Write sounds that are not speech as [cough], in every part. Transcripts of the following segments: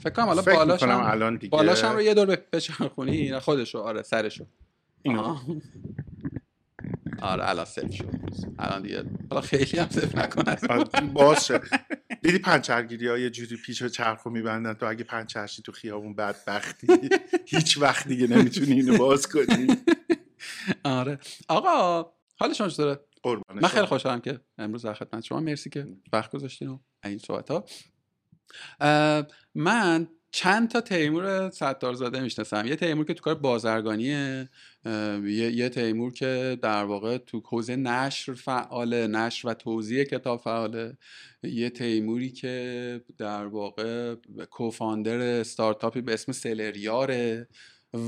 فکر کنم فکر بالاش هم الان دیگه. بالاش هم رو یه دور بچرخونی خودشو. آره سرشو. اینو. آره الان صفر شد. الان دیگه حالا خیلی هم صفر نکنه. آره، باز شد. دیدی پنچرگیری ها یه جوری پیش و چرخ رو میبندن؟ تو اگه پنچرشی تو خیابون بدبختی هیچ وقت دیگه نمی‌تونی اینو باز کنی. آره. آقا حالشون چطوره؟ من خیلی. خوشحالم که امروز در خدمت شما. مرسی که وقت گذاشتین و این صحبت ها من چند تا تیمور ستار زاده می‌شناسم. یه تیمور که تو کار بازرگانیه یه, یه تیمور که در واقع تو حوزه نشر فعاله نشر و توزیع کتاب فعاله. یه تیموری که در واقع کوفاندر استارتاپی به اسم سلریاره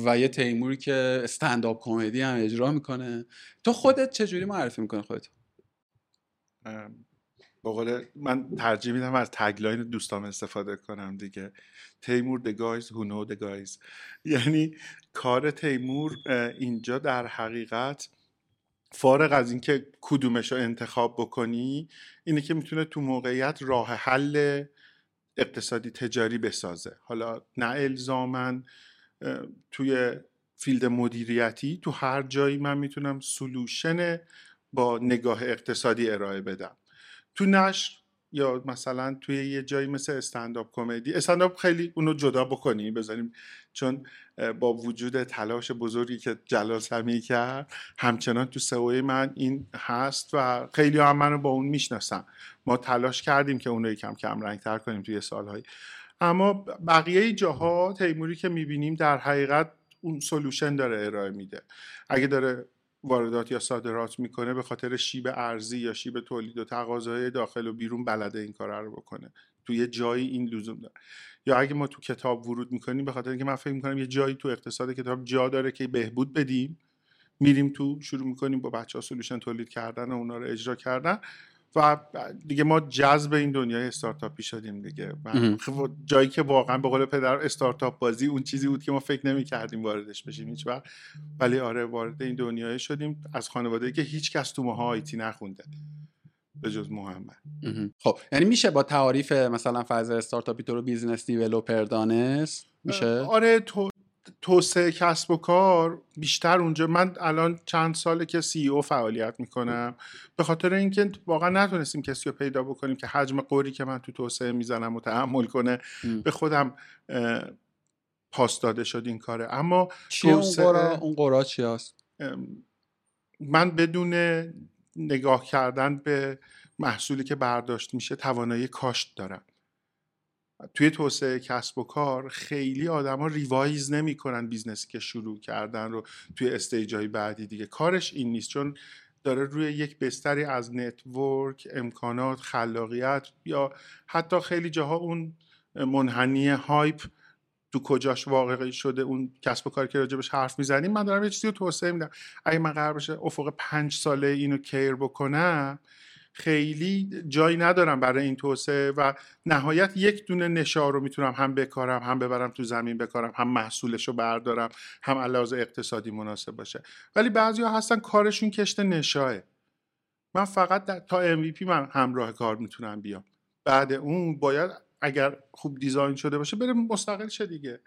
و یه تیموری که استنداپ کمدی هم اجرا می‌کنه. تو خودت چجوری معرفی می‌کنه خودت؟ ام، به قول من ترجیح میدم از تگلاین دوستام استفاده کنم دیگه. تیمور guys who know the guys. یعنی کار تیمور اینجا در حقیقت فارغ از اینکه کدومش رو انتخاب بکنی اینه که می‌تونه تو موقعیت راه حل اقتصادی تجاری بسازه. حالا نه الزامن توی field مدیریتی تو هر جایی من می‌تونم solution با نگاه اقتصادی ارائه بدم. تو نشر یا مثلا توی یه جایی مثل استنداپ کمدی استنداپ خیلی اونو جدا بکنیم بذاریم چون با وجود تلاش بزرگی که جلال سمی کرد همچنان تو سئو من این هست و خیلی هم منو با اون می‌شناسن. ما تلاش کردیم که اونو یکم کم رنگ تر کنیم توی سالهایی اما بقیه جاها تیموری که می‌بینیم در حقیقت اون سلوشن داره ارائه میده. اگه داره واردات یا صادرات می‌کنه به خاطر شیب ارزی یا شیب تولید و تقاضای داخل و بیرون بلده این کار رو بکنه. تو یه جایی این لزوم داره. یا اگه ما تو کتاب ورود می‌کنیم به خاطر اینکه من فکر می‌کنم یه جایی تو اقتصاد کتاب جا داره که بهبود بدیم میریم تو شروع می‌کنیم با بچه ها سلوشن تولید کردن و اونا رو اجرا کردن. و دیگه ما جذب این دنیای استارتاپی شدیم دیگه. خب جایی که واقعا به قول پدر استارتاپ بازی اون چیزی بود که ما فکر نمی کردیم واردش بشیم هیچ وقت. ولی آره وارد این دنیای شدیم. از خانواده که هیچ کس تو ماها IT نخونده. به جز محمد. خب یعنی میشه با تعاریف مثلا فاز استارتاپی تو رو business developer دانست؟ میشه؟ آره تو توسعه کسب و کار بیشتر اونجا. من الان چند ساله که CEO فعالیت می‌کنم. به خاطر اینکه واقعا نتونستیم کسی رو پیدا بکنیم که حجم غری که من تو توسعه می‌زنم و تحمل کنه. به خودم پاس داده شد این کاره. اما چیه اون توسعه- غرا اون غرا چی هست من بدون نگاه کردن به محصولی که برداشت میشه توانایی کاشت دارم. توی توسعه کسب و کار خیلی آدما revise نمی‌کنن business ی که شروع کردن رو توی stage های بعدی دیگه. کارش این نیست چون داره روی یک بستری از network امکانات خلاقیت یا حتی خیلی جاها اون منحنی hype تو کجاش واقعی شده اون کسب و کاری که راجبش حرف می‌زنیم من دارم یه چیزی رو توسعه میدم. اگه من قرار باشه افق پنج ساله اینو carry بکنم خیلی جایی ندارم برای این توسعه و نهایت یک دونه نشا رو می‌تونم هم بکارم هم ببرم تو زمین بکارم هم محصولش رو بردارم هم علاوه اقتصادی مناسب باشه. ولی بعضی ها هستن کارشون کشت نشاه. من فقط در- تا MVP من همراه کار می‌تونم بیام. بعد اون باید اگر خوب دیزاین شده باشه بره مستقل شه دیگه.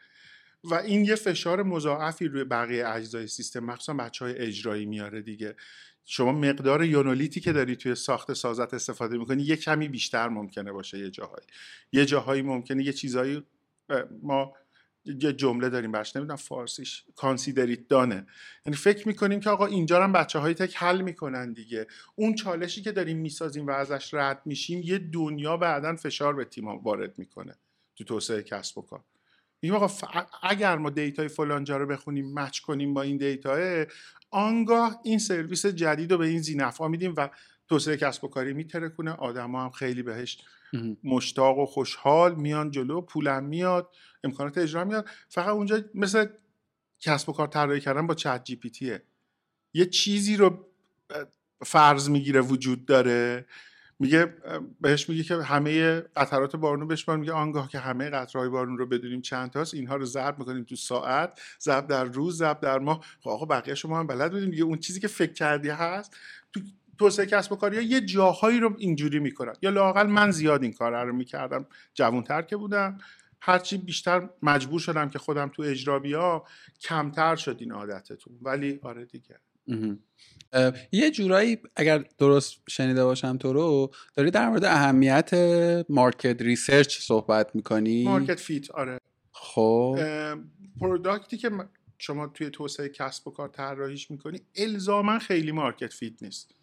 و این یه فشار مضاعفی روی بقیه اجزای سیستم مخصوصا بچه های اجرایی میاره دیگه. شما مقدار یونولیتی که داری توی ساخت سازت استفاده می‌کنی یه کمی بیشتر ممکنه باشه یه جاهایی. یه جاهایی ممکنه یه چیزایی ما یه جمله داریم برش نمی‌دونم فارسیش consider it done ه یعنی فکر می‌کنیم که آقا اینجا هم بچه های tech حل می‌کنن دیگه. اون چالشی که داریم می‌سازیم و ازش رد میشیم یه دنیا بعدا فشار به تیم وارد می‌کنه. تو توسعه کسب و کار. میگیم آقا اگر ما data ی فلانجا رو بخونیم match کنیم با این data آنگاه این سرویس جدید رو به این زینفعا میدیم و توسعه کسب و کاری میترکونه آدما هم خیلی بهش. مشتاق و خوشحال میان جلو پولم میاد امکانات اجرا میاد. فقط اونجا مثل کسب و کار طراحی کردن با چت جی پی تیه یه چیزی رو فرض می‌گیره وجود داره. میگه بهش میگه که همه قطرات بارون رو بشمار. میگه آنگاه که همه قطرهای بارون رو بدونیم چند تاست اینها رو ضرب می‌کنیم تو ساعت ضرب در روز ضرب در ماه. خب آقا بقیه شما هم بلد بودیم دیگه. اون چیزی که فکر کردی هست تو توسعه کسب و کاری ها یه جاهایی رو اینجوری می‌کنن. یا لاقل من زیاد این کار رو می‌کردم. جوانتر که بودم. هرچی بیشتر مجبور شدم که خودم تو اجرا بیا کمتر شد این عادتتون. ولی آره دیگه. یه جورایی اگر درست شنیده باشم تو رو داری در مورد اهمیت market research صحبت می‌کنی؟ market fit آره. خب. product ی که شما توی توسعه کسب و کار طراحیش می‌کنی الزاما خیلی مارکت فیت نیست.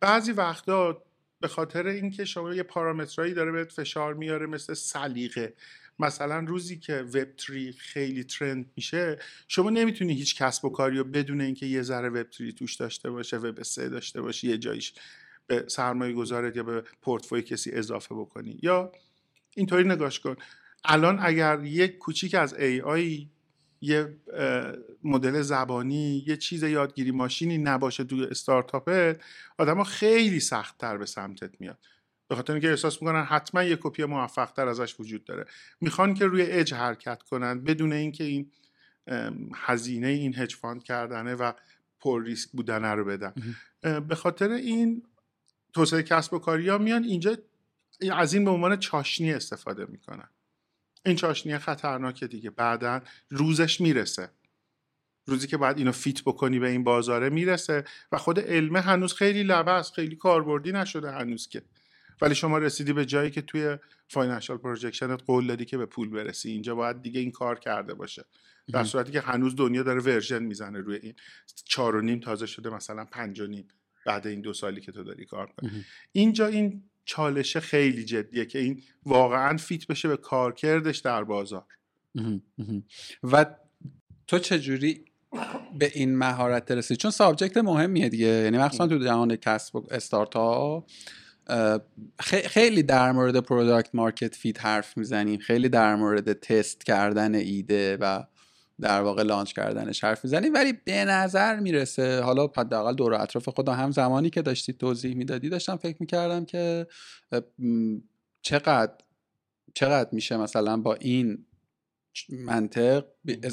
بعضی وقتا به خاطر اینکه شما یه پارامترایی داره بهت فشار میاره مثل سلیقه. مثلا روزی که وب تری خیلی ترند میشه شما نمی‌تونی هیچ کسب و کاری رو بدون اینکه یه ذره وب تری توش داشته باشه وب سه داشته باشی یه جایش به سرمایه گذارت یا به پورتفوی کسی اضافه بکنی. یا اینطوری نگاش کن. الان اگر یک کوچیک از AI یه مدل زبانی یه چیز یادگیری ماشینی نباشه تو استارتاپت آدما خیلی سختتر به سمتت میاد. به خاطر اینکه احساس می‌کنن حتما یه کپی موفق تر ازش وجود داره. می‌خوان که روی اج حرکت کنن بدون اینکه این هزینه این hedge fund کردنه و پر ریسک بودنه رو بدن. به خاطر این توسعه کسب و کاری ها میان اینجا از این به عنوان چاشنی استفاده می‌کنن. این چاشنی خطرناکه دیگه. بعدا روزش می‌رسه. روزی که باید اینو fit بکنی به این بازاره می‌رسه و خود علمه هنوز خیلی لبه خیلی کاربردی نشده هنوز که. ولی شما رسیدی به جایی که توی financial projection ت قول دادی که به پول برسی. اینجا باید دیگه این کار کرده باشه. در صورتی که هنوز دنیا داره version می‌زنه روی این. چهار و نیم تازه شده مثلا پنج و نیم بعد این دو سالی که تو داری کار کنی اینجا این چالشه خیلی جدیه که این واقعا fit بشه به کارکردش در بازار. و تو چجوری به این مهارت رسید چون subject مهمیه دیگه. یعنی مخصوصا تو جهان کسب و استارتاپ. خیلی در مورد product market fit حرف می‌زنیم. خیلی در مورد تست کردن ایده و در واقع launch کردنش حرف می‌زنیم. ولی به نظر می‌رسه حالا حداقل دور اطراف خودم هم زمانی که داشتی توضیح می‌دادی داشتم فکر می‌کردم که چقدر چقدر میشه مثلا با این منطق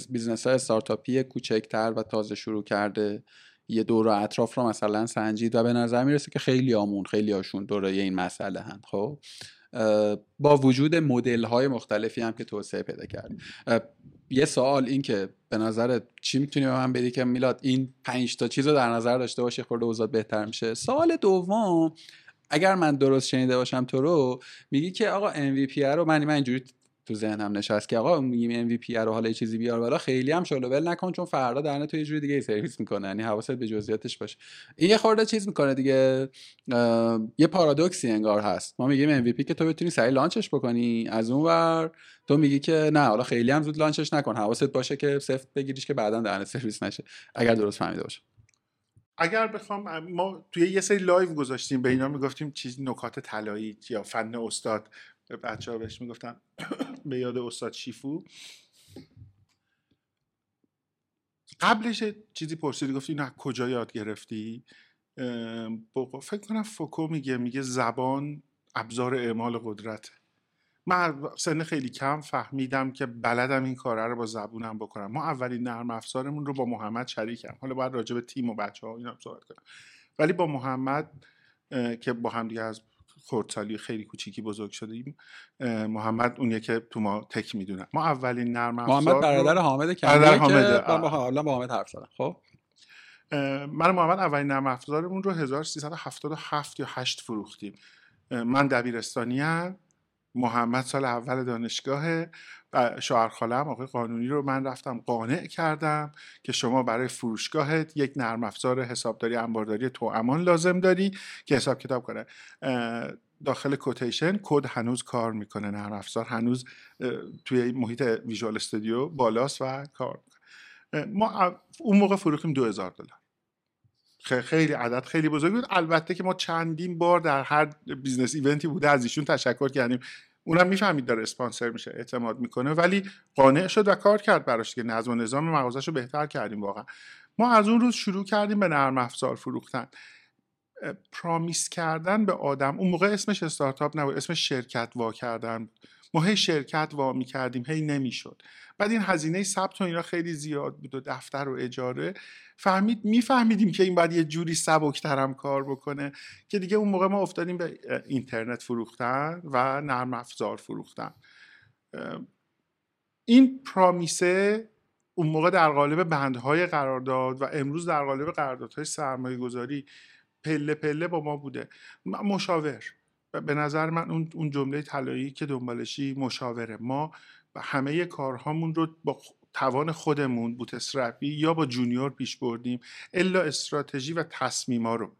business های استارتاپی کوچکتر و تازه شروع کرده یه دور اطراف رو مثلا سنجید و به نظر می‌رسه که خیلی آمون خیلی هاشون دورای این مسئله هن خب؟ با وجود مدل های مختلفی هم که توسعه پیدا کرد یه سوال این که به نظر چی می‌تونی به من بدی که میلاد این پنج تا چیز رو در نظر داشته باشه خورده اوضاع بهتر میشه؟ سوال دوم اگر من درست شنیده باشم تو رو میگی که آقا MVP رو من من اینجوری تو ذهنم نشست که آقا میگیم MVP رو حالا یه چیزی بیار بالا خیلی هم شلو ول نکن چون فردا درنه تو یه جوری دیگه سرویس می‌کنه. یعنی حواست به جزئیاتش باشه. این یه خورده چیز می‌کنه دیگه. یه پارادوکسی انگار هست. ما میگیم MVP که تو بتونی سریع لانچش بکنی. از اون ور تو میگی که نه حالا خیلی هم زود لانچش نکن. حواست باشه که سفت بگیریش که بعدا درنه سرویس نشه. اگر درست فهمیده باشم. اگر بخوام ما توی یه سری live گذاشتیم به اینا می‌گفتیم چیز نکات طلایی یا فن استاد. بچه ها بهش می‌گفتن [coughs] به یاد استاد شیفو. قبلش چیزی پرسیدی گفتی نه کجا یاد گرفتی؟ فکر کنم فوکو میگه میگه زبان ابزار اعمال قدرت من سن خیلی کم فهمیدم که بلدم این کاره رو با زبونم بکنم. ما اولین نرم افزارمون رو با محمد شریکم. حالا باید راجع به تیم و بچه ها اینا صحبت کنم. ولی با محمد که با هم دیگه از خردسالی خیلی کوچیکی بزرگ شدیم محمد اونیه که تو ما تک می‌دونن ما اولین نرم افزار محمد برادر حامد که با حالا با حامد حرف زدم. خب؟ من محمد اولین نرم افزارمون رو 1377 یا 8 فروختیم. من دبیرستانی محمد سال اول دانشگاه شوهر خالم آقای قانونی رو من رفتم قانع کردم که شما برای فروشگاهت یک نرم افزار حسابداری انبارداری توأمان لازم داری که حساب کتاب کنه. داخل quotation کد هنوز کار می‌کنه نرم افزار هنوز توی محیط ویژوال استودیو بالاست و کار می‌کنه. ما اون موقع فروختیم 2000 دلار. خیلی عدد خیلی بزرگی بود. البته که ما چندین بار در هر business event ی بوده از ایشون تشکر کردیم. اونم می‌فهمید داره اسپانسر میشه اعتماد می‌کنه ولی قانع شد و کار کرد براش که نظم و نظام مغازش رو بهتر کردیم واقعا. ما از اون روز شروع کردیم به نرم افزار فروختن. پرامیس کردن به آدم اون موقع اسمش استارتاپ نبود اسمش شرکت وا کردن ما هی شرکت وا می‌کردیم هی نمی‌شد. بعد این هزینه ثبت و اینا خیلی زیاد بود و دفتر و اجاره. فهمید میفهمیدیم که این باید یه جوری سبکترم کار بکنه که دیگه اون موقع ما افتادیم به اینترنت فروختن و نرم افزار فروختن. این پرامیسه اون موقع در قالب بندهای قرارداد و امروز در قالب قراردادهای سرمایه گذاری پله پله با ما بوده. مشاور. به نظر من اون اون جمله طلایی که دنبالشی مشاوره. ما همه کارهامون رو با توان خودمون بوتسترپی یا با جونیور پیش بردیم. الا استراتژی و تصمیما رو.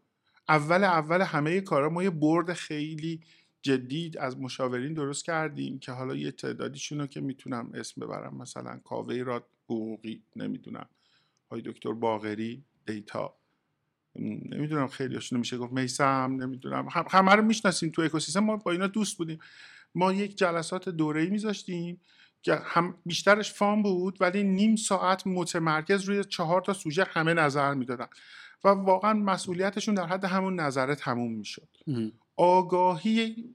اول اول همه کارا ما یه برد خیلی جدید از مشاورین درست کردیم که حالا یه تعدادیشون رو که می‌تونم اسم ببرم. مثلا کاوه راد حقوقی نمی‌دونم. های دکتر باغری دیتا. نمی‌دونم خیلی هاشون میشه گفت میسم نمی‌دونم. همه رو می‌شناسیم تو اکوسیستم ما با اینا دوست بودیم. ما یک جلسات دوره‌ای میذاشتیم که هم بیشترش فام بود ولی نیم ساعت متمرکز روی چهار تا سوژه همه نظر می‌دادن. و واقعا مسئولیتشون در حد همون نظره تموم می‌شد. آگاهی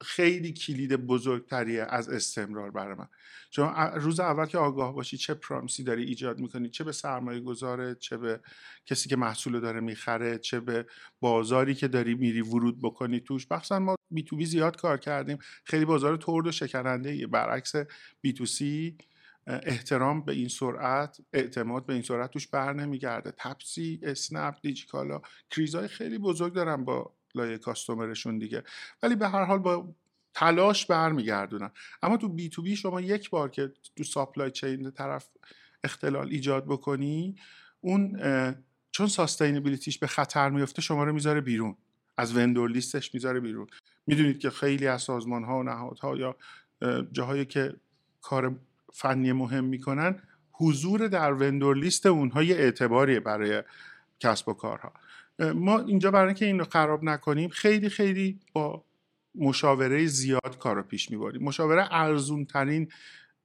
خیلی کلید بزرگتریه از استمرار برای من. شما روز اول که آگاه باشی چه پرامسی داری ایجاد می‌کنی؟ چه به سرمایه گذاره چه به کسی که محصول داره می‌خره؟ چه به بازاری که داری میری ورود بکنی توش؟ بخصا ما بی تو بی زیاد کار کردیم. خیلی بازار ترد و شکننده برعکس بی تو سی احترام به این سرعت اعتماد به این سرعت توش بر نمیگرده. تپسی اسنپ دیجیکالا crisis ای خیلی بزرگ دارن با لایه customer شون دیگه. ولی به هر حال با تلاش برمیگردونن. اما تو B2B شما یک بار که تو supply chain طرف اختلال ایجاد بکنی اون چون sustainability ش به خطر میفته شما رو می‌ذاره بیرون. از vendor list ش می‌ذاره بیرون. می‌دونید که خیلی از سازمان ها و نهادها یا جاهایی که کار فنی مهم می‌کنن حضور در وندور لیست اونها یه اعتباریه برای کسب و کارها. ما اینجا برای اینکه این رو خراب نکنیم خیلی خیلی با مشاوره زیاد کار رو پیش می‌بریم. مشاوره ارزون ترین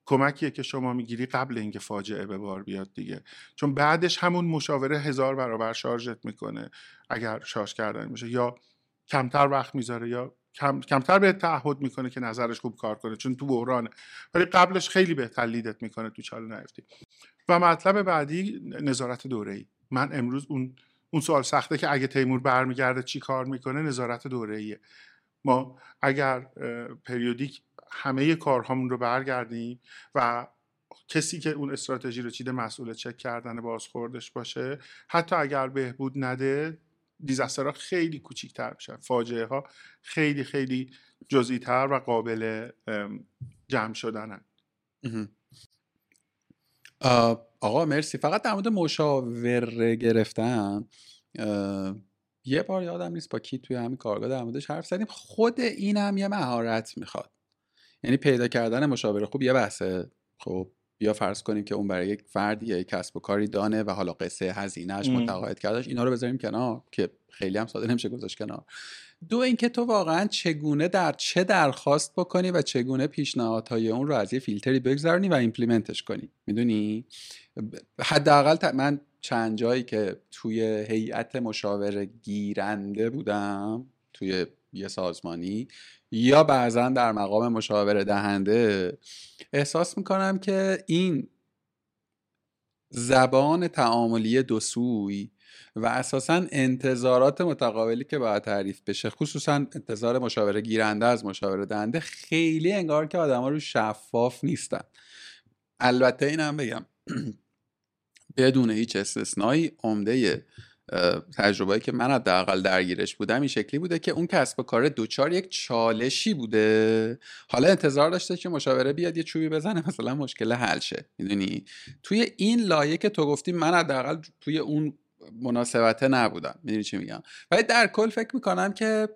کمکیه که شما می‌گیری قبل اینکه فاجعه به بار بیاد دیگه. چون بعدش همون مشاوره هزار برابر شارژت می‌کنه اگر شارژ کردن میشه یا کمتر وقت می‌ذاره یا کم، کمتر به تعهد می‌کنه که نظرش خوب کار کنه چون تو بحرانه. ولی قبلش خیلی بهتر لیدت می‌کنه تو چاله نیفتی. و مطلب بعدی نظارت دوره ای من امروز اون اون سوال سخته که اگه تیمور برمیگرده چی کار می‌کنه نظارت دوره ایه ما اگر پریودیک همه کارهامون رو برگردیم و کسی که اون استراتژی رو چیده مسئول چک کردن بازخوردش باشه حتی اگر بهبود نده دیزاسترها خیلی کوچیکتر میشن. فاجعه ها خیلی خیلی جزئی تر و قابل جمع شدنن. آقا مرسی. فقط در مورد مشاوره گرفتم یه بار یادم نیست با کی توی همین کارگاه در موردش حرف زدیم. خود این هم یه مهارت می‌خواد. یعنی پیدا کردن مشاوره خوب یه بحثه. خب بیا فرض کنیم که اون برای یک فردی یا یک کسب و کاری دانه و حالا قصه هزینهش متقاعد کردش اینا رو بذاریم کنار که خیلی هم ساده نمیشه گذاشت کنار. دو اینکه تو واقعا چگونه در چه درخواست بکنی و چگونه پیشنهادهای اون رو از یه فیلتری بگذارنی و implement ش کنی. می‌دونی؟ حداقل من چند جایی که توی هیئت مشاوره گیرنده بودم توی یه سازمانی یا بعضا در مقام مشاوره دهنده احساس می‌کنم که این زبان تعاملی دو سوی و اساسا انتظارات متقابلی که باید تعریف بشه خصوصا انتظار مشاوره گیرنده از مشاوره دهنده خیلی انگار که آدما رو شفاف نیستن. البته اینم بگم [clears throat] بدون هیچ استثنایی عمده تجربه که من حداقل درگیرش بودم این شکلی بوده که اون کسب و کار دوچار یک چالشی بوده. حالا انتظار داشته که مشاوره بیاد یه چوبی بزنه مثلا مشکل حل شه. می‌دونی؟ توی این لایه که تو گفتی من حداقل توی اون مناسبته نبودم. می‌دونی چی میگم؟ ولی در کل فکر می‌کنم که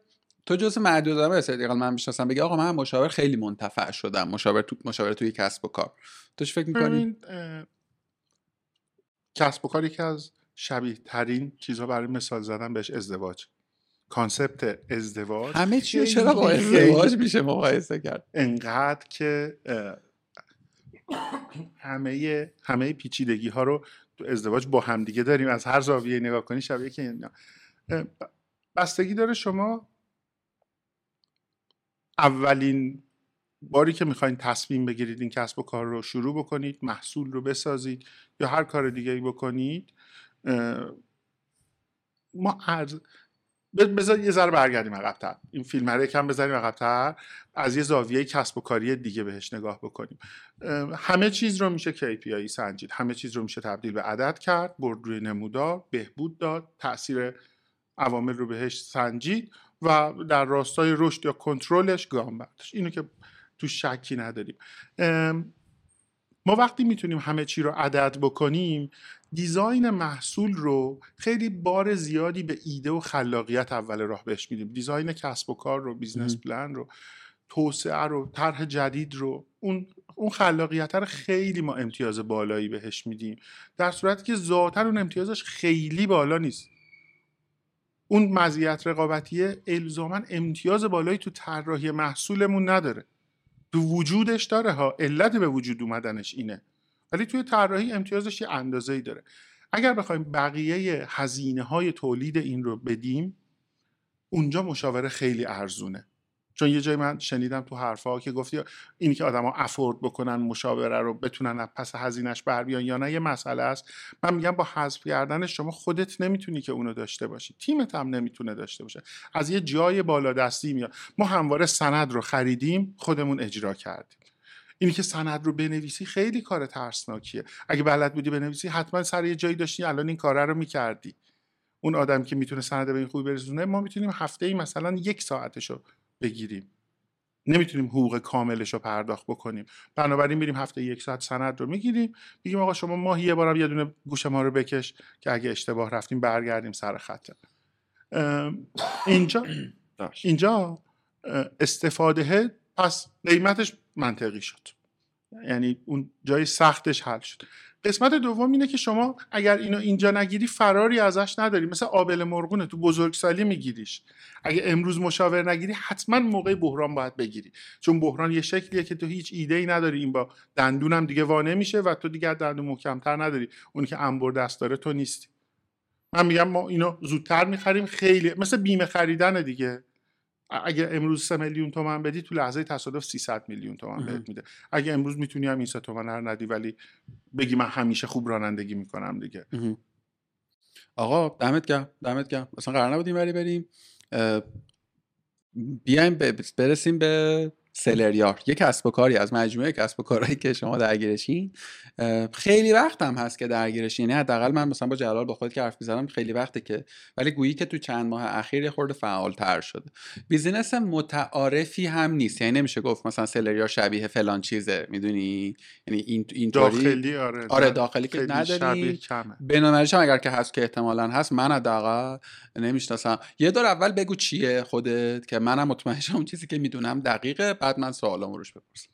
تو جز معدود آدم من می‌شناسم بگی آقا من مشاور خیلی منتفع شدم مشاور تو مشاور توی کسب و کار. توش فکر می‌کنی؟ کسب و کاری که از شبیه ترین چیزها برای مثال زدن بهش ازدواج. کانسپت ازدواج همه چی چرا با ازدواج میشه مقایسه کرد؟ انقدر که همه همه پیچیدگی ها رو ازدواج با همدیگه داریم. از هر زاویه نگاه کنی شبیه که اینا. بستگی داره شما اولین باری که می‌خواین تصمیم بگیرید این کسب و کار رو شروع بکنید محصول رو بسازید یا هر کار دیگه ای بکنید ما بذار یه ذره برگردیم عقبتر. این فیلم رو یکم بزنیم عقبتر. از یه زاویه کسب و کاری دیگه بهش نگاه بکنیم. همه چیز رو میشه KPI سنجید. همه چیز رو میشه تبدیل به عدد کرد برد روی نمودار بهبود داد تاثیر عوامل رو بهش سنجید و در راستای رشد یا کنترلش گام برداشت. اینو که تو شکی نداریم. ما وقتی می‌تونیم همه چی رو عدد بکنیم design محصول رو خیلی بار زیادی به ایده و خلاقیت اول راه بهش میدیم. design کسب و کار رو business plan رو توسعه رو طرح جدید رو اون اون خلاقیت رو خیلی ما امتیاز بالایی بهش میدیم. در صورتی که ذاتا اون امتیازش خیلی بالا نیست. اون مزیت رقابتی الزاما امتیاز بالایی تو طراحی محصولمون نداره. تو وجودش داره ها. علت به وجود اومدنش اینه. ولی توی طراحی امتیازش یه اندازه ای داره. اگر بخوایم بقیه هزینه های تولید این رو بدیم اونجا مشاوره خیلی ارزونه. چون یه جای من شنیدم تو حرفا که گفتی اینی که آدما افورد بکنن مشاوره رو بتونن از پس هزینهش بر بیان یا نه یه مسئله است. من میگم با حذف کردن شما خودت نمی‌تونی که اونو داشته باشی. تیمت هم نمی‌تونه داشته باشه. از یه جای بالادستی میاد. ما همواره سند رو خریدیم خودمون اجرا کردیم. اینی که سند رو بنویسی خیلی کار ترسناکیه. اگه بلد بودی بنویسی حتما سر یه جایی داشتی الان این کاره رو می‌کردی. اون آدم که می‌تونه سند به این خوبی برسونه ما می‌تونیم هفته ای مثلا یک ساعتشو بگیریم. نمی‌تونیم حقوق کاملش رو پرداخت بکنیم. بنابراین میریم هفته یک ساعت سند رو می‌گیریم. میگیم آقا شما ماهی یه بارم یه دونه گوش ما رو بکش که اگه اشتباه رفتیم برگردیم سر خطه. اینجا [clears throat] اینجا استفاده پس قیمتش منطقی شد. یعنی اون جای سختش حل شد. قسمت دوم اینه که شما اگر اینو اینجا نگیری فراری ازش نداری. مثل آبل مرغونه تو بزرگسالی میگیریش. اگه امروز مشاور نگیری حتما موقع بحران باید بگیری. چون بحران یه شکلیه که تو هیچ ایده ای نداری. این با دندونم دیگه وانه میشه و تو دیگه دندون محکمتر نداری. اون که انبر دست داره تو نیستی. من میگم ما اینو زودتر می‌خریم. خیلی مثل بیمه خریدن دیگه. اگه امروز 3 میلیون تومن بدی تو لحظه تصادف 300 میلیون تومن بهت میده. اگه امروز می‌تونی هم این سه تومن هر ندی ولی بگی من همیشه خوب رانندگی می‌کنم دیگه. آقا دمت گرم دمت گرم. اصلا قرار نبودیم ولی بریم. بیایم برسیم به سلریار یک کسب و کاری از مجموعه کسب و کارهایی که شما درگیرشین خیلی وقت هم هست که درگیرشین یعنی حداقل من مثلا با جلال با خودت که حرف می‌زنم خیلی وقته که ولی گویی که تو چند ماه اخیر یه خورده فعالتر شده بیزینس متعارفی هم نیست. یعنی نمیشه گفت مثلا سلریار شبیه فلان چیزه. می‌دونی؟ یعنی این این داخلی آره آره داخلی که نداری. بنابراین اگر که هست که احتمالا هست من حداقل نمی‌شناسم. یه دور اول بگو چیه خودت که منم مطمئن شم [laughs] چیزی که می‌دونم دقیقه. بعد من سوالامو روش بپرسم.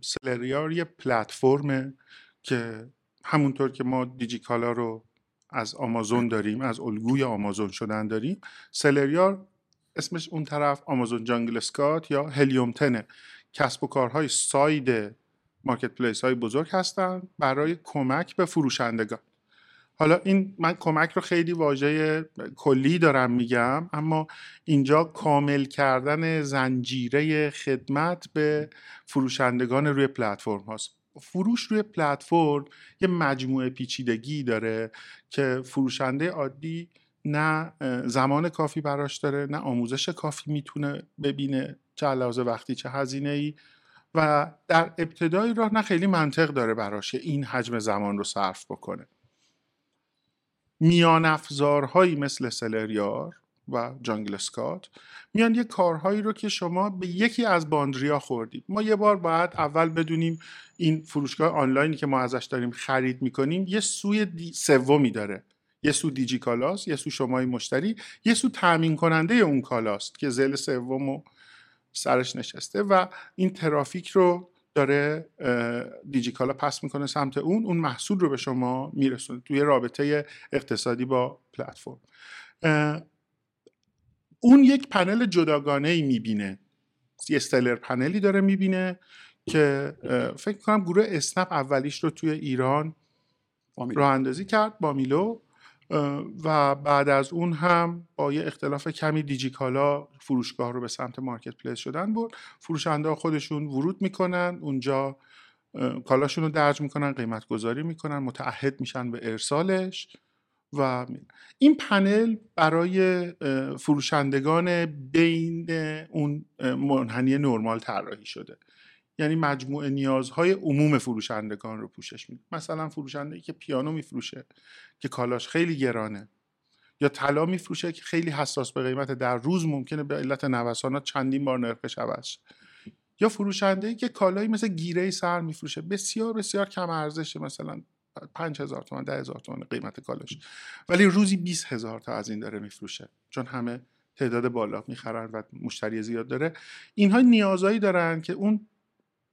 سلریار یه پلتفرمه که همونطور که ما دیجیکالا رو از آمازون داریم از الگوی آمازون شدن داریم سلریار اسمش اون طرف آمازون جانگل اسکات یا هلیوم تنه. کسب و کارهای ساید مارکت پلیس های بزرگ هستند برای کمک به فروشندگان. حالا این من کمک رو خیلی واژه کلی دارم میگم اما اینجا کامل کردن زنجیره خدمت به فروشندگان روی پلتفرم هاست. فروش روی پلتفرم یه مجموعه پیچیدگی داره که فروشنده عادی نه زمان کافی براش داره نه آموزش کافی می‌تونه ببینه چه علاوه وقتی چه هزینه ای و در ابتدای راه نه خیلی منطق داره براش این حجم زمان رو صرف بکنه. میان افزارهایی مثل سلریار و جانگل اسکات میان یه کارهایی رو که شما به یکی از باندریا خوردید. ما یه بار باید اول بدونیم این فروشگاه آنلاینی که ما ازش داریم خرید می‌کنیم یه سوی سومی داره. یه سو دیجی کالاست یه سو شمای مشتری یه سو تامین کننده اون کالاست که زل سوم و سرش نشسته و این ترافیک رو داره دیجیکالا پس می‌کنه سمت اون اون محصول رو به شما میرسونه توی رابطه اقتصادی با پلتفرم. اون یک پنل جداگانه ای می‌بینه. یه استلر پنلی داره می‌بینه که فکر کنم گروه اسنپ اولیش رو توی ایران راه اندازی کرد با میلو. و بعد از اون هم با یه اختلاف کمی دیجیکالا فروشگاه رو به سمت مارکت پلیس شدن بود. فروشنده خودشون ورود می‌کنن اونجا کالاشون رو درج می‌کنن قیمت گذاری می‌کنن متعهد میشن به ارسالش و این پنل برای فروشندگان بین اون منحنی نرمال طراحی شده. یعنی مجموعه نیازهای عموم فروشندگان رو پوشش میده. مثلا فروشنده که پیانو میفروشه که کالاش خیلی گرانه یا طلا میفروشه که خیلی حساس به قیمت در روز ممکنه به علت نوسانات چندین بار نرخش عوض یا فروشنده که کالایی مثل گیره سر میفروشه بسیار بسیار کم ارزشه مثلا پنج هزار تومن ده هزار تومن قیمت کالاش. ولی روزی 20 هزار تا از این داره میفروشه چون همه تعداد بالا می‌خرن و مشتری زیاد داره. اینها نیازهایی دارن که اون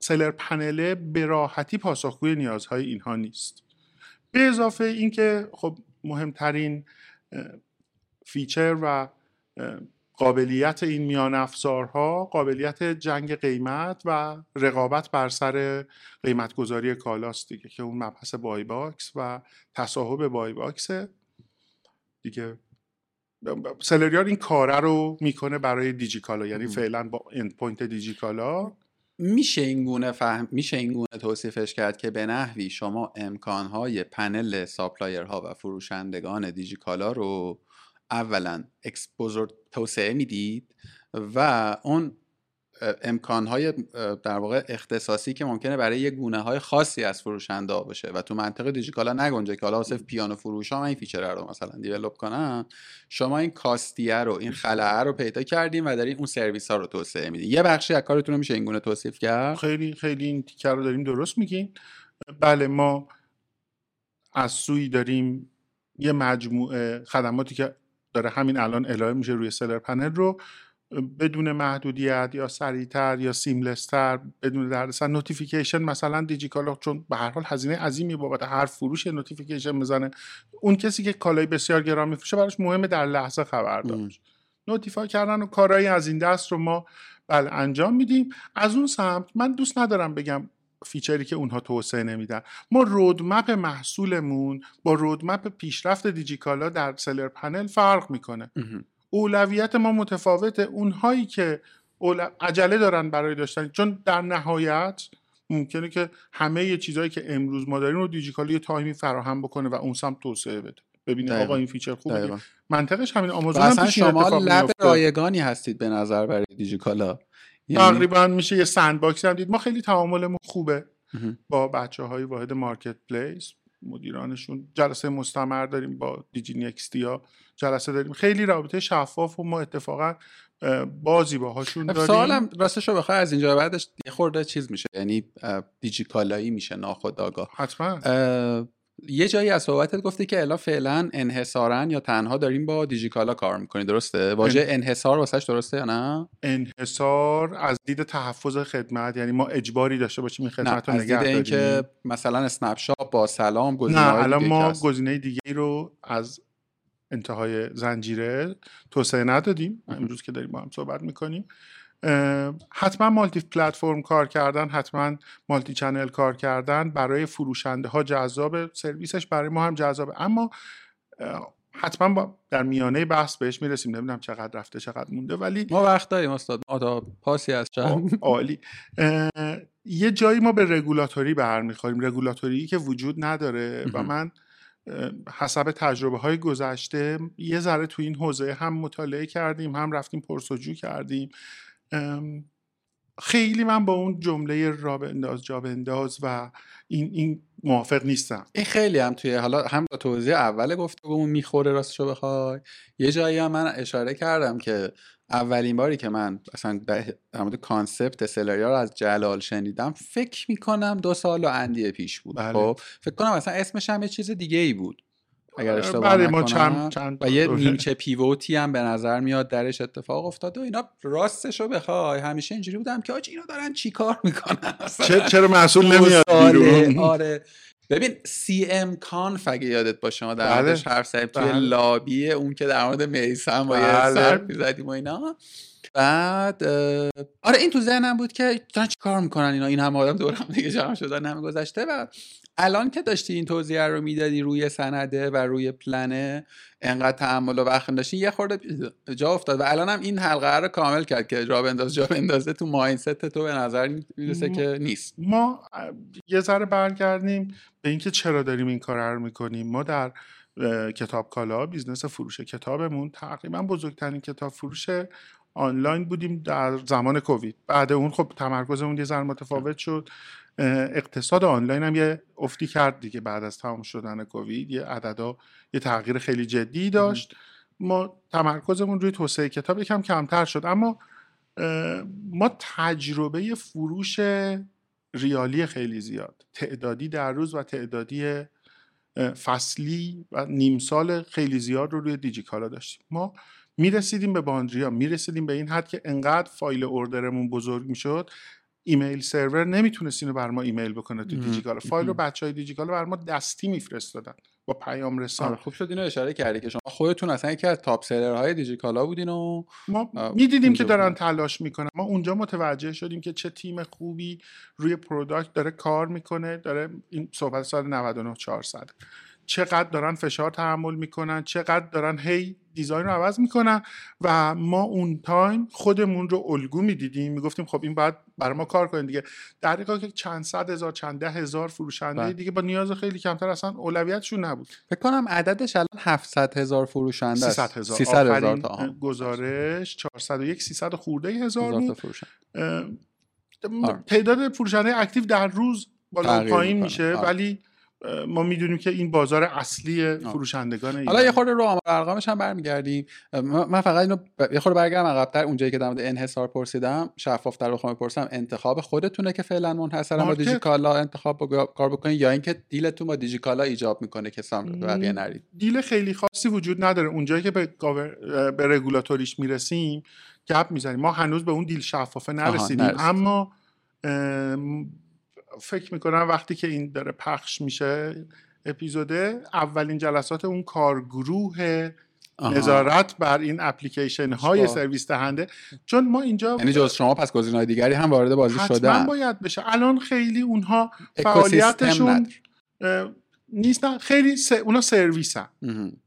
seller panel ه به راحتی پاسخگوی نیازهای اینها نیست. به اضافه اینکه خب مهمترین feature و قابلیت این میان افزارها قابلیت جنگ قیمت و رقابت بر سر قیمت گذاری کالاست دیگه که اون مبحث buy box و تصاحب buy box دیگه. سلریار این کاره رو می‌کنه برای دیجیکالا یعنی فعلا با endpoint دیجیکالا. میشه این گونه فهم میشه این گونه توصیفش کرد که به نحوی شما امکانهای پنل supplier ها و فروشندگان دیجیکالا رو اولا exposure توسعه می‌دید و اون امکانهای در واقع اختصاصی که ممکنه برای یه گونه های خاصی از فروشنده باشه و تو منطقه دیجیکالا نگنجه که حالا صرف پیانو فروش ها من این feature رو مثلا develop کنم شما این کاستیه رو این خلأه رو پیدا کردیم و دارین اون سرویس ها رو توسعه میدین. یه بخشی از کارتون رو میشه این گونه توصیف کرد؟ خیلی خیلی این تیکه رو داریم درست میگین. بله ما از سوی داریم یه مجموعه خدماتی که داره همین الان ارائه میشه روی seller panel رو. بدون محدودیت یا سریعتر یا seamless تر بدون دردسر. notification مثلا دیجیکالا چون به هر حال هزینه عظیمی بابت هر فروش notification می‌زنه. اون کسی که کالای بسیار گران میفروشه براش مهمه در لحظه خبر داشت. notify کردن و کارهایی از این دست رو ما بله انجام میدیم. از اون سمت من دوست ندارم بگم feature ی که اونها توسعه نمیدن. ما roadmap محصولمون با roadmap پیشرفت دیجیکالا در seller panel فرق می‌کنه. اولویت ما متفاوته اونهایی که عجله دارن برای داشتن. چون در نهایت ممکنه که همه چیزهایی که امروز ما داریم رو دیجیکالا یه تایمی فراهم بکنه و اون سمت توسعه بده. ببینید آقا این feature خوبه منطقش همین آمازون هم شما lab رایگانی هستید به نظر برای دیجیکالا. یعنی تقریبا میشه یه sandbox هم دید. ما خیلی تعاملمون خوبه با بچه های واحد marketplace مدیرانشون. جلسه مستمر داریم با دیجی‌نکستیا جلسه داریم. خیلی رابطه شفاف و ما اتفاقا بازی باهاشون داریم. سوالم راستش رو بخوای از اینجا بعدش یه خورده چیز میشه. یعنی دیجیکالایی میشه ناخودآگاه. حتما. یه جایی از صحبتت گفتی که الا فعلا انحصارا یا تنها داریم با دیجیکالا کار می‌کنیم درسته؟ واژه انحصار واسش درسته یا نه؟ انحصار از دید تحفظ خدمت یعنی ما اجباری داشته باشیم این خدمت رو نگه داریم. که مثلا اسنپ با سلام گزینه نه الان ما گزینه دیگه رو از انتهای زنجیره توسعه ندادیم. امروز که داریم با هم صحبت می‌کنیم. حتما مالتی پلتفرم کار کردن حتما مالتی چنل کار کردن برای فروشنده ها جذاب سرویسش برای ما هم جذابه اما حتما با در میانه بحث بهش می‌رسیم. نمی‌دونم چقدر رفته چقدر مونده ولی ما وقت داریم استاد. آتا پاسی از چند عالی. یه جایی ما به رگولاتوری برمیخوریم. رگولاتوری که وجود نداره و من حسب تجربه های گذشته یه ذره تو این حوزه هم مطالعه کردیم هم رفتیم پرسجو کردیم. خیلی من با اون جمله را انداز جا انداز و این این موافق نیستم. این خیلی هم توی حالا هم با توضیح اول گفتگومون می‌خوره راستشو بخوای. یه جایی هم من اشاره کردم که اولین باری که من اصلا در مورد concept سلریار رو از جلال شنیدم فکر می‌کنم دو سال و اندیه پیش بود. بله. خب فکر کنم اصلا اسمش هم یه چیز دیگه ای بود. اگر اشتباه بله ما چند, چند و یه نیمچه pivot ی هم به نظر میاد درش اتفاق افتاده و اینا راستش رو بخوای. همیشه اینجوری بودم که آج اینا دارن چیکار می‌کنن؟ چرا مسئول نمیاد آره. ببین سی ام کان فگه یادت باشه ما در موردش بله. حرف زدیم توی بله. لابی اون که در مورد میسم با یه سر می‌زدیم و اینا. بعد آره این تو ذهنم بود که دارن چی کار می‌کنن اینا؟ این هم آدم دور هم دیگه جمع شدن همه گذشته و الان که داشتی این توضیح رو می‌دادی روی سنده و روی پلنه انقدر تحمل و وقت داشتی یه خورده جا افتاد و الان هم این حلقه رو کامل کرد که جا بنداز جا بندازه تو mindset تو به نظر می‌رسه که نیست. ما یه ذره برگردیم به اینکه چرا داریم این کار رو می‌کنیم. ما در کتاب کالا business فروش کتابمون تقریبا بزرگترین کتاب فروش آنلاین بودیم در زمان کووید. بعد اون خب تمرکزمون یه ذره متفاوت شد. اقتصاد آنلاین هم یه افتی کرد دیگه بعد از تمام شدن کووید. یه عددا یه تغییر خیلی جدی داشت. ما تمرکزمون روی توسعه کتاب یکم کمتر شد. اما ما تجربه فروش ریالی خیلی زیاد. تعدادی در روز و تعدادی فصلی و نیم سال خیلی زیاد رو روی دیجیکالا داشتیم. ما می‌رسیدیم به باندریا می‌رسیدیم به این حد که انقدر فایل اوردرمون بزرگ می‌شد. ایمیل سرور نمی‌تونست اینو بر ما ایمیل بکنه تو دیجیکالا. فایل رو بچه های دیجیکالا بر ما دستی میفرستادن با پیام رسان. آره خوب شد. اینو اشاره کردی که شما خودتون اصلا یکی از top seller های دیجیکالا بودین و ما می‌دیدیم که دارن تلاش می‌کنن. ما اونجا متوجه شدیم که چه تیم خوبی روی product داره کار می‌کنه. داره این صحبت سال 99 400 چقدر دارن فشار تحمل می‌کنن چقدر دارن هی design رو عوض می‌کنن و ما اون تایم خودمون رو الگو می‌دیدیم می‌گفتیم خب این باید برای ما کار کنیم دیگه. در که چند صد هزار چند ده هزار فروشنده بله. دیگه با نیاز خیلی کمتر اصلا اولویتشون نبود. فکر کنم عددش الان 700 هزار فروشنده است. 300 هزار. 300 هزار تا. گزارش 401 300 خورده هزار بود. آره. تعداد فروشنده اکتیو در روز بالا پایین میشه آره. ولی ما می‌دونیم که این بازار اصلی فروشندگان حالا یه خورده رو آمار ارقامش هم برمیگردیم. من فقط اینو ب... یه خورده برگردم عقب‌تر اونجایی که در مورد انحصار پرسیدم شفافتر بخوام بپرسم انتخاب خودتونه که فعلا منحصرا با دیجیکالا انتخاب با کار بکنین یا اینکه دیلتون با دیجیکالا ایجاب می‌کنه که سام بقیه نرید؟ دیل خیلی خاصی وجود نداره. اونجایی که به به رگولاتوریش می‌رسیم گپ می‌زنیم. ما هنوز به اون دیل شفافه نرسیدیم. اما فکر می‌کنم وقتی که این داره پخش میشه اپیزوده اولین جلسات اون کارگروه نظارت بر این اپلیکیشن های سرویس دهنده. چون ما اینجا یعنی جز شما پس گزینه‌های دیگری هم وارد بازی شده حتما باید بشه. الان خیلی اونها فعالیتشون نیستن. خیلی س... اونا سرویس هم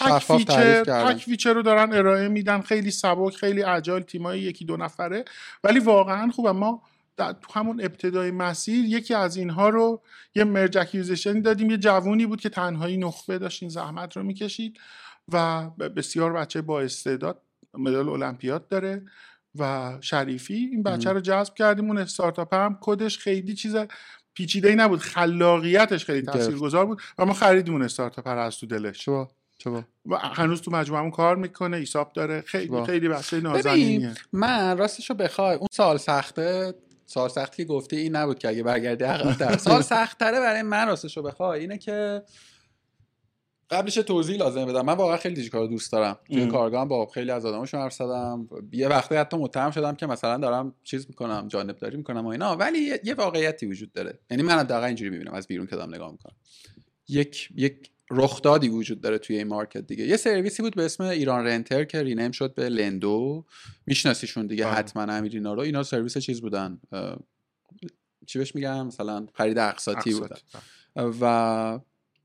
تک feature تک feature رو دارن ارائه میدن. خیلی سبک خیلی agile تیمای یکی دو نفره. ولی واقعا خوبه. ما تو همون ابتدای مسیر یکی از اینها رو یه merge acquisition دادیم. یه جوونی بود که تنهایی نخبه داشت این زحمت رو می‌کشید و بسیار بچه با استعداد مدال المپیاد داره و شریفی. این بچه رو جذب کردیم. اون استارتاپ هم کدش خیلی چیز پیچیده ای نبود. خلاقیتش خیلی تاثیرگذار بود. و ما خریدیم اون استارتاپ رو از تو دلش. چرا؟ و هنوز تو مجموعه کار می‌کنه. ایساب داره. خیلی خیلی بچه نازنینیه. من راستشو بخوای اون سال سخته؟ سال سختی که گفته این نبود که اگه برگردی عقب‌تر [laughs] سال سختتره برای من راستشو بخوای اینه که قبلش توضیح لازم بدم. من واقعا خیلی دیجیکال دوست دارم. توی کارگاه با خیلی از آدماشون حرف زدم. یه وقتی حتی متهم شدم که مثلا دارم چیز می‌کنم جانب داری می‌کنم و اینا. ولی یه واقعیتی وجود داره. یعنی من دقیقا اینجوری می‌بینم از بیرون که دارم نگاه می‌کنم. یک یک رخدادی وجود داره توی این مارکت دیگه. یه سرویسی بود به اسم ایران‌رنتر که rename شد به لندو. میشناسیشون دیگه آه. حتما امیر اینا رو اینا سرویس چیز بودن. چی بهش میگم مثلا خرید اقساطی بودن. و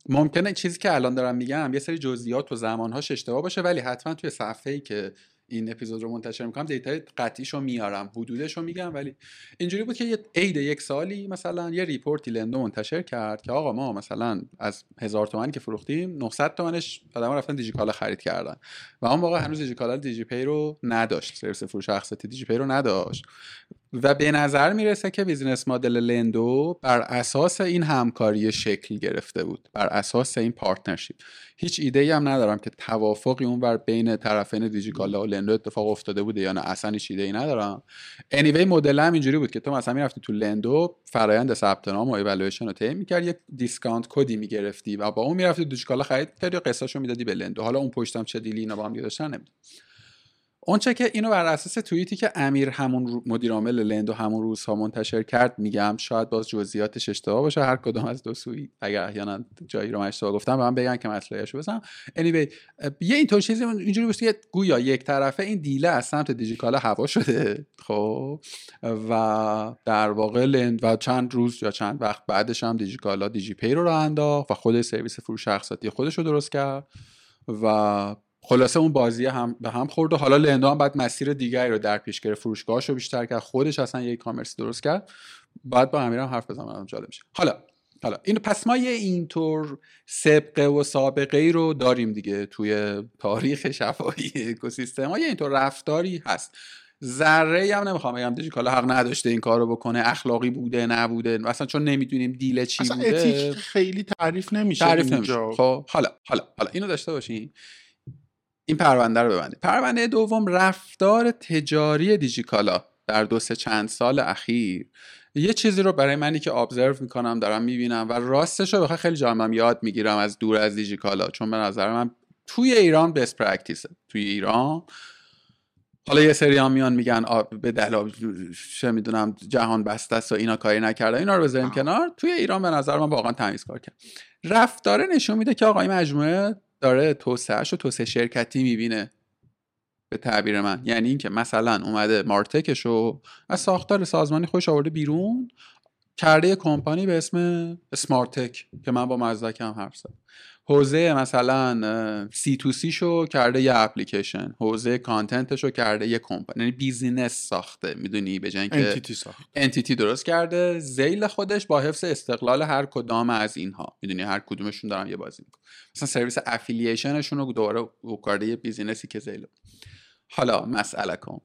ممکنه چیزی که الان دارم میگم یه سری جزئیات و زمانهاش اشتباه باشه ولی حتما توی صفحه ای که این اپیزود رو منتشر می‌کنم. data ی قطعیش رو میارم حدودش رو میگم ولی اینجوری بود که یه عید یک سالی مثلا یه report ی لندو منتشر کرد که آقا ما مثلا از هزار تومنی که فروختیم 900 تومنش آدم رفتن دیجیکالا خرید کردن. و اون موقع هنوز دیجیکالا دیجی پی رو نداشت. سرویس فروش اقساطی دیجی پی رو نداشت. و به نظر می‌رسه که business model لندو بر اساس این همکاری شکل گرفته بود بر اساس این partnership. هیچ ایده ای هم ندارم که توافقی اون بر بین طرفین دیجیکالا و لندو اتفاق افتاده بوده یا نه اصلا هیچ ایده ای ندارم. anyway مدل هم اینجوری بود که تو مثلا می‌رفتی تو لندو فرایند ثبت نام و ایوالویشن رو طی می‌کردی یک discount code ی می‌گرفتی و با اون می‌رفتی دیجیکالا خرید کردی و قسطشو می‌دادی به لندو. حالا اون پشتم چه deal ی اینا با هم داشتن نمی‌دونم. اونچه که اینو بر اساس توییتی که امیر همون مدیر عامل لندو همون روزها منتشر کرد میگم شاید باز جزئیاتش اشتباه باشه هر کدوم از دو سوی اگر احیانا جایی رو اشتباه گفتم به من بگن که مطلبش بزنم. Anyway یه اینطور چیزی اینجوری باشه که گویا یک طرفه این دیله از سمت دیجیکالا هوا شده. خب و در واقع لند و چند روز یا چند وقت بعدش هم دیجیکالا دیجی پی رو راه انداخت و خود سرویس فروش اقساطی خودش رو درست کرد و خلاصه اون بازی هم به هم خورد و حالا لندو هم بعد مسیر دیگری رو در پیش گرفت. فروشگاهش رو بیشتر کرد. خودش اصلا یک کامرسی درست کرد. بعد با امیرم حرف بزنم جالب میشه. حالا حالا این پس ما یه اینطور سبقه و سابقه ای رو داریم دیگه توی تاریخ شفاهی اکوسیستم. ها یه اینطور رفتاری هست. ذره هم نمی‌خوام بگم دیجیکالا حق نداشته این کارو بکنه اخلاقی بوده نبوده. مثلا چون نمی‌دونیم دیل چی اصلا بوده. اتیک خیلی تعریف نمیشه تعریف. نمیشه. خب حالا حالا حالا اینو داشته باشیم این پرونده رو ببندیم. پرونده دوم رفتار تجاری دیجیکالا در دو سه چند سال اخیر. یه چیزی رو برای منی که ابزرو می‌کنم دارم می‌بینم و راستش رو بخوای خیلی جامعم یاد می‌گیرم از دور از دیجیکالا چون به نظر من توی ایران بست پرکتیسه توی ایران حالا یه سری هم میان میگن به دلایل چه می‌دونم جهان بسته است و اینا کاری نکردن اینا رو بذاریم آه. کنار. توی ایران به نظر من واقعا تمیز کار کرد. رفتاره نشون میده که آقا این مجموعه داره توسعهش و توسعه شرکتی می‌بینه به تعبیر من. یعنی اینکه مثلا اومده martech ش رو از ساختار سازمانی خودش آورده بیرون کرده کمپانی به اسم سمارتک که من با مزدک هم حرف زدم. حوزه مثلا سی تو سی شو کرده یه اپلیکیشن حوزه content ش رو کرده یه کمپانی یعنی business ساخته می‌دونی؟ به جای entity entity درست کرده ذیل خودش با حفظ استقلال هر کدام از اینها. می‌دونی؟ هر کدومشون دارن یه بازی می‌کنه مثلا سرویس affiliation شون رو دوباره کرده یه business ی که ذیل حالا مسئله کن.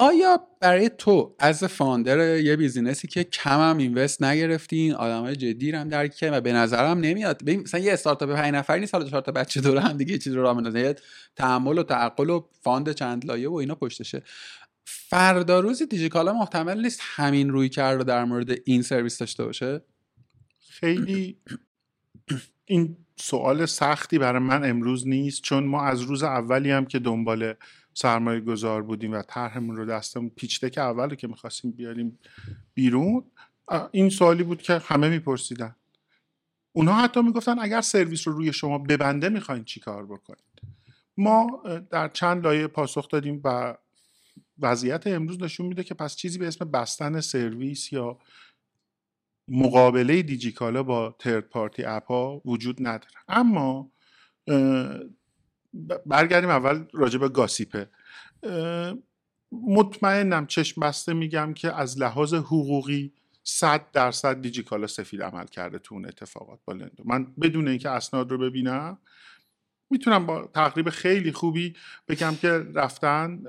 آیا برای تو از founder یه business ی که کم هم invest نگرفتین؟ آدمای جدی هم درک کردین و به نظرم نمیاد. ببین مثلا یه استارتاپ 5 نفری نیست حالا چهار تا بچه دوره هم دیگه یه چیزی رو راه بندازن یه تحمل و تعقل و fund چند لایه و اینا پشتشه. فردا روزی دیجیکالا محتمل نیست همین روی کرد رو در مورد این سرویس داشته باشه؟ خیلی این سوال سختی برای من امروز نیست چون ما از روز اولی هم که دنبال سرمایه گذار بودیم و طرحمون رو دستمون پیچ که اول که می‌خواستیم بیاریم بیرون این سوالی بود که همه میپرسیدن. اونها حتی می‌گفتن اگر سرویس رو روی شما ببنده می‌خواین چی کار بکنید؟ ما در چند لایه پاسخ دادیم و وضعیت امروز نشون میده که پس چیزی به اسم بستن سرویس یا مقابله دیجیکالا با ترد پارتی اپ ها وجود نداره. اما برگردیم اول راجع به گاسیپه. مطمئنم چشم بسته میگم که از لحاظ حقوقی صد درصد دیجیکالا سفید عمل کرده تو اون اتفاقات با لندو من بدون اینکه اسناد رو ببینم می‌تونم با تقریب خیلی خوبی بگم که رفتن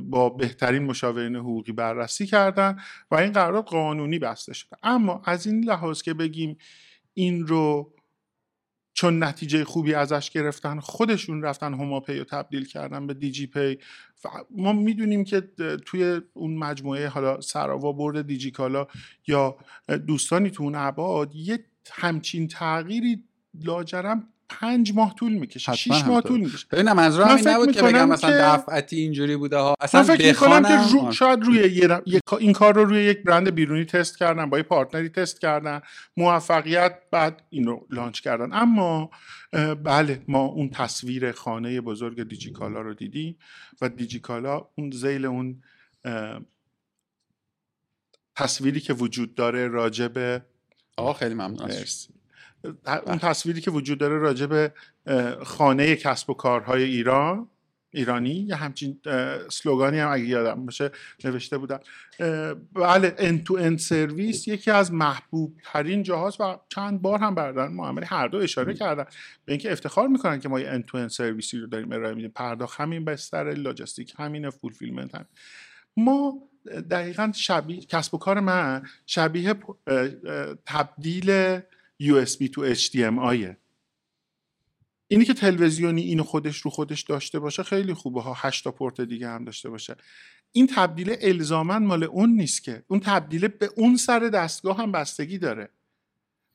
با بهترین مشاورین حقوقی بررسی کردن و این قرارداد قانونی بسته شده. اما از این لحاظ که بگیم این رو چون نتیجه خوبی ازش گرفتن خودشون رفتن هوماپی رو تبدیل کردن به دیجی پی و ما می‌دونیم که توی اون مجموعه حالا سراوا برد دیجیکالا یا دوستانی تو اون ابعاد یه همچین تغییری لاجرم پنج ماه طول می‌کشه شیش ماه. طول. می‌کشه. ببینم منظورم من این نبود که بگم مثلا دفعتی اینجوری بوده ها. اصلا من فکر می‌کنم که رو شاید روی یه این کار رو روی یک برند بیرونی تست کردن با یه پارتنری تست کردن موفقیت بعد این رو لانچ کردن. اما بله ما اون تصویر خانه بزرگ دیجیکالا رو دیدیم و دیجیکالا اون زیل اون تصویری که وجود داره راجع به آقا خیلی ممنون. اون تصویری که وجود داره راجع به خانه کسب و کارهای ایران ایرانی یه همچین slogan ی هم اگه یادم باشه نوشته بودن. بله end to end service یکی از محبوب ترین جاهاست و چند بار هم بردن معامله هر دو اشاره کردن به اینکه افتخار می‌کنن که ما یه end to end service ی رو داریم ارائه میدیم. پرداخت همین بستر لاجستیک همین fulfillment هم ما دقیقا شبیه کسب و کار من شبیه تبدیل USB تو HDMI اینی که تلویزیونی اینو خودش رو خودش داشته باشه خیلی خوبه. ها هشت تا پورت دیگه هم داشته باشه. این تبدیل الزاما مال اون نیست که. اون تبدیل به اون سر دستگاه هم بستگی داره.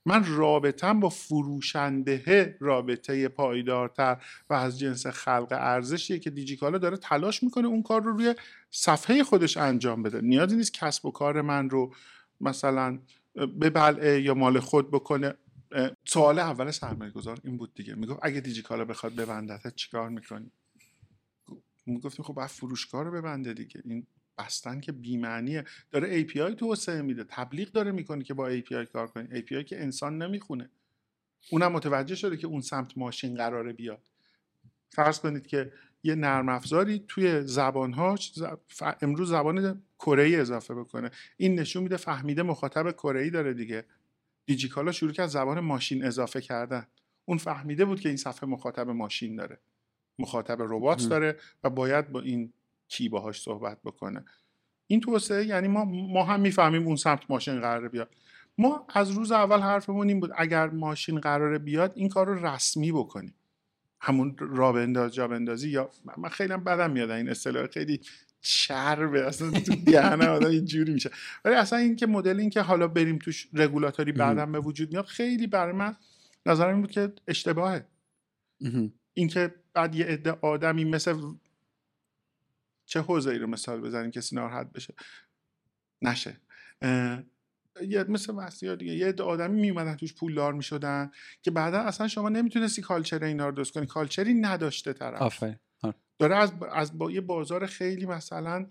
من رابطم با فروشنده رابطه پایدارتر و از جنس خلق ارزشیه که دیجیکالا داره تلاش می‌کنه اون کار رو روی صفحه خودش انجام بده. نیازی نیست کسب و کار من رو مثلا ببلعه یا مال خود بکنه. سوال اول سرمایه گذار این بود دیگه. می‌گفت اگه دیجیکالا بخواد ببندت چیکار می‌کنی؟ می‌گفتیم خب باید فروشگاه رو ببنده دیگه. این بستن که بیمعنیه. داره API توسعه میده. تبلیغ داره می‌کنه که با API کار کنی. API که انسان نمی‌خونه. اونم متوجه شده که اون سمت ماشین قراره بیاد. فرض کنید که یه نرم افزاری توی زبانها امروز زبان کره ای اضافه بکنه. این نشون میده فهمیده مخاطب کره ای داره دیگه. دیجیکالا شروع کرد زبان ماشین اضافه کردن. اون فهمیده بود که این صفحه مخاطب ماشین داره. مخاطب ربات داره و باید با این کی باهاش صحبت بکنه. این توسعه یعنی ما ما هم می‌فهمیم اون سمت ماشین قراره بیاد. ما از روز اول حرفمون این بود اگر ماشین قراره بیاد این کار رو رسمی بکنیم. همون را بنداز جا بندازی یا من خیلی بدم میاد. این اصطلاح خیلی چربه. اصلا تو دهنه آدم اینجوری میشه. ولی اصلا این که مدل این که حالا بریم توش رگولاتوری بعدم به وجود میاد خیلی برای من نظرم این بود که اشتباهه. اینکه بعد یه عده آدمی مثل چه حوزه ای رو مثال بزنیم کسی ناراحت بشه؟ نشه. یه مثل مسیحا دیگه یه عده آدمی میومدن توش پولدار می‌شدن که بعدا اصلا شما نمی‌تونستی کالچر اینا رو درست کنی. کالچری نداشته طرف. آفرین. داره از, از با یه بازار خیلی مثلا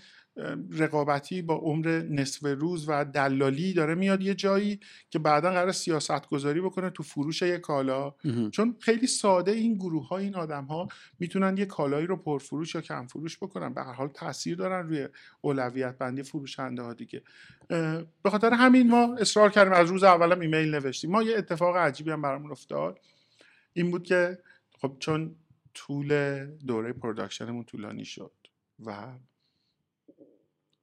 رقابتی با عمر نصف روز و دلالی داره میاد یه جایی که بعدا قرار سیاست گذاری بکنه تو فروش یه کالا. چون خیلی ساده این گروه ها این آدم ها می‌تونن یه کالایی رو پرفروش یا کم فروش بکنن. به هر حال تاثیر دارن روی اولویت بندی فروشنده ها دیگه به خاطر همین ما اصرار کردیم از روز اولم ایمیل نوشتیم. ما یه اتفاق عجیبی هم برامون افتاد. این بود که خب چون طول دوره production مون طولانی شد و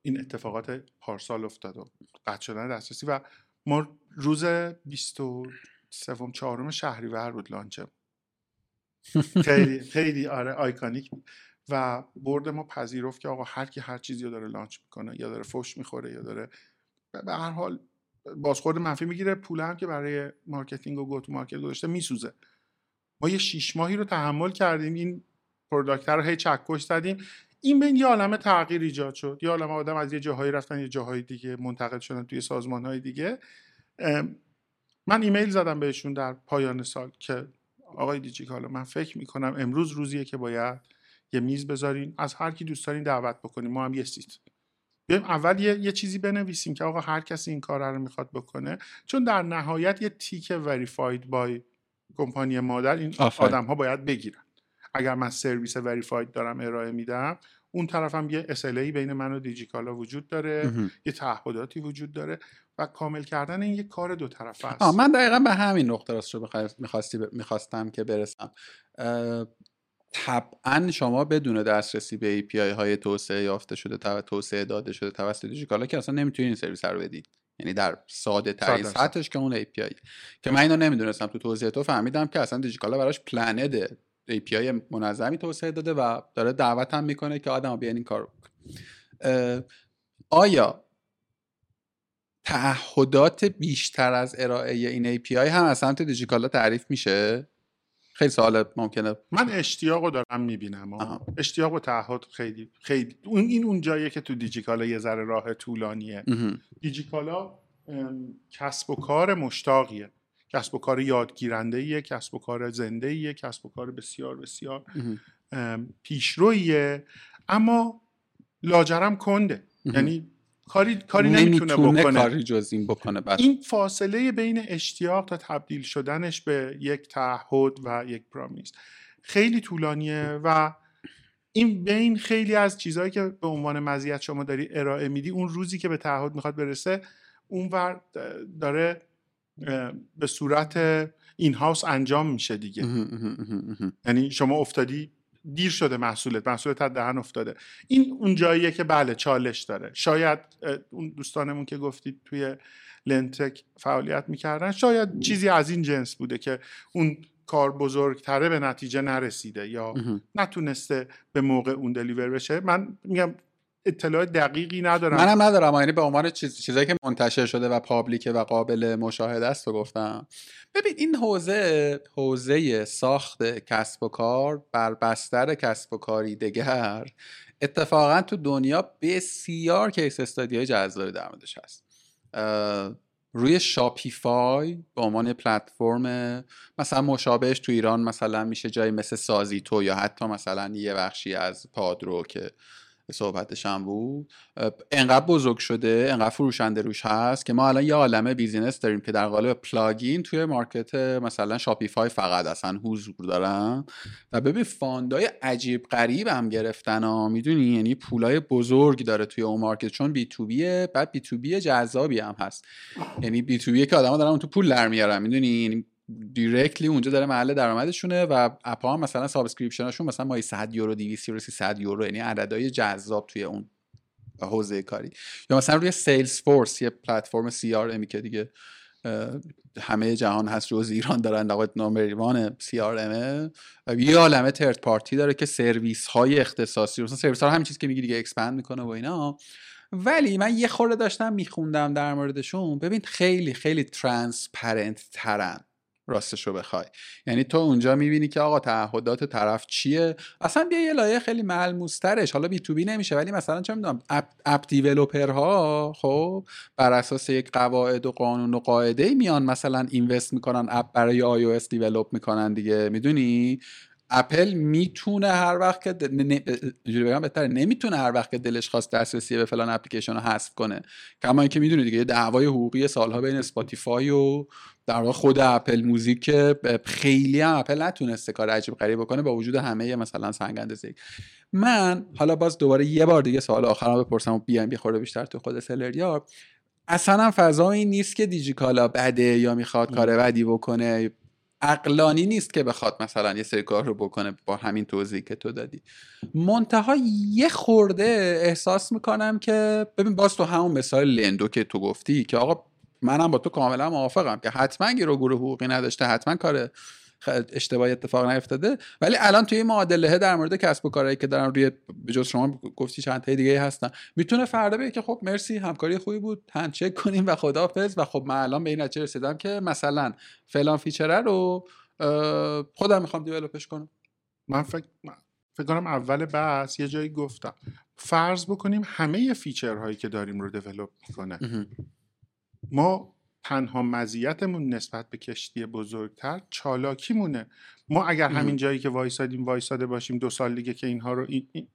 این اتفاقات پارسال افتاد و قطع شدن دسترسی و ما روز 23 چهارم شهریور بود launch ه. [laughs] خیلی خیلی آره iconic. و board ما پذیرفت که آقا هر کی هر چیزی رو داره launch می‌کنه یا داره فوش می‌خوره یا داره به هر حال بازخورد منفی می‌گیره پول هم که برای marketing و go to market گذاشته میسوزه. ما یه شیش ماهی رو تحمل کردیم این product رو هی چکش زدیم. این بین یه عالم تغییر ایجاد شد. یه عالم آدم از یه جاهایی رفتن یه جاهای دیگه منتقل شدن توی سازمان های دیگه من ایمیل زدم بهشون در پایان سال که آقای دیجیکالا من فکر می‌کنم امروز روزیه که باید یه میز بذارین از هر کی دوست دارین دعوت بکنیم ما هم یه seat. بیایم اول یه،, یه چیزی بنویسیم که آقا هر کسی این کار رو می‌خواد بکنه. چون در نهایت یه تیک verified by کمپانی مادر این آدم ها باید بگیرن. اگر من سرویس verified دارم ارائه میدم اون طرف هم یه SLA بین من و دیجیکالا وجود داره یه تعهداتی وجود داره و کامل کردن این یه کار دو طرفه است. من دقیقا به همین نقطه راست رو می‌خواستم که برسم. طبعا شما بدون دسترسی به API های توسعه یافته شده توسعه داده شده توسط دیجیکالا که اصلا نمی‌تونید این سرویس رو بدید یعنی در ساده ترین سطحش که اون API که من اینو نمی‌دونستم تو توضیح تو فهمیدم که اصلا دیجیکالا براش پلنده API منظمی توسعه داده و داره دعوت هم می‌کنه که آدم بیان این کار آیا تعهدات بیشتر از ارائه این API هم از سمت دیجیکالا تعریف میشه؟ خیلی سوال ممکنه. من اشتیاق رو دارم می‌بینم اشتیاق و تعهد خیلی خیلی. اون این اون جاییه که تو دیجیکالا یه ذره راه طولانیه. دیجیکالا کسب و کار مشتاقیه. کسب و کار یادگیرنده ایه کسب و کار زنده ایه کسب و کار بسیار بسیار پیشرویه اما لاجرم کنده. یعنی کاری کاری نمی‌تونه بکنه. کاری جز این بکنه بس. این فاصله بین اشتیاق تا تبدیل شدنش به یک تعهد و یک پرامیس خیلی طولانیه و این بین خیلی از چیزهایی که به عنوان مزیت شما داری ارائه میدی اون روزی که به تعهد می‌خواد برسه اونور داره به صورت این هاوس انجام میشه دیگه. یعنی شما افتادی دیر شده محصولت محصولت از دهن افتاده. این اون جاییه که بله چالش داره. شاید اون دوستانمون که گفتید توی لنتک فعالیت می‌کردن شاید چیزی از این جنس بوده که اون کار بزرگتره به نتیجه نرسیده یا نتونسته به موقع اون دلیور بشه. من میگم اطلاع دقیقی ندارم. منم ندارم. یعنی به عنوان چیز چیزایی که منتشر شده و پابلیکه و قابل مشاهده است رو گفتم. ببین این حوزه حوزه ساخت کسب و کار بر بستر کسب و کاری دگر اتفاقا تو دنیا بسیار case study های جذابی در موردش هست. روی Shopify به عنوان پلتفرم مثلا مشابهش تو ایران مثلا میشه جایی مثل سازیتو یا حتی مثلا یه بخشی از پادرو که صحبتش هم بود. انقدر بزرگ شده انقدر فروشنده روش هست که ما الان یه عالمه business داریم که در قالب plugin توی market مثلا Shopify فقط اصلا حضور دارن. و ببین fund ای عجیب غریب هم گرفتن ها. می‌دونی؟ یعنی پولای بزرگ داره توی اون market. چون B2B ه بعد B2B جذابی هم هست. یعنی B2B ه که آدما دارن اون تو پول در میارن. می‌دونی؟ یعنی directly اونجا داره محل درآمدشونه و app ا هم مثلا subscription شون مثلا ماهی 100 یورو 200 یورو 300 یورو یعنی عددهای جذاب توی اون حوزه کاری. یا مثلا روی Salesforce یه پلتفرم CRM که دیگه همه جهان هست جز ایران دارن لغت number CRM یه عالمه third party داره که سرویس های اختصاصی مثلا سرویس ها همین چیزی که میگی دیگه expand می‌کنه و اینا. ولی من یه خورده داشتم میخوندم در موردشون. ببین خیلی خیلی transparent ترن. راستش رو بخوای. یعنی تو اونجا می‌بینی که آقا تعهدات طرف چیه؟ اصلا بیا یه لایه خیلی ملموسترش. حالا B2B نمیشه ولی مثلا چه می‌دونم app, app ها خب بر اساس یک قواعد و قانون و قاعده میان مثلا invest می‌کنن app برای iOS develop می‌کنن دیگه. می‌دونی؟ اپل می‌تونه هر وقت که بگم بهتره نمی‌تونه هر وقت که دلش خواست دسترسی به فلان اپلیکیشن رو حذف کنه. کما اینکه می‌دونی دیگه دعوای حقوقی سالها بین اسپاتیفای و در واقع خود اپل موزیک که خیلی هم اپل نتونسته کار عجیب غریب بکنه با وجود همه مثلا سنگ من حالا باز دوباره یه بار دیگه سوال آخرام بپرسم و بیام بی خورده بیشتر تو خود سلریار اصلا فضا این نیست که دیجیکالا بده یا می‌خواد کار بدی بکنه. عقلانی نیست که بخواد مثلا یه سری کار رو بکنه با همین توضیحی که تو دادی. منتها یه خورده احساس می‌کنم که ببین باز تو همون مثال لندو که تو گفتی که آقا منم با تو کاملا موافقم که حتما گیرو گروه حقوقی نداشته حتما کار اشتباهی اتفاق نیفتاده. ولی الان توی معادله در مورد کسب و کارهایی که دارن روی بجز شما گفتی چند تا دیگه هستن. می‌تونه فردا بگه که خب مرسی همکاری خوبی بود هند چک کنیم و خدافظ و خب من الان به این نتیجه رسیدم که مثلا فلان فیچره رو خودم می‌خوام دیولپش کنم. من فکر فکر کنم اول بحث یه جایی گفتم. فرض بکنیم همه فیچرهایی که داریم رو دیولپ می‌کنه. ما تنها مزیتمون نسبت به کشتی بزرگتر چالاکیمونه. ما اگر همین جایی که وایسادیم وایساده باشیم دو سال دیگه که اینها رو این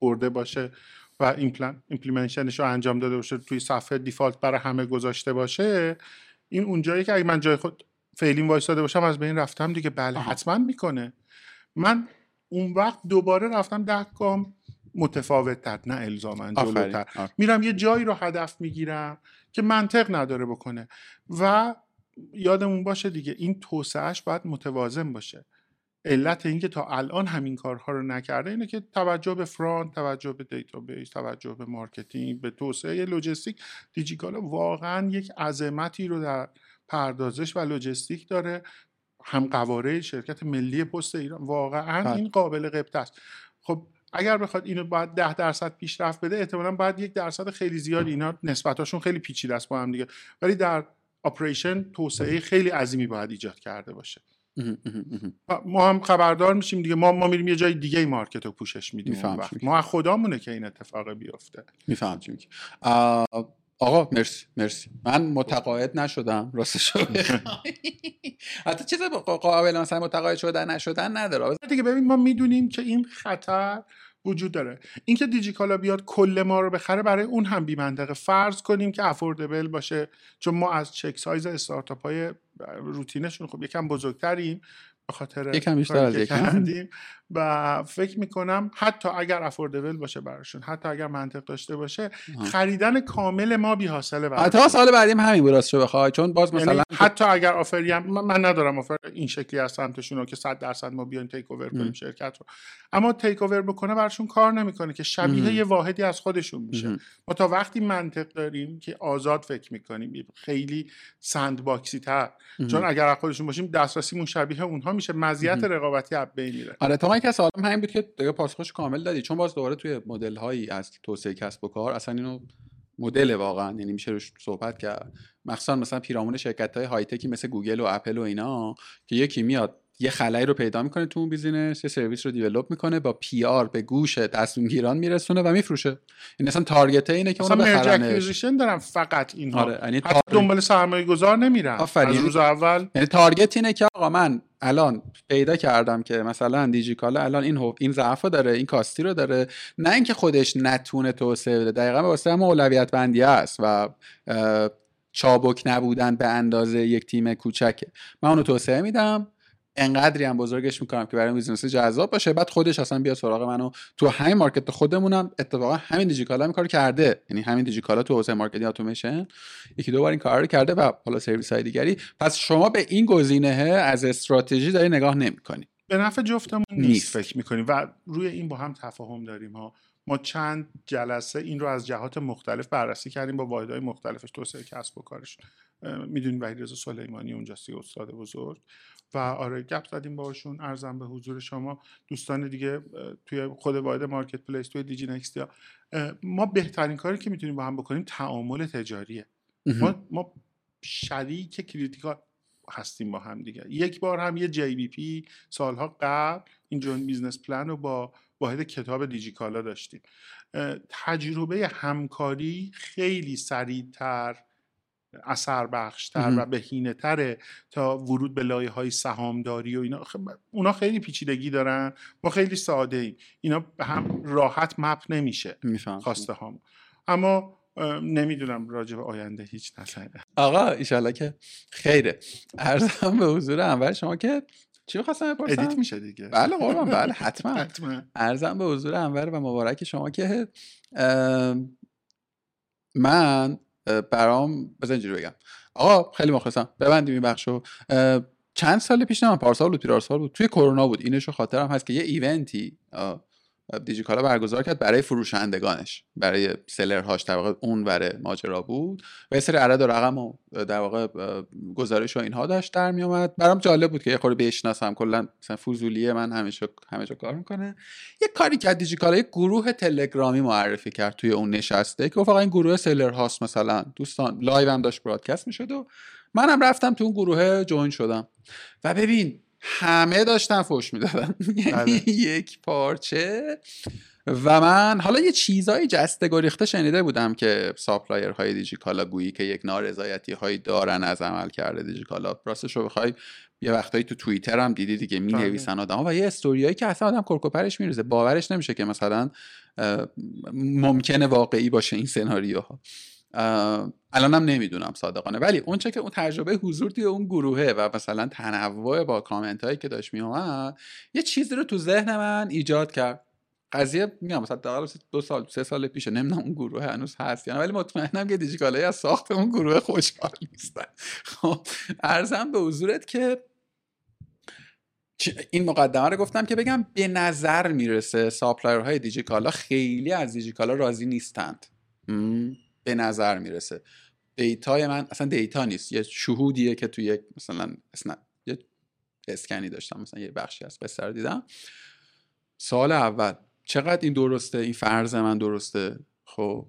برده باشه و implementation ش رو انجام داده باشه توی صفحه default برای همه گذاشته باشه این اونجایی که اگه من جای خود فعلیم وایساده باشم از بین رفتم دیگه. بله حتما می‌کنه. من اون وقت دوباره رفتم ده گام متفاوت تر نه الزاما جلوتر. میرم یه جایی رو هدف می‌گیرم که منطق نداره بکنه. و یادمون باشه دیگه این توسعهش باید متوازن باشه. علت اینکه تا الان همین کارها رو نکرده اینه که توجه به front توجه به database توجه به marketing به توسعه لوجستیک دیجیکالا واقعا یک عظمتی رو در پردازش و لوجستیک داره. هم قواره شرکت ملی پست ایران. واقعا بله. این قابل غبطه است. خب اگر بخواد اینو باید ده درصد پیشرفت بده احتمالا باید یک درصد خیلی زیاد اینا نسبتاشون خیلی پیچیده است با هم دیگه. ولی در اپریشن توسعه خیلی عظیمی باید ایجاد کرده باشه. ما هم خبردار میشیم دیگه. ما ما میریم یه جای دیگه مارکت رو پوشش میدیم ما خدامونه که این اتفاق بیفته. میفهم چی آقا مرسی مرسی. من متقاعد نشدم راستش [laughs] حتی چیز قابل مثلا متقاعد شدن نشدن نداره. دیگه ببین ما می‌دونیم که این خطر وجود داره. اینکه دیجیکالا بیاد کل ما رو بخره برای اون هم بی منطقه فرض کنیم که افوردبل باشه چون ما از چک سایز استارتاپ های روتینشون خب یکم بزرگتریم. خاطر یکم بیشتر از یکم. و فکر می‌کنم حتی اگر افوردبل باشه براشون حتی اگر منطق داشته باشه خریدن کامل ما بی حاصله حتی سال بعدی هم همین راستش بخوای. چون باز یعنی مثلا حتی اگر آفری هم من ندارم آفر این شکلی از سمتشون رو که 100 درصد ما بیایم تیک اوور کنیم شرکت رو. اما take over بکنه براشون کار نمی‌کنه که شبیه یه واحدی از خودشون میشه. ما تا وقتی منطق داریم که آزاد فکر می‌کنیم خیلی sandbox ی تر چون اگر از خودشون باشیم دسترسیمون شبیه اونها میشه مزیت رقابتی از بین میره. آره تا من که سوالم همین بود که دیگه پاسخش کامل دادی چون باز دوباره توی مدل هایی از توسعه کسب و کار اصلا اینو مدل واقعا یعنی میشه روش صحبت کرد. مخصوصا مثلا پیرامون شرکت های high tech ی مثل گوگل و اپل و اینا که یکی میاد یه خلایی رو پیدا می‌کنه تو اون بیزینس یه سرویس رو develop می‌کنه با PR به گوش دست‌اندرکاران میرسونه و میفروشه. این اصلا target اینه که اونو بخرنش دارن فقط اینها. آره یعنی تار... دنبال سرمایه گذار نمیرن آفرین. از روز اول یعنی target اینه که آقا من الان پیدا کردم که مثلا دیجیکالا الان این این ضعف داره این کاستی رو داره. نه اینکه خودش نتونه توسعه بده. دقیقا واسه هم اولویت بندی است و چابک نبودن به اندازه یک تیم کوچکه. من اونو توسعه میدم. انقدری هم بزرگش می‌کنم که برای business جذاب باشه. بعد خودش اصلا بیا سراغ منو تو همین market خودمونم. اتفاقا همین دیجیکالا این کار کرده. یعنی همین دیجیکالا تو حوزه marketing automation یکی دو بار این کار رو کرده و حالا سرویس های دیگری. پس شما به این گزینه از استراتژی داری نگاه نمی‌کنی. به نفع جفتمون نیست فکر می‌کنیم و روی این با هم تفاهم داریم ها. ما چند جلسه این رو از جهات مختلف بررسی کردیم با واحدهای مختلفش. توسعه کسب و کارش. می‌دونید وحید رضا سلیمانی اونجاست استاد بزرگ. و آره گپ زدیم باشون عرضم به حضور شما دوستان دیگه توی خود واحد marketplace توی دیجی نکستی‌ها. ما بهترین کاری که می‌تونیم با هم بکنیم تعامل تجاریه. ما, ما شریک critical هستیم با هم دیگه. یک بار هم یه JBP سالها قبل این joint business plan رو با واحد کتاب دیجیکالا داشتیم. تجربه همکاری خیلی سریعتر اثر بخشتر و بهینه تره تا ورود به لایه های سهامداری و اینا. اونا خیلی پیچیدگی دارن. ما خیلی ساده ایم اینا به هم راحت map نمیشه خواسته هم اما نمی‌دونم راجع به آینده هیچ نظره آقا ایشالله که خیره. عرضم به حضور اول شما که چی خواستم بپرسم؟ edit میشه دیگه. بله قربان بله [laughs] حتما. حتما. ارزم به حضور انور و مبارک شما که من برام بذار اینجوری بگم. آقا خیلی مخلصم. ببندیم این بخشو چند سال پیش نه پارسال بود پیرارسال بود. توی کرونا بود. اینشو خاطرم هست که یه ایونتی دیجیکالا برگزار کرد برای فروشندگانش. برای سلرهاش در واقع اون بره ماجرا بود و یه سری عدد و رقم و در واقع گزارش و اینها داشت در می اومد برام جالب بود که یه خورده بشناسم کلا مثلا فوزولیه من همیشه همیشه کار می‌کنه. یه کاری که دیجیکالا یه گروه تلگرامی معرفی کرد توی اون نشسته که فقط این گروه seller هاست مثلا. دوستان live هم داشت broadcast می‌شد و منم رفتم تو اون گروه join شدم. و ببین همه داشتن فوش می‌دادن. [laughs] یعنی بله. یک پارچه. و من حالا یه چیزایی جسته گریخته شنیده بودم که supplier های دیجیکالا گویا که یک نارضایتی هایی دارن از عملکرد دیجیکالا. راستش رو بخوای یه وقتایی تو توییتر هم دیدی دیگه می نویسن بله. آدم و یه استوریایی که اصلا آدم کرکوپرش میریزه. باورش نمیشه که مثلا ممکنه واقعی باشه این سناریوها. الانم نمی‌دونم صادقانه ولی اونچه که اون تجربه حضور توی اون گروهه و مثلا تنوع با کامنت هایی که داشت میومد یه چیزی رو تو ذهن من ایجاد کرد. قضیه میگم مثلا دو سال سه سال پیشه نمی‌دونم اون گروه هنوز هست یعنی ولی مطمئنم که دیجیکالای از ساخت اون گروه خوشحال نیستن. خب عرضم به حضورت که این مقدمه رو گفتم که بگم به نظر می‌رسه supplier های دیجیکالا خیلی از دیجیکالا راضی نیستند. به نظر می‌رسه. data ی من اصلا data نیست. یه شهودیه که توی یک مثلا. یه اسکنی داشتم. مثلا یه بخشی از قصه دیدم. سوال اول چقدر این درسته؟ این فرض من درسته؟ خب.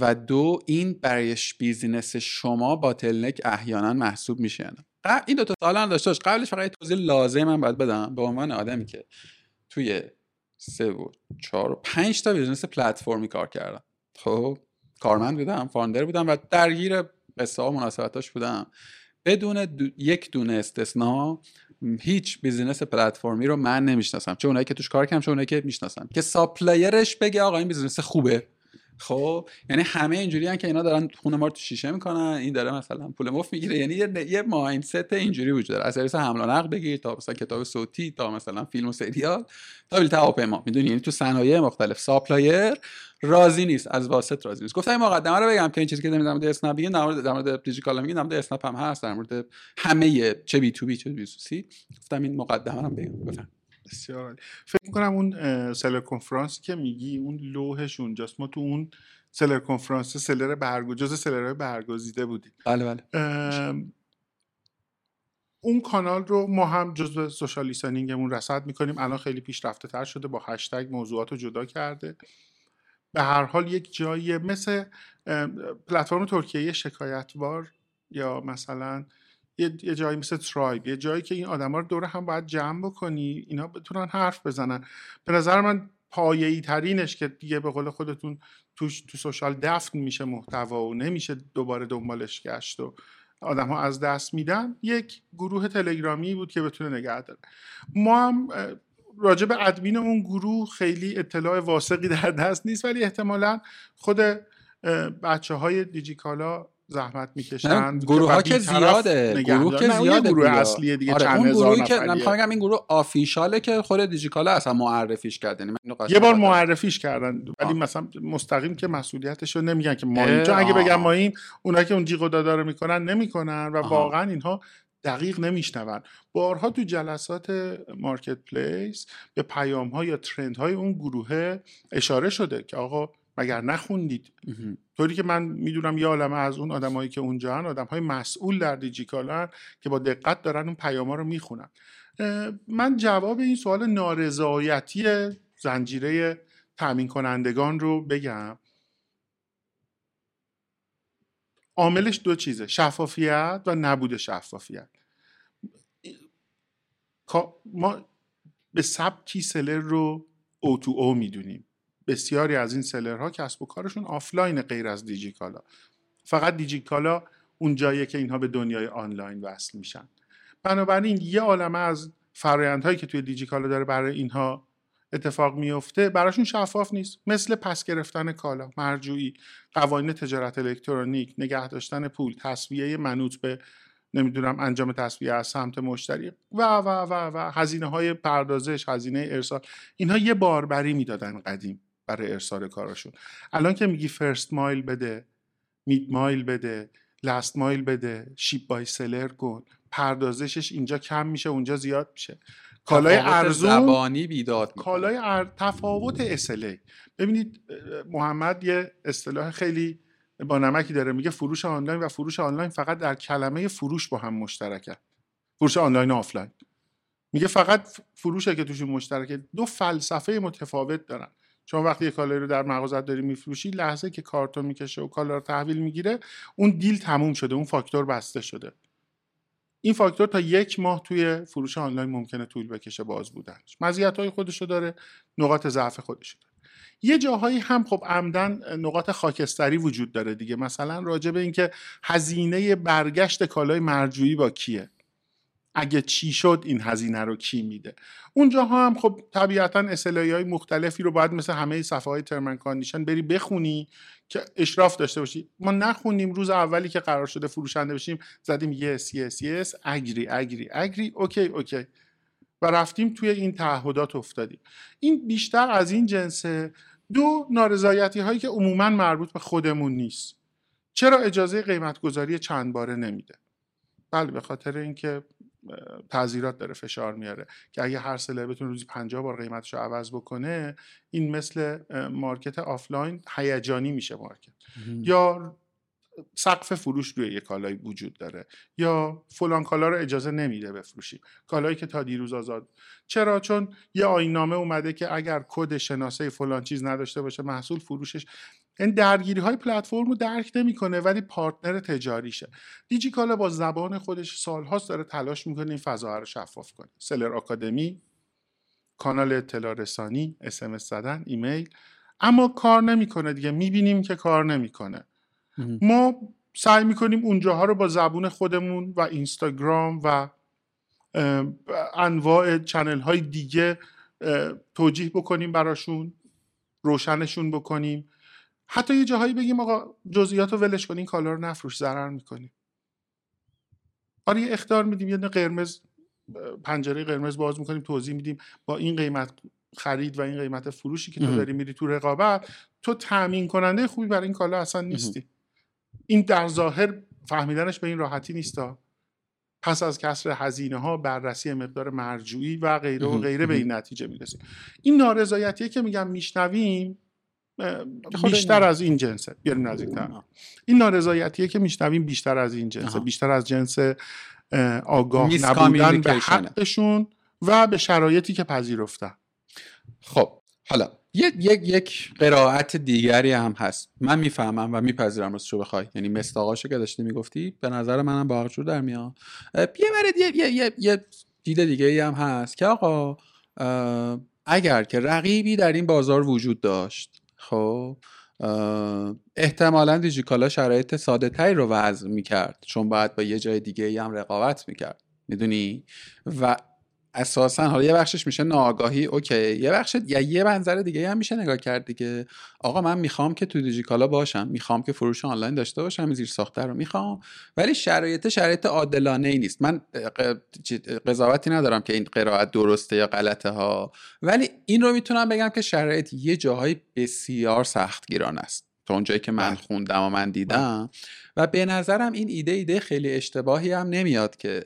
و دو این برای business شما با threat احیانا محسوب میشه این دو تا سوال هم داشته قبلش فقط توضیح لازم من باید بدم. به عنوان آدمی که توی سه و چهار و پنج تا بیزنس پلتفرمی کار کردم. خب. کارمند بودم founder بودم و درگیر قصه ها مناسبتاش بودم. بدون یک دونه استثنا هیچ business platform ی رو من نمی‌شناسم. چه اونایی که توش کار کردم چه اونایی که می‌شناسم که supplier ش بگه آقا این business خوبه. خب یعنی همه اینجوری که اینا دارن خون ما رو تو شیشه می‌کنن این داره مثلا پول مفت می‌گیره. یعنی یه, یه mindset اینجوری وجود داره. از سرویس حمل و نقل بگیر تا مثلا کتاب صوتی تا مثلا فیلم و سریال تا بلیط هواپیما. می‌دونی؟ یعنی تو صنایع مختلف. supplier راضی نیست. از واسط راضی نیست. گفتم این مقدمه رو بگم که این چیزی که در اسنپ میگن در مورد در مورد دیجیکالا میگن در اسنپ هم هست. در مورد همه چه B2B چه B2C گفتم این مقدمه رو بگم. بفهم. بسیار فکر می‌کنم اون سلر کنفرانسی که میگی اون لوحش اونجاست. ما تو اون سلر کنفرانس سلر برگو جز سلرهای برگزیده بودیم. بله بله. اون کانال رو ما هم جزو سوشال لیسنینگمون رصد می‌کنیم. الان خیلی پیشرفته تر شده با هشتگ موضوعات رو جدا کرده. به هر حال یک جایی مثل پلتفرم ترکیه شکایتوار یا مثلا یه, جایی مثل ترایب یه جایی که این آدما رو دور هم باید جمع بکنی اینا بتونن حرف بزنن. به نظر من پایه‌ای ترینش که دیگه به قول خودتون تو تو سوشال دفن میشه محتوا و نمیشه دوباره دنبالش گشت و آدم ها از دست میدن یک گروه تلگرامی بود که بتونه نگه داره. ما هم راجع به ادمین اون گروه خیلی اطلاع واسقی در دست نیست ولی احتمالا خود بچه های دیجیکالا زحمت می‌کشن گروه ها که زیاده گروه که زیاده گروه اصلیه دیگه آره چند اون هزار گروهی که نفریه. من می‌خوام این گروه آفیشاله که خود دیجیکالا اصلا معرفیش کرد یعنی یه بار. معرفیش کردن ولی. مثلا مستقیم که مسئولیتش رو نمیگن که ما چون اگه. بگم ماییم اونایی که اون جیغ و دادا رو می‌کنن نمی‌کنن و. واقعا اینها دقیق نمیشنون بارها تو جلسات مارکت پلیس به پیام ها یا ترند های اون گروه اشاره شده که آقا مگر نخوندید. طوری که من می‌دونم یه عالمه از اون آدمایی که اونجا هن آدم های مسئول در دیجیکالن که با دقت دارن اون پیام ها رو می‌خونن. من جواب این سوال نارضایتی زنجیره تامین کنندگان رو بگم. عاملش دو چیزه شفافیت و نبود شفافیت. ما به سبکی seller رو O2O می‌دونیم. بسیاری از این seller ها کسب و کارشون آفلاین غیر از دیجیکالا. فقط دیجیکالا اون جاییه که اینها به دنیای آنلاین وصل میشن. بنابراین یه عالمه از فرایندهایی که توی دیجیکالا داره برای اینها اتفاق میفته براشون شفاف نیست. مثل پس گرفتن کالا مرجوعی قوانین تجارت الکترونیک نگه داشتن پول تصویه منوط به نمی‌دونم انجام تصویه از سمت مشتری و و و و هزینه های پردازش هزینه ارسال. اینها یه باربری می‌دادن قدیم. برای ارسال کالاشون. الان که میگی first mile بده mid mile بده last mile بده ship by seller کن پردازشش اینجا کم میشه اونجا زیاد میشه. کالای ارزون زبانی بیداد می‌کنه. کالای ار... تفاوت اصلی ببینید محمد یه اصطلاح خیلی با نمکی داره. میگه فروش آنلاین و فروش آنلاین فقط در کلمه فروش با هم مشترکه. فروش آنلاین و آفلاین. میگه فقط فروشه که توشون مشترکه. دو فلسفه متفاوت دارن. چون وقتی یه کالایی رو در مغازت داری میفروشی لحظه که کارتون می‌کشه و کالا رو تحویل می‌گیره اون دیل تموم شده اون فاکتور بسته شده. این فاکتور تا یک ماه توی فروش آنلاین ممکنه طول بکشه باز بودنش. مزیت های خودشو داره نقاط ضعف خودشو داره. یه جاهایی هم خب عمدن نقاط خاکستری وجود داره دیگه. مثلا راجع به اینکه هزینه برگشت کالای مرجوعی با کیه؟ اگه چی شد این هزینه رو کی میده؟ اونجاها هم خب طبیعتا SLA های مختلفی رو باید مثل همه صفحه های term and condition بری بخونی که اشراف داشته باشی. ما نخونیم روز اولی که قرار شده فروشنده بشیم زدیم yes yes yes agree agree agree okay okay. و رفتیم توی این تعهدات افتادیم. این بیشتر از این جنسه تا نارضایتی هایی که عموما مربوط به خودمون نیست. چرا اجازه قیمت گذاری چند باره نمیده؟ بله به خاطر اینکه تعزیرات داره فشار میاره. که اگه هر seller بتونه روزی 50 بار قیمتش رو عوض بکنه این مثل market offline هیجانی میشه market. یا سقف فروش روی یک کالایی وجود داره. یا فلان کالا رو اجازه نمیده بفروشیم. کالایی که تا دیروز آزاد. چرا؟ چون یه آیین‌نامه اومده که اگر کد شناسه فلان چیز نداشته باشه محصول فروشش این درگیری های پلتفرم رو درک نمی‌کنه ولی partner تجاریشه. دیجیکالا با زبان خودش سالهاست داره تلاش می‌کنه این فضا رو شفاف کنه. seller academy کانال اطلاع رسانی SMS زدن ایمیل. اما کار نمی‌کنه دیگه. می‌بینیم که کار نمی‌کنه. ما سعی می‌کنیم اونجاها رو با زبون خودمون و اینستاگرام و انواع channel های دیگه توجیه بکنیم براشون روشنشون بکنیم. حتی یه جاهایی بگیم آقا جزئیات رو ولش کنین کالا رو نفروش ضرر می‌کنیم. آره یه اختار میدیم یه دونه قرمز پنجره قرمز باز می‌کنیم توضیح میدیم با این قیمت خرید و این قیمت فروشی که تو. داری میری تو رقابت تو تامین کننده خوبی برای این کالا اصلا نیستی. این در ظاهر فهمیدنش به این راحتی نیستا. پس از کسر هزینه ها بررسی مقدار مرجوعی و غیره و. غیره به این نتیجه می‌رسیم. این نارضایتیه که میگم میشنویم بیشتر از این جنسه بیاریم نزدیکتر این نارضایتیه که میشنویم بیشتر از این جنسه آها. بیشتر از جنس اه، آگاه نبودن به. حقشون و به شرایطی که پذیرفتن. خب حالا یک یک یک قرائت دیگری هم هست. من می‌فهمم و میپذیرم راستشو بخوای. یعنی مستاقاشو که داشتی می‌گفتی به نظر منم با جور در میاد. یه یه, یه, یه, یه دید دیگه ای هم هست که آقا اگر که رقیبی در این بازار وجود داشت خب احتمالا دیجیکالا شرایط ساده تری رو وضع می‌کرد چون باید با یه جای دیگه هم رقابت می‌کرد. می‌دونی؟ و اساسا حالا یه بخشش میشه ناآگاهی اوکی. یه بخش یا یه منظر دیگه هم میشه نگاه کرد دیگه. آقا من می‌خوام که تو دیجیکالا باشم می‌خوام که فروش آنلاین داشته باشم زیر ساخته رو می‌خوام. ولی شرایط شرایط عادلانه ای نیست. من قضاوتی ندارم که این قرائت درسته یا غلطه ها. ولی این رو می‌تونم بگم که شرایط یه جاهای بسیار سختگیران است. تا اونجایی که من بله. خوندم و من دیدم. و به نظرم این ایده ایده خیلی اشتباهی هم نمیاد که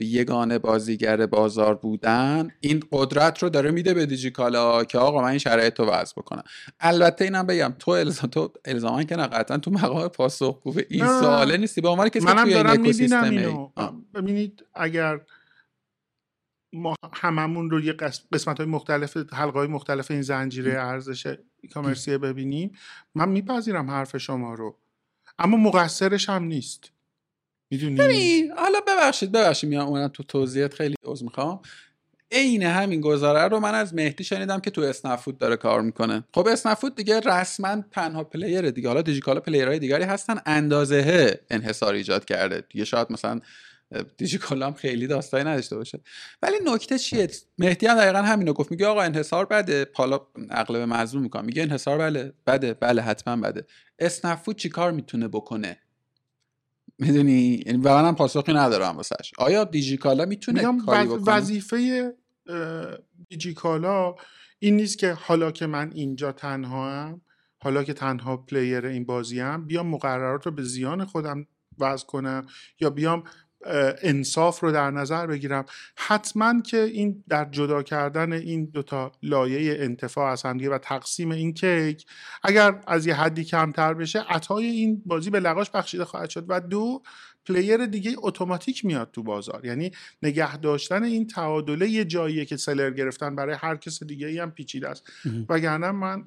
یگانه بازیگر بازار بودن این قدرت رو داره میده به دیجیکالا که آقا من این شرایط رو وضع بکنم. البته اینم بگم تو الزام تو الزاما که نه قطعا تو مقام پاسخگو به این سواله نیستی. به عنوان کسی توی دارم می‌بینم اینو. ببینید اگر ما هممون رو یه قسمت های مختلف حلقه های مختلف این زنجیره ارزش کامرسی ببینیم من میپذیرم حرف شما رو. اما مقصرش هم نیست. می‌دونی؟ حالا ببخشید ببخشید میام اونم تو توضیحات خیلی عذر می‌خوام. عین همین گزاره رو من از مهدی شنیدم که تو اسنفود داره کار می‌کنه. خب اسنفود دیگه رسما تنها پلیره دیگه. حالا دیجیکالا پلیرهای دیگری هستن اندازه انحصار ایجاد کرده. دیگه شاید مثلا دیجیکالا هم خیلی داستانی نداشته باشه. ولی نکته چیه؟ مهدی هم دقیقا همینو گفت. میگه آقا انحصار بده. حالا به مظلوم می‌کنم میگه انحصار بله بده. بله حتما بده. اسنفود چیکار می‌تونه بکنه؟ می‌دونی؟ یعنی و منم پاسخی ندارم واسش آیا دیجیکالا می‌تونه کاری بکنه؟ وظیفه دیجیکالا این نیست که حالا که من اینجا تنها هم حالا که تنها پلیر این بازی هم بیام مقررات رو به زیان خودم وضع کنم یا بیام انصاف رو در نظر بگیرم. حتما که این در جدا کردن این دوتا لایه انتفاع از همدیگه و تقسیم این کیک اگر از یه حدی کمتر بشه عطای این بازی به لقاش بخشیده خواهد شد و دو player دیگه اتوماتیک میاد تو بازار. یعنی نگه داشتن این تعادله یه جاییه که seller گرفتن برای هر کس دیگه ای هم پیچیده است. وگرنه من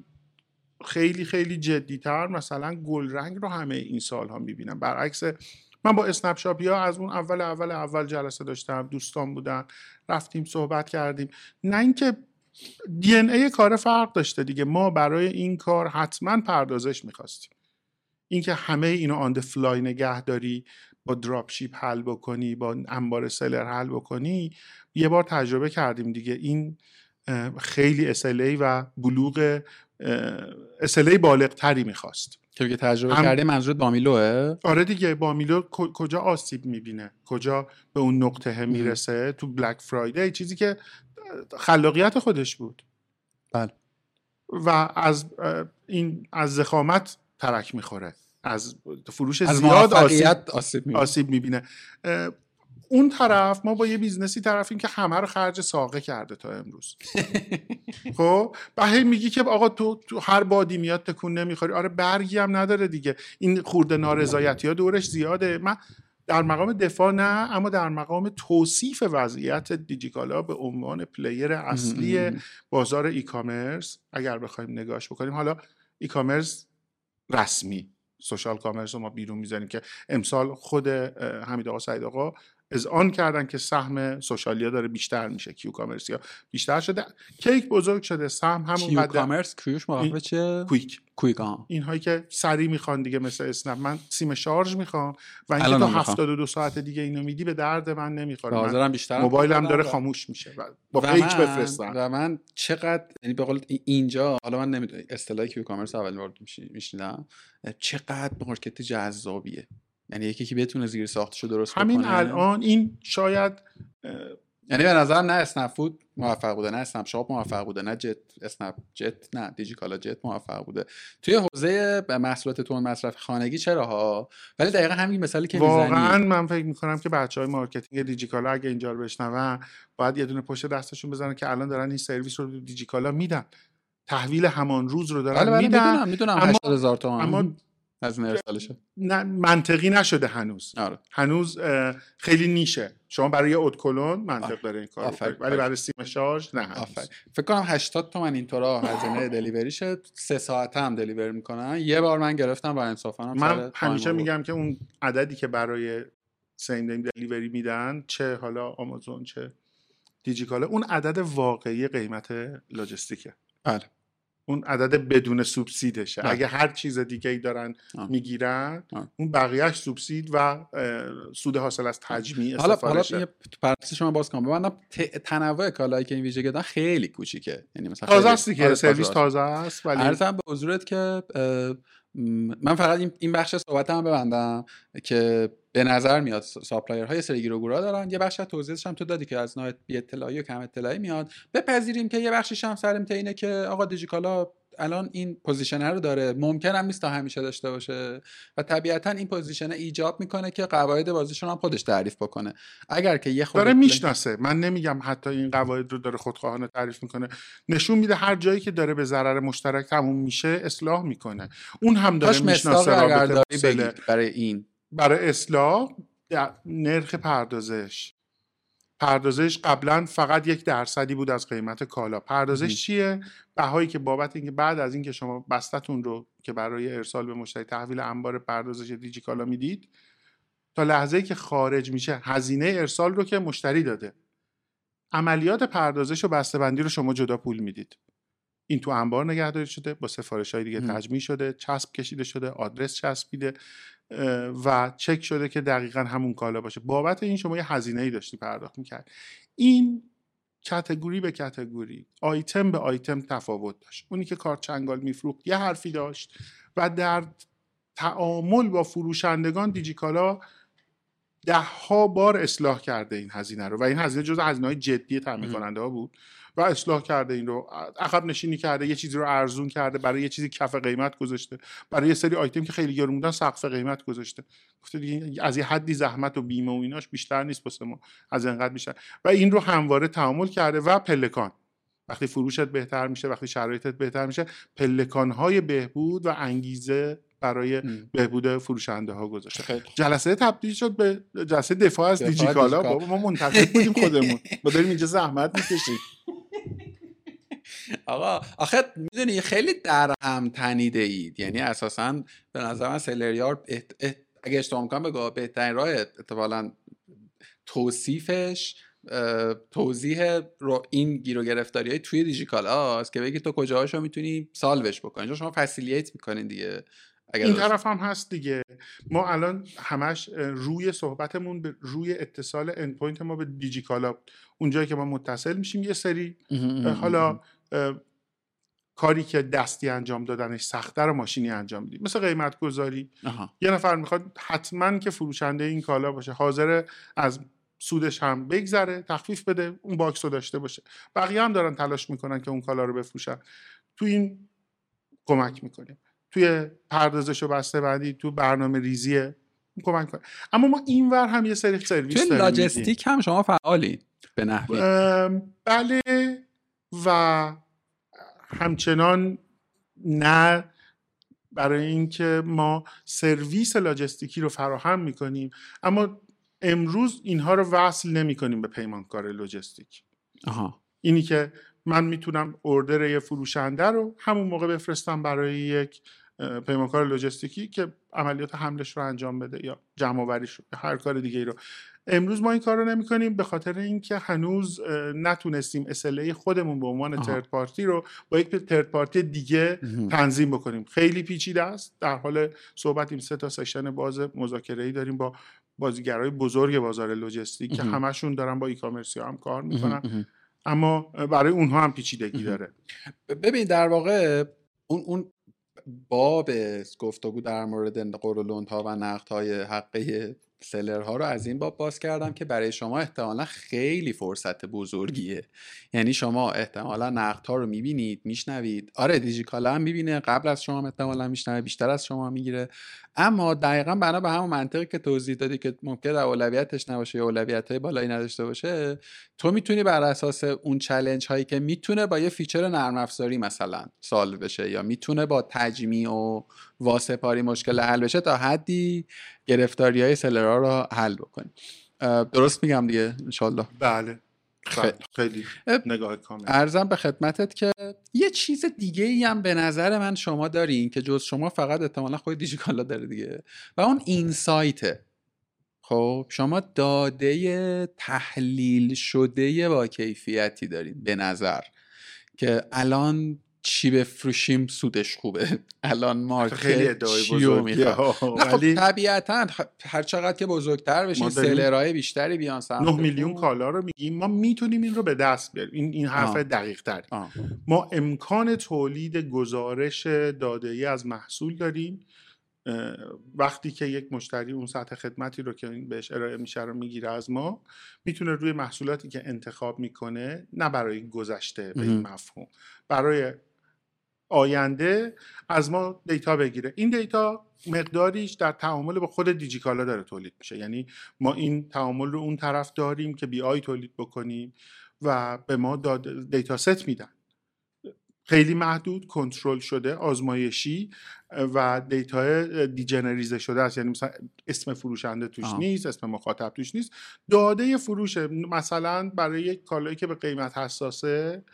خیلی خیلی جدیتر مثلا گل رنگ رو همه این سال ها می‌بینم. برعکس من با اسنپ ها از اون اول اول اول جلسه داشتم دوستان بودن رفتیم صحبت کردیم. نه اینکه دی ای کار فرق داشته دیگه. ما برای این کار حتما پردازش می‌خواستیم. اینکه همه اینو آن فلای نگه داری با دراپ شیپ حل بکنی با انبار سلر حل بکنی یه بار تجربه کردیم دیگه. این خیلی اسلی و بلوغ اسلی بالغ تری می‌خواست. که تجربه هم... کرده منظورت بامیلوه؟ آره دیگه بامیلو کجا آسیب می‌بینه؟ کجا به اون نقطه می‌رسه؟ تو بلک فرایدی چیزی که خلاقیت خودش بود. بله. و از این از زخامت ترک می‌خوره. از فروش از زیاد آسیب, آسیب می‌بینه. اون طرف ما با یه business ی طرفیم که همه رو خرج ساقه کرده تا امروز. [laughs] خب؟ و هی میگی که آقا تو, تو هر بادی میاد تکون نمی‌خوری. آره برگی هم نداره دیگه. این خرده نارضایتی ها دورش زیاده. من در مقام دفاع نه اما در مقام توصیف وضعیت دیجیکالا به عنوان player اصلی بازار e-commerce اگر بخوایم نگاش بکنیم. حالا e-commerce رسمی. social commerce رو ما بیرون می‌زنیم که امسال خود حمید آقا سعید آقا اذعان کردن که سهم social یا داره بیشتر میشه Q-commerce یا بیشتر شده. کیک بزرگ شده سهم همون Q-commerce؟ Q ش مخفف چیه quick. quick این هایی که سریع می‌خوان دیگه مثل اسنپ. من سیم شارژ می‌خوام و اینکه تا 72 ساعت دیگه اینو میدی به درد من نمی‌خوره. حاضرم بیشتر موبایلم داره خاموش میشه و با پیک بفرستم. و من چقدر یعنی به قول اینجا حالا من نمی‌دونم اصطلاح Q-commerce اول بار میشنیدم. چقدر market جذابیه. یعنی یکی که بتونه زیر ساختشو درست همین الان این شاید یعنی به نظرم نه اسنپ فود موفق بوده نه اسنپ شاپ موفق بوده نه جت اسنپ جت نه دیجیکالا جت موفق بوده. توی حوزه محصولات تند مصرف خانگی چرا ها ولی دقیقا همین مثالی که واقعا من فکر می‌کنم که بچه های marketing دیجیکالا اگه اینجا رو بشنون باید یه دونه پشت دستشون بزنن که الان دارن این سرویس رو دیجیکالا میدن. تحویل همان روز رو دارن بله بله میدن. می‌دونم می‌دونم اما, اما هزینه ارسالشه نه منطقی نشده هنوز. آره. هنوز خیلی نیشه. شما برای اودکلون منطق آره. داره این کار. ولی برای سیم شارژ نه هنوز. فکر کنم 80 تومن اینطورا هزینه دلیوری شد سه ساعت هم دلیوری می‌کنن. یه بار من گرفتم و انصافا من همیشه. میگم که اون عددی که برای سیم دلیوری میدن چه حالا آمازون چه دیجیکالا اون عدد واقعی قیمت لاجستیکه بله. اون عدد بدون سوبسیدشه بله. اگه هر چیز دیگه ای دارن. می‌گیرن. اون بقیهش سوبسید و سود حاصل از تجمیع حالا حالا یه پرانتز شما باز کنم ببندم ت- تنوع کالایی که این ویژگی دادن خیلی کوچیکه یعنی مثلا تازه است دیگه آره، سرویس. تازه است ولی عرضم به حضورت که من فقط این- بخش صحبت هم ببندم که به نظر میاد supplier های سری گیروگورا دارن. یه بخش از توضیحش هم تو دادی که از نوع بی اطلاعی و کم اطلاعی میاد. بپذیریم که یه بخشش هم سر اینه که آقا دیجیکالا الان این پوزیشنه رو داره. ممکن هم نیست تا همیشه داشته باشه. و طبیعتا این پوزیشنه ایجاب می‌کنه که قواعد بازیشون هم خودش تعریف بکنه. اگر که یه خود داره می‌شناسه. من نمیگم حتی این قواعد رو داره خودخواهانه تعریف می‌کنه. نشون میده هر جایی که داره به ضرر مشترک تموم میشه اصلاح می‌کنه. اون هم داره می‌شناسه برای این. برای اصلاح در- نرخ پردازش. پردازش قبلا فقط یک درصدی بود از قیمت کالا. پردازش چیه؟ بهایی که بابت اینکه بعد از اینکه شما بستتون رو که برای ارسال به مشتری تحویل انبار پردازش دیجی کالا می‌دید تا لحظه که خارج میشه هزینه ارسال رو که مشتری داده. عملیات پردازش و بسته‌بندی رو شما جدا پول می‌دید. این تو انبار نگهداری شده با سفارش های دیگه. تجمیع شده چسب کشیده شده آدرس چسبیده. و چک شده که دقیقا همون کالا باشه. بابت این شما یه هزینه ای داشتی پرداخت می‌کرد. این کتگوری به کتگوری آیتم به آیتم تفاوت داشت. اونی که کارت چنگال میفروخت یه حرفی داشت و در تعامل با فروشندگان دیجیکالا ده ها بار اصلاح کرده این هزینه رو. و این هزینه جز هزینه های جدی تامین. کننده ها بود. و اصلاح کرده این رو. عقب نشینی کرده یه چیزی رو ارزون کرده برای یه چیزی کف قیمت گذاشته. برای یه سری آیتم که خیلی گرون بودن سقف قیمت گذاشته. گفته دیگه از یه حدی زحمت و بیمه و ایناش بیشتر نیست واسه ما. از اینقدر بیشتر. و این رو همواره تعامل کرده و پلکان. وقتی فروشت بهتر میشه وقتی شرایطت بهتر میشه پلکان های بهبود و انگیزه برای. بهبود فروشنده ها گذاشته. خیلی جلسه تبدیل شد به جلسه دفاع از دیجیکالا. دیجیکالا. بابا ما منتقد بودیم خودمون. ما داریم اینجا زحمت می‌کشیم. [laughs] آقا آخه می‌دونی خیلی در هم تنیده اید یعنی اساسا به نظر من سلریار. اگه اشتباه می‌کنم بگو بهترین راه اتفاقا توصیفش توضیح رو این گیر و گرفتاری های توی دیجیکالا است که بگی تو کجاهاشو می‌تونی solve ش بکنی شما facilitate می‌کنین دیگه این طرف هم هست دیگه. ما الان همش روی صحبتمون به روی اتصال endpoint ما به دیجیکالا. اونجایی که ما متصل میشیم یه سری حالا کاری که دستی انجام دادنش سخته رو ماشینی انجام میدیم. مثل قیمت گذاری. یه نفر می‌خواد حتما که فروشنده این کالا باشه. حاضر از سودش هم بگذره تخفیف بده اون box رو داشته باشه. بقیه هم دارن تلاش می‌کنن که اون کالا رو بفروشن. تو این کمک می‌کنیم. توی پردازش و بسته بندی تو برنامه ریزی کمک کنیم اما ما اینور هم یه سری سرویس توی. لاجستیک هم شما فعالین به نحوی. بله و همچنان نه برای اینکه ما سرویس لاجستیکی رو فراهم می‌کنیم. اما امروز اینها رو وصل نمی کنیم به پیمانکار لوجستیک آها. اینی که من می‌تونم اردر یه فروشنده رو همون موقع بفرستم برای یک پیمانکار لوجستیکی که عملیات حملش رو انجام بده یا جمع آوریش رو یا هر کار دیگه ای رو امروز ما این کار رو نمی کنیم به خاطر اینکه هنوز نتونستیم اسلحه خودمون به عنوان. ترد پارتی رو با یک ترد پارتی دیگه. تنظیم بکنیم خیلی پیچیده است در حال صحبت این سه تا سشن باز مذاکره ای داریم با بازیگرای بزرگ بازار لوجستیک که. همشون دارن با ای کامرسی هم کار. می‌کنن. اما برای اونها هم پیچیدگی. داره ببین در واقع اون اون باب گفتگو در مورد قرولوند ها و نقد های حقه seller ها رو از این باب باز کردم که برای شما احتمالا خیلی فرصت بزرگیه. یعنی شما احتمالا نقدها رو می‌بینید میشنوید. آره دیجیکالا هم می‌بینه قبل از شما احتمالا میشنوه بیشتر از شما می‌گیره. اما دقیقا بنا به همون منطقی که توضیح دادی که ممکن در اولویتش نباشه یا اولویت های بالایی نداشته باشه تو می‌تونی بر اساس اون challenge هایی که می‌تونه با یه feature نرم افزاری مثلا solve بشه یا می‌تونه با تجمیع و واسپاری مشکل حل بشه تا حدی گرفتاری های سلرا رو حل بکنی. درست میگم دیگه؟ انشالله بله. خیلی نگاه کامل. ارزم به خدمتت که یه چیز دیگه ای هم به نظر من شما دارین که جز شما فقط احتمالا خود دیجیکالا داره دیگه و اون اینسایته خب شما داده تحلیل شده با کیفیتی دارین به نظر که الان چی بفروشیم سودش خوبه. [laughs] الان مارکت خیلی چیو بزرگیه. خب طبیعتا هر چقدر که بزرگتر بشین سلرهای بیشتری بیان سمت 9 میلیون کالا رو میگیم. ما می‌تونیم این رو به دست بیاریم. این این حرف آه. دقیق آه. ما امکان تولید گزارش داده ای از محصول داریم. وقتی که یک مشتری اون سطح خدمتی رو که بهش ارائه میشه رو می‌گیره از ما می‌تونه روی محصولاتی که انتخاب می‌کنه نه برای گذشته به این. مفهوم برای آینده از ما data بگیره. این data مقداریش در تعامل با خود دیجیکالا داره تولید میشه. یعنی ما این تعامل رو اون طرف داریم که BI تولید بکنیم و به ما داد data set میدن. خیلی محدود کنترل شده آزمایشی و data ی generalize ه شده است. یعنی مثلا اسم فروشنده توش آه. نیست اسم مخاطب توش نیست. داده فروشه مثلا برای یک کالایی که به قیمت حساسه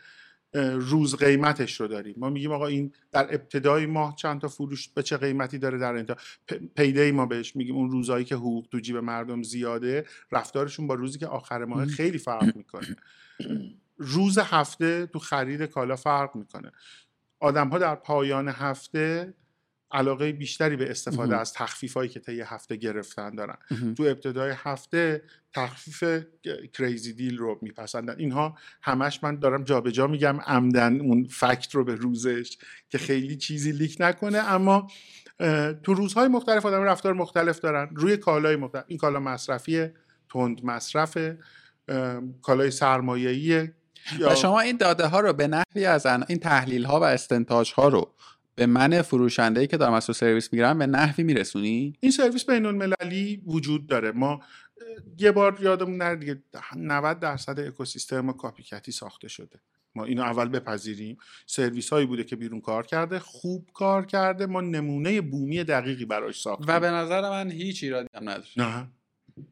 روز قیمتش رو داریم. ما میگیم آقا این در ابتدای ماه چند تا فروش به چه قیمتی داره در انتها؟ پ- پیدی ما بهش میگیم. اون روزایی که حقوق تو جیب مردم زیاده رفتارشون با روزی که آخر ماه. خیلی فرق می‌کنه. روز هفته تو خرید کالا فرق می‌کنه. آدم ها در پایان هفته علاقه بیشتری به استفاده. از تخفیف هایی که طی هفته گرفتن دارن. تو ابتدای هفته تخفیف کریزی دیل رو میپسندن. اینها همش من دارم جابجا میگم عمدن اون فکت رو به روزش که خیلی چیزی لیک نکنه. اما تو روزهای مختلف آدم رفتار مختلف دارن. روی کالای مختلف. این کالا مصرفی تند مصرفه. اه، کالای سرمایه‌ایه. و شما این داده ها رو به نحوی از ان- این تحلیل ها و استنتاج ها رو به من فروشنده ای که دارم از تو سرویس می‌گیرم به نحوی میرسونی؟ این سرویس بین المللی وجود داره. ما یه بار یادمون نره دیگه 90 درصد اکوسیستم ما کاپیکتی ساخته شده. ما اینو اول بپذیریم. سرویس هایی بوده که بیرون کار کرده خوب کار کرده ما نمونه بومی دقیقی براش ساختیم. و به نظر من هیچ ایرادی هم نداره. نه.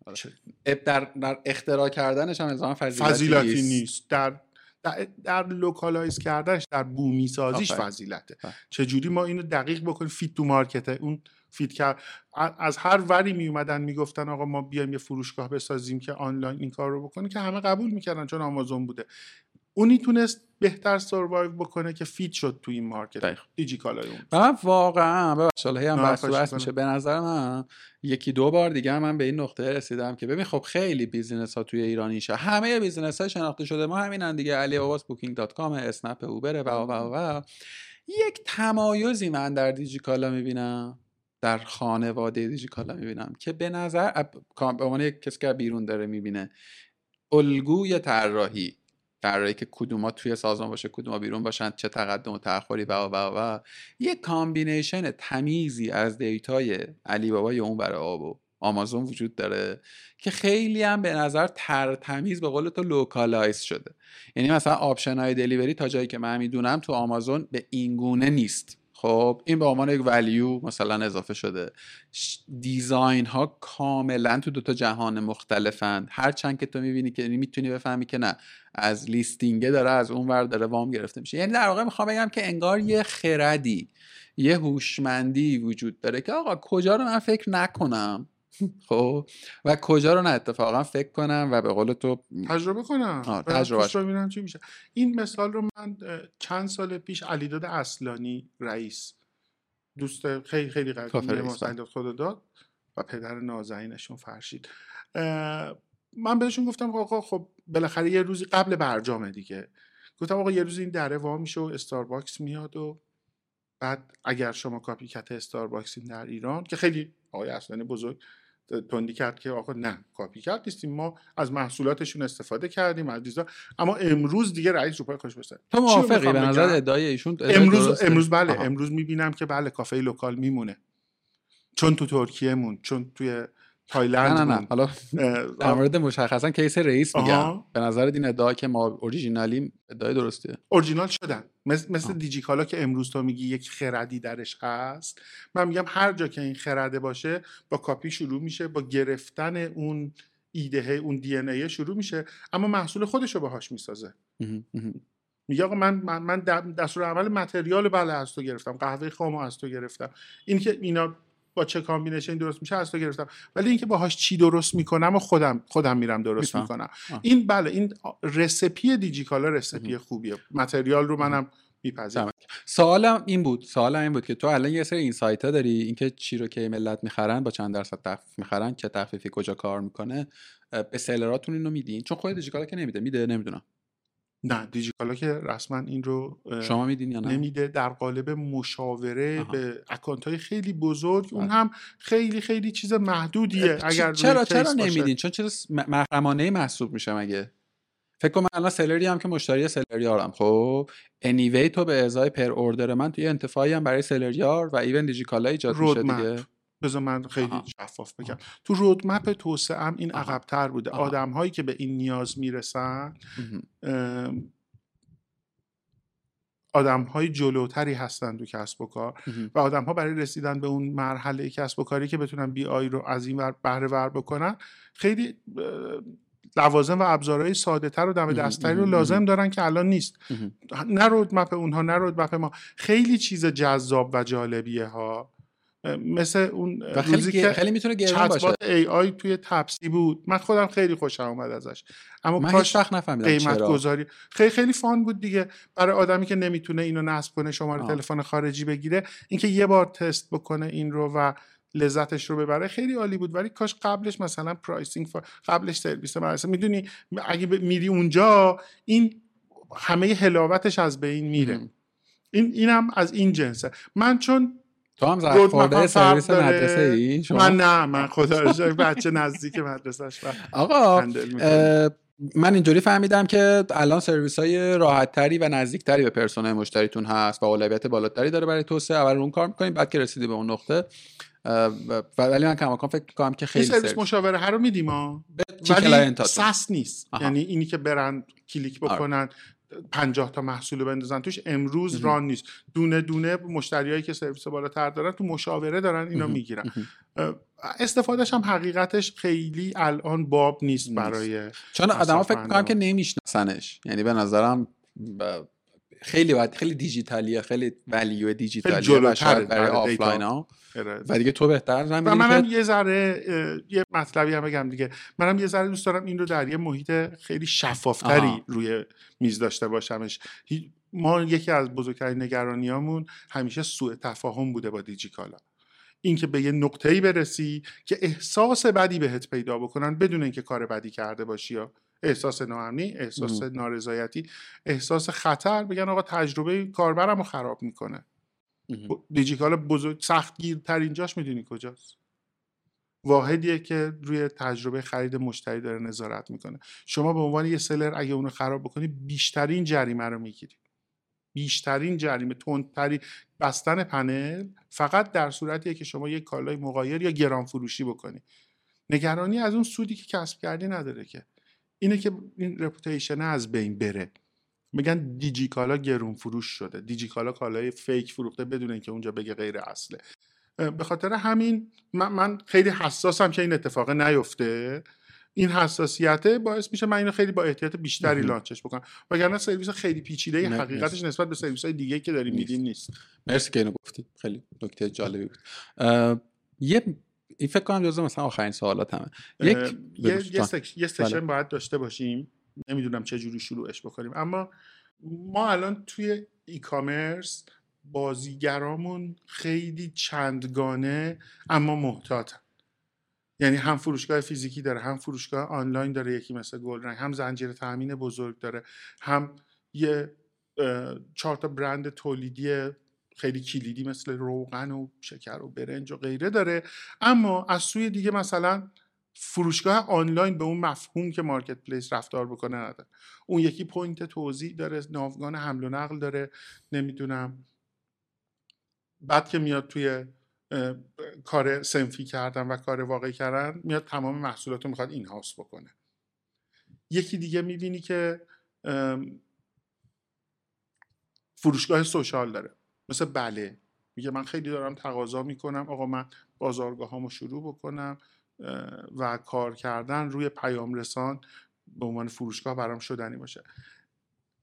آره. در, در اختراع کردنش هم الزاما فضیلتی, فضیلتی نیست. نیست. در در, در localize کردنش در بومی سازیش آفرین. فضیلته بله. چجوری ما اینو دقیق بکنیم fit to market ه اون fit کرد از هر وری می اومدن می‌گفتن آقا ما بیایم یه فروشگاه بسازیم که آنلاین این کار رو بکنه که همه قبول می‌کردن چون آمازون بوده اونی تونست بهتر survive بکنه که fit شد تو این market. دیجیکالای اون. من واقعا ببخشید هم بحث. میشه. به نظر من یکی دو بار دیگه من به این نقطه رسیدم که ببین خب خیلی business ها توی ایران اینشه همه business های شناخته شده. ما همینن دیگه علی باباس Booking.com اسنپ اوبر و و و یک تمایزی من در دیجیکالا می‌بینم در خانواده دیجیکالا می‌بینم که به نظر به عنوان یک کسی که بیرون داره می‌بینه الگوی طراحی. طراحی که کدوما توی سازمان باشه کدوما بیرون باشن چه تقدم و تأخری و و و یک combination تمیزی از data ی علی بابا یا اون برای آب و آمازون وجود داره که خیلی هم به نظر ترتمیز به قول تو localize شده. یعنی مثلا option های delivery تا جایی که من می‌دونم تو آمازون به این گونه نیست. خب این به عنوان یک value مثلا اضافه شده. design ها کاملا تو دوتا جهان مختلفن. هرچند که تو می‌بینی که می‌تونی بفهمی که نه از listing ه داره از اون ور داره وام گرفته میشه. یعنی در واقع می‌خوام بگم که انگار یه خردی یه هوشمندی وجود داره که آقا کجا رو من فکر نکنم؟ خب و کجا رو نه اتفاقا فکر کنم و به قول تو تجربه کنم. توش ببینم چی میشه. این مثال رو من چند سال پیش علیداد اصلانی رئیس دوست خیلی خیلی قدیمی ما خدا داد و پدر نازنینشون فرشید. من بهشون گفتم آقا خب بالاخره یه روزی قبل برجامه دیگه. گفتم آقا یه روز این دره وا میشه و استارباکس میاد و بعد اگر شما copycat استارباکسین در ایران که خیلی آقای اصلانی بزرگ تندی کرد که آقا نه copycat نیستیم. ما از محصولاتشون استفاده کردیم از design اما امروز دیگه رئیس رو پای خوش بسته. تو موافقی؟ به نظر ادعای ایشون امروز امروز بله آها. امروز می‌بینم که بله کافه local میمونه. چون تو ترکیه مون چون توی تایلند نه نه نه. حالا در مورد مشخصا case رئیس میگم. به نظر این ادعا که ما اورجینالی ادعای درسته؟ اورجینال شدن. مثل, مثل دیجیکالا که امروز تو میگی یک خردی درش هست. من میگم هر جا که این خرده باشه با کاپی شروع میشه با گرفتن اون ایده اون DNA شروع میشه. اما محصول خودش رو باهاش می‌سازه. میگه آقا من من, من دستور عمل material بله از تو گرفتم. قهوه خامو از تو گرفتم. این که اینا با چه combination درست میشه از تو گرفتم. ولی اینکه باهاش چی درست می‌کنم و خودم خودم میرم درست می‌کنم. این بله این recipe دیجیکالا recipe خوبیه. material رو منم میپذیرم. سوالم این بود سوالم این بود که تو الان یه سری اینسایت ها داری اینکه چی رو که ملت می‌خرن با چند درصد تخفیف می‌خرن چه تخفیفی کجا کار می‌کنه به سلراتون اینو میدین؟ چون خود دیجیکالا که نمیده میده نمی‌دونم. نه دیجیکالا که رسما این رو شما میدین یا نه؟ نمیده. در قالب مشاوره به اکانت های خیلی بزرگ اون بله. هم خیلی خیلی چیز محدودیه. اگر چرا چرا نمیدین؟ چون چیز محرمانه محسوب میشه مگه؟ فکر کنم الان سلری هم که مشتری سلریارم خب انیوی تو به ازای پر اوردر من توی انتفاعی هم برای سلریار و ایون دیجیکالا ایجاد میشه دیگه. بذار من خیلی آها. شفاف بگم. تو رودمپ توسعه هم این عقبتر بوده. آدم هایی که به این نیاز می‌رسن آدم های جلوتری هستن تو کسب و کار و آدم ها برای رسیدن به اون مرحله کسب و کاری که بتونن بی آی رو از این ور بهره ور بکنن خیلی لوازم و ابزارهای ساده تر و دم دستتری رو لازم دارن که الان نیست. نه رودمپ اونها نه رودمپ ما. خیلی چیز جذاب و جالبیه ها مثل اون روزی که خیلی می‌تونه گرون باشه. ای آی توی تپسی بود. من خودم خیلی خوشم اومد ازش. اما من کاش وقت نفهمیدم قیمت گذاری خیلی خیلی فان بود دیگه. برای آدمی که نمی‌تونه اینو نصب کنه شماره تلفن خارجی بگیره اینکه یه بار تست بکنه این رو و لذتش رو ببره خیلی عالی بود. ولی کاش قبلش مثلا pricing قبلش سرویس مثلا می‌دونی اگه میری اونجا این همه حلاوتش از بین میره. این اینم از این جنسه. من چون تو هم زرد خورده سرویس مدرسه ای شما؟ من نه من خدا بچه نزدیک مدرسهش آقا من اینجوری فهمیدم که الان سرویس های راحت تری و نزدیک تری به persona ی مشتریتون هست و اولویت بالاتری داره برای توسعه. اول اون کار می‌کنیم بعد که رسیدی به اون نقطه ولی من کماکان فکر کنم که خیلی سرویس مشاوره هر رو میدیم ولی SaaS نیست. یعنی اینی که برن کلیک آره. پنجاه تا محصول بندازن. توش امروز run نیست. دونه دونه مشتریایی که سرویس بالاتر دارن تو مشاوره دارن اینا می‌گیرن. استفادهش هم حقیقتش خیلی الان باب نیست برای چون آدما فکر می‌کنن که نمیشناسنش. یعنی به نظرم خیلی خیلی دیجیتالیه خیلی value دیجیتالیه برای آفلاین ها. و دیگه تو بهتر و منم یه ذره یه مطلبی هم بگم دیگه. منم یه ذره دوست دارم این رو در یه محیط خیلی شفافتری روی میز داشته باشمش. ما یکی از بزرگترین نگرانیامون همیشه سوء تفاهم بوده با دیجیکالا. اینکه به یه نقطه‌ای برسی که احساس بدی بهت پیدا بکنن بدون اینکه کار بدی کرده باشی یا احساس ناامنی احساس نارضایتی احساس خطر بگن آقا تجربه کاربرم رو خراب می‌کنه. دیجیکالا بزرگ سختگیرترین جاش می‌دونی کجاست؟ واحدیه که روی تجربه خرید مشتری داره نظارت می‌کنه. شما به عنوان یه seller اگه اونو خراب بکنی بیشترین جریمه رو می‌گیری. بیشترین جریمه تندتری بستن پنل فقط در صورتیه که شما یک کالای مغایر یا گران فروشی بکنی. نگرانی از اون سودی که کسب کردی نداره که. اینه که این reputation از بین بره. میگن دیجیکالا گرون فروش شده. دیجیکالا کالای فیک فروخته بدون اینکه اونجا بگه غیر اصله. به خاطر همین من, من خیلی حساسم که این اتفاق نیفته. این حساسیت باعث میشه من اینو خیلی با احتیاط بیشتری لانچش بکنم. وگرنه سرویس خیلی پیچیده حقیقتش نسبت به سرویس های دیگه که داریم میدین نیست. مرسی که اینو گفتی. خیلی نکته جالبی بود. یه این فکر کنم جزو مثلا آخرین سوالات همه یک یه, یه, سک... یه سشن بله. باید داشته باشیم. نمی‌دونم چه جوری شروعش بکنیم. اما ما الان توی ای کامرس بازیگرامون خیلی چندگانه اما محتاطن. یعنی هم فروشگاه فیزیکی داره هم فروشگاه آنلاین داره یکی مثل گلرنگ هم زنجیره تامین بزرگ داره هم یه چهار تا برند تولیدی خیلی کلیدی مثل روغن و شکر و برنج و غیره داره. اما از سوی دیگه مثلا فروشگاه آنلاین به اون مفهوم که marketplace رفتار بکنه نداره. اون یکی point توزیع داره ناوگان حمل و نقل داره نمی‌دونم. بعد که میاد توی کار صنفی کردن و کار واقعی کردن میاد تمام محصولات رو می‌خواد in-house بکنه. یکی دیگه می‌بینی که فروشگاه social داره. مثل بله. میگه من خیلی دارم تقاضا می‌کنم. آقا من بازارگاه شروع بکنم. و کار کردن روی پیام رسان به عنوان فروشگاه برام شدنی باشه.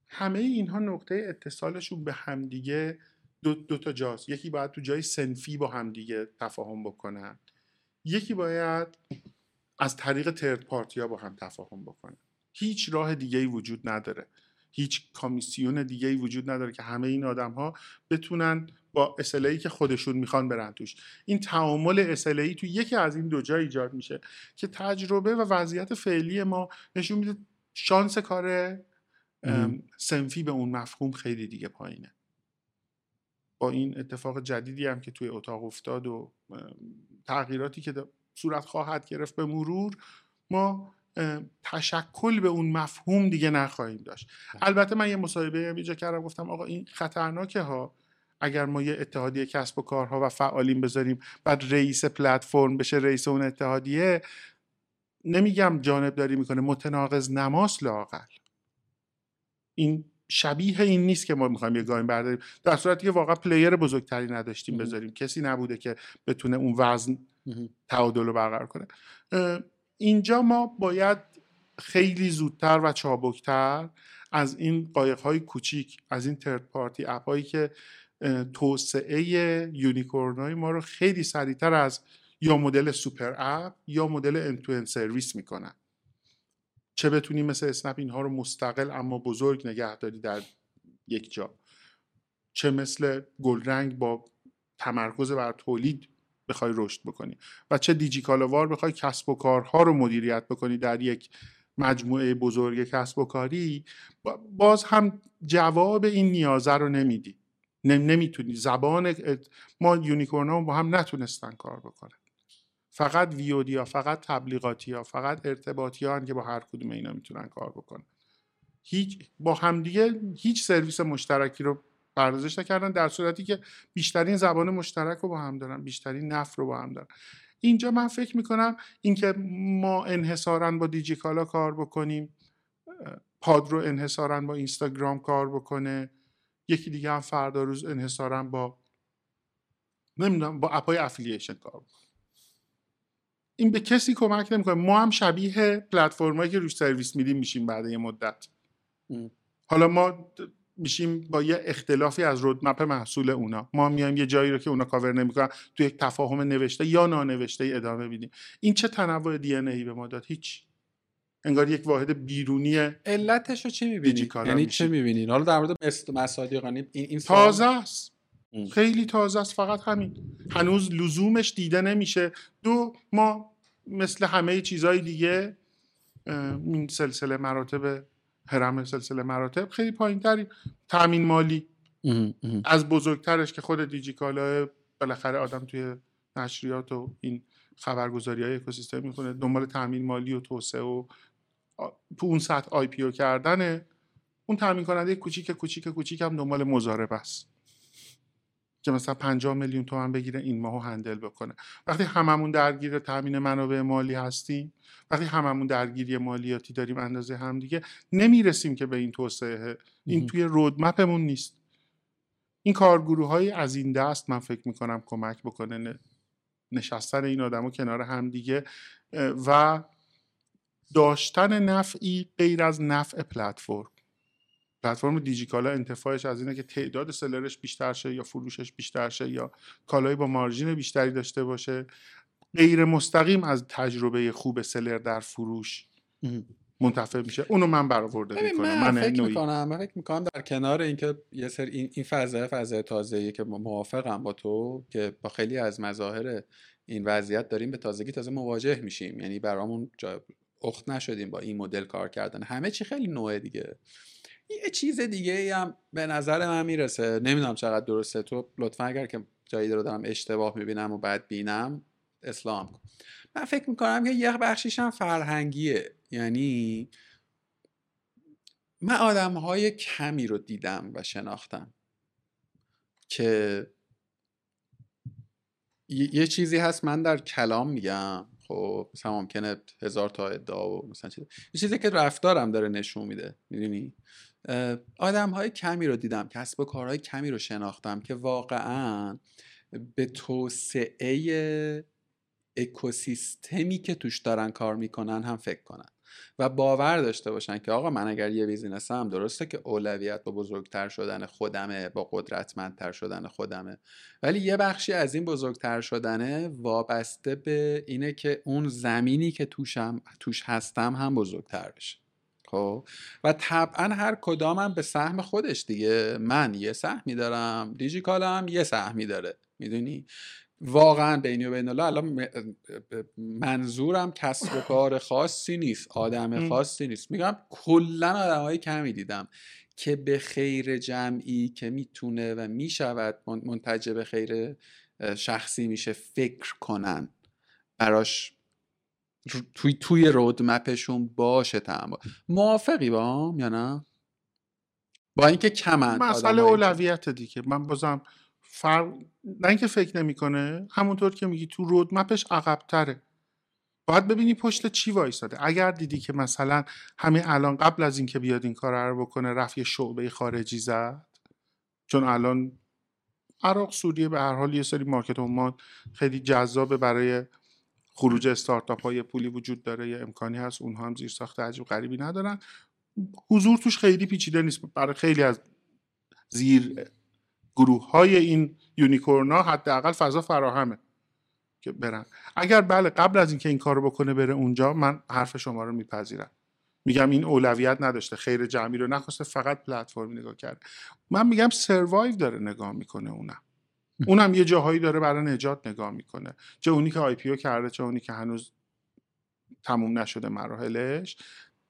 همه اینها نقطه اتصالشون به همدیگه دو, دو تا جاست. یکی باید تو جای سنفی با همدیگه تفاهم بکنن. یکی باید از طریق ترد پارتی ها با هم تفاهم بکنن. هیچ راه دیگه ای وجود نداره. هیچ کامیسیون دیگه ای وجود نداره که همه این آدم ها بتونن با اسلعی که خودشون می‌خوان برن توش. این تعامل اسلعی تو یکی از این دو جا ایجاد میشه که تجربه و وضعیت فعلی ما نشون میده شانس کار سنفی به اون مفهوم خیلی دیگه پایینه. با این اتفاق جدیدی هم که توی اتاق افتاد و تغییراتی که صورت خواهد گرفت به مرور ما تشکل به اون مفهوم دیگه نخواهیم داشت. بله. البته من یه مصاحبه هم اینجا کردم گفتم آقا این خطرناکه ها. اگر ما یه اتحادیه کسب و کارها و فعالین بذاریم بعد رئیس پلتفرم بشه رئیس اون اتحادیه نمیگم جانب داری می‌کنه متناقض نماس لاقل این شبیه این نیست که ما می‌خوایم یه گایم برداریم. در صورتی که واقعا پلیر بزرگتری نداشتیم بذاریم. کسی نبوده که بتونه اون وزن تعادل رو برقرار کنه. اینجا ما باید خیلی زودتر و چابکتر از این قایق های کوچیک از این third party app هایی که توسعه unicorn های ما رو خیلی سریعتر از یا مدل super app یا مدل end-to service می‌کنن. چه بتونی مثل اسنپ اینها رو مستقل اما بزرگ نگه داری در یک جا. چه مثل گلرنگ با تمرکز بر تولید بخوای رشد بکنی. و چه دیجیکالوار بخوای کسب و کارها رو مدیریت بکنی در یک مجموعه بزرگ کسب و کاری باز هم جواب این نیازه رو نمیدی. نمی‌تونی. زبان ما یونیکورن با هم نتونستن کار بکنن. فقط ویودی ها فقط تبلیغاتی ها فقط ارتباطی ها که با هر کدوم اینا می‌تونن کار بکنن. هیچ با همدیگه هیچ سرویس مشترکی رو پردازش نکردن در صورتی که بیشترین زبان مشترک رو با هم دارن بیشترین نفع رو با هم دارن. اینجا من فکر می‌کنم اینکه ما انحصارا با دیجیکالا کار بکنیم پاد رو انحصارا با اینستاگرام کار بکنه یکی دیگه هم فردا روز انحصارا با نمی‌دونم با app ای affiliation کار بکنه. این به کسی کمک نمی‌کنه. ما هم شبیه پلتفرمایی که روش سرویس میدیم میشیم بعد یه مدت. حالا ما میشیم با یه اختلافی از رودمپ محصول اونا. ما میایم یه جایی رو که اونا کاور نمی‌کنن تو یک تفاهم نوشته یا نانوشته ادامه میدیم. این چه تنوع دی ای به ما داد؟ هیچ. انگار یک واحد بیرونی علتش رو چی می‌بینی؟ یعنی چه می‌بینین حالا در مورد مصادیقانی این, این تازه است خیلی تازه است فقط همین. هنوز لزومش دیده نمیشه. دو ما مثل همه چیزهای دیگه این سلسله مراتب هرم سلسله مراتب خیلی پایین تریم تامین مالی از بزرگترش که خود دیجیکالا بالاخره آدم توی نشریات و این خبرگزاری های اکوسیستم می‌کنه دنبال تامین مالی و توسعه و تو اون سطح آی پی او کردنه. اون تامین کننده کوچیک کوچیک کوچیک هم دنبال مزارب است. که مثلا 50 میلیون تومن بگیره این ماهو هندل بکنه. وقتی هممون درگیر تامین منابع مالی هستیم وقتی هممون درگیری مالیاتی داریم اندازه هم دیگه نمی‌رسیم که به این توسعه. این توی رودمپمون نیست. این کارگروه های از این دست من فکر می‌کنم کمک بکنه نشستن این آدم کنار هم دیگه و داشتن نفعی غیر از نفع پلتفرم. پلتفرم دیجیکالا انتفاعش از اینه که تعداد سلرش بیشتر شه یا فروشش بیشتر شه یا کالایی با مارجین بیشتری داشته باشه. غیر مستقیم از تجربه خوب سلر در فروش منتفع میشه. اونو من برآورده می‌کنم. من, من فکر می‌کنم من فکر می‌کنم در کنار اینکه یه سر این این فضا فضا تازه‌ای که موافقم با تو که با خیلی از مظاهر این وضعیت داریم به تازگی تازه مواجه میشیم. یعنی برامون اخت نشدیم با این مدل کار کردن. همه چی خیلی نوعه دیگه. یه چیز دیگه ای هم به نظر من می‌رسه. نمی‌دونم چقدر درسته. تو لطفا اگر که جایی رو دارم اشتباه می‌بینم و بعد بینم اسلام کن. من فکر می‌کنم که یه بخشیش هم فرهنگیه. یعنی من آدم های کمی رو دیدم و شناختم که یه چیزی هست. من در کلام میگم. خب مثلا ممکنه هزار تا ادعا و مثلا چیز. یه چیزی که رفتارم داره نشون میده. می‌دونی؟ آدم های کمی رو دیدم کسب و کارهای کمی رو شناختم که واقعا به توسعه اکوسیستمی که توش دارن کار می‌کنن هم فکر کنن و باور داشته باشن که آقا من اگر یه بیزینس هم درسته که اولویت با بزرگتر شدن خودمه با قدرتمندتر شدن خودمه ولی یه بخشی از این بزرگتر شدنه وابسته به اینه که اون زمینی که توشم توش هستم هم بزرگتر بشه. خب؟ و طبعا هر کدامم به سهم خودش دیگه. من یه سهمی دارم دیجیکالم یه سهمی داره. می‌دونی؟ واقعا بینی و بین الله الان منظورم کسب و [coughs] کار خاصی نیست آدم خاصی نیست. میگم کلا آدم های کمی دیدم که به خیر جمعی که می‌تونه و می‌شود منتج به خیر شخصی میشه فکر کنن. براش توی توی رودمپشون باشه تمام موافقی با هم یا نه؟ با اینکه کمن مسئله اولویت دیگه. من بازم فرق نه اینکه فکر نمی‌کنه همونطور که میگی تو رودمپش عقبتره. باید ببینی پشت چی وایساده. اگر دیدی که مثلا همین الان قبل از اینکه بیاد این کار رو بکنه رفت یه شعبه خارجی زد چون الان عراق سوریه به هر حال یه سری مارکت ما خیلی جذابه برای خروج استارتاپ های پولی وجود داره یه امکانی هست اونها هم زیر ساخت عجیب غریبی ندارن. حضور توش خیلی پیچیده نیست. برای خیلی از زیر گروه های این یونیکورنا حداقل فضا فراهمه که برن. اگر بله قبل از اینکه این کار رو بکنه بره اونجا من حرف شما رو میپذیرم. میگم این اولویت نداشته. خیر جمعی رو نخواسته فقط پلتفرم نگاه کرده. من میگم سروایو داره نگاه می‌کنه اونم. اونم یه جاهایی داره برای نجات نگاه می‌کنه. چه اونی که آی پی کرده چه اونی که هنوز تموم نشده مراحلش.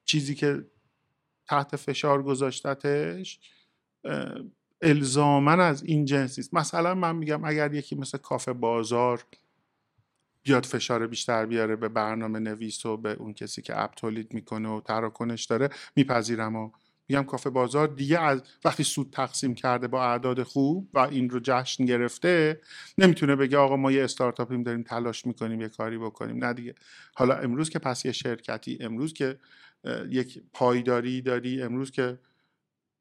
چیزی که تحت فشار گذاشتتش الزامن از این جنس نیست. مثلا من میگم اگر یکی مثل کافه بازار بیاد فشار بیشتر بیاره به برنامه نویس و به اون کسی که اپ تولید می‌کنه و تراکنش داره میپذیرم و میگم کافه بازار دیگه از وقتی سود تقسیم کرده با اعداد خوب و این رو جشن گرفته نمی‌تونه بگه آقا ما یه استارتاپیم داریم تلاش می‌کنیم یه کاری بکنیم. نه دیگه. حالا امروز که پس یه شرکتی امروز که یک پایداری داری امروز که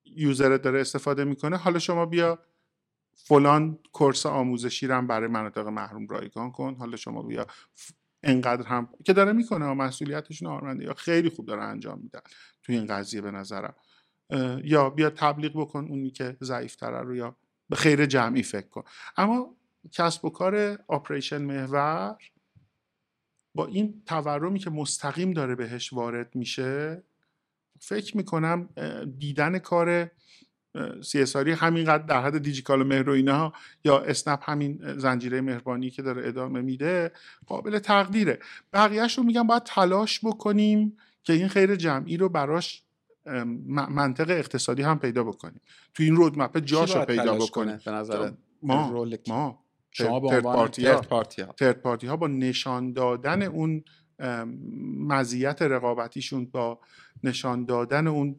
یوزرت داره استفاده می‌کنه حالا شما بیا فلان کورس آموزشی رو هم برای مناطق محروم رایگان کن. حالا شما بیا انقدر هم که داره می‌کنه مسئولیتشون آرمنده یا خیلی خوب داره انجام میدن. توی این قضیه به نظرم. یا بیا تبلیغ بکن اونی که ضعیفتره رو یا به خیر جمعی فکر کن. اما کسب و کار آپریشن محور با این تورمی که مستقیم داره بهش وارد میشه فکر می‌کنم دیدن کار سیاساری همینقدر در حد دیجیکال مهر و اینها یا اسنپ همین زنجیره مهربانی که داره ادامه میده قابل تقدیره بقیهش رو میگم باید تلاش بکنیم که این خیر جمعی رو براش منطق اقتصادی هم پیدا بکنیم. تو این رودمپ جاش رو پیدا بکنیم. به نظر ما ما. شما به عنوان ترد پارتی ها. ترد پارتی ها با نشان دادن اون مزیت رقابتیشون با نشان دادن اون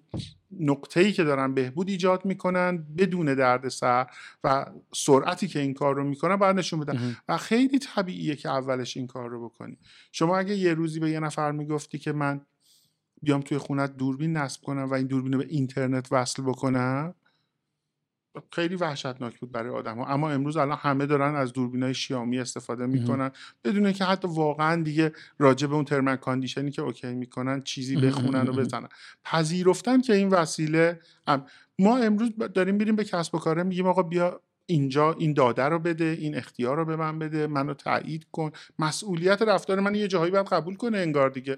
نقطه‌ای که دارن بهبود ایجاد می‌کنن بدون دردسر و سرعتی که این کار رو می‌کنن باید نشون بدن. و خیلی طبیعیه که اولش این کار رو بکنی. شما اگه یه روزی به یه نفر می‌گفتی که من بیام توی خونت دوربین نصب کنم و این دوربین رو به اینترنت وصل بکنم؟ خیلی وحشتناک بود برای آدم ها اما امروز الان همه دارن از دوربین های شیائومی استفاده می‌کنن. بدون که حتی واقعا دیگه راجع به اون term and condition ی که okay می‌کنن چیزی بخونن و بزنن. پذیرفتن که این وسیله ما امروز داریم بریم به کسب و کاره میگیم آقا بیا اینجا این داده رو بده این اختیار رو به من بده منو تایید کن. مسئولیت رفتار من یه جاهایی باید قبول کنه انگار دیگه.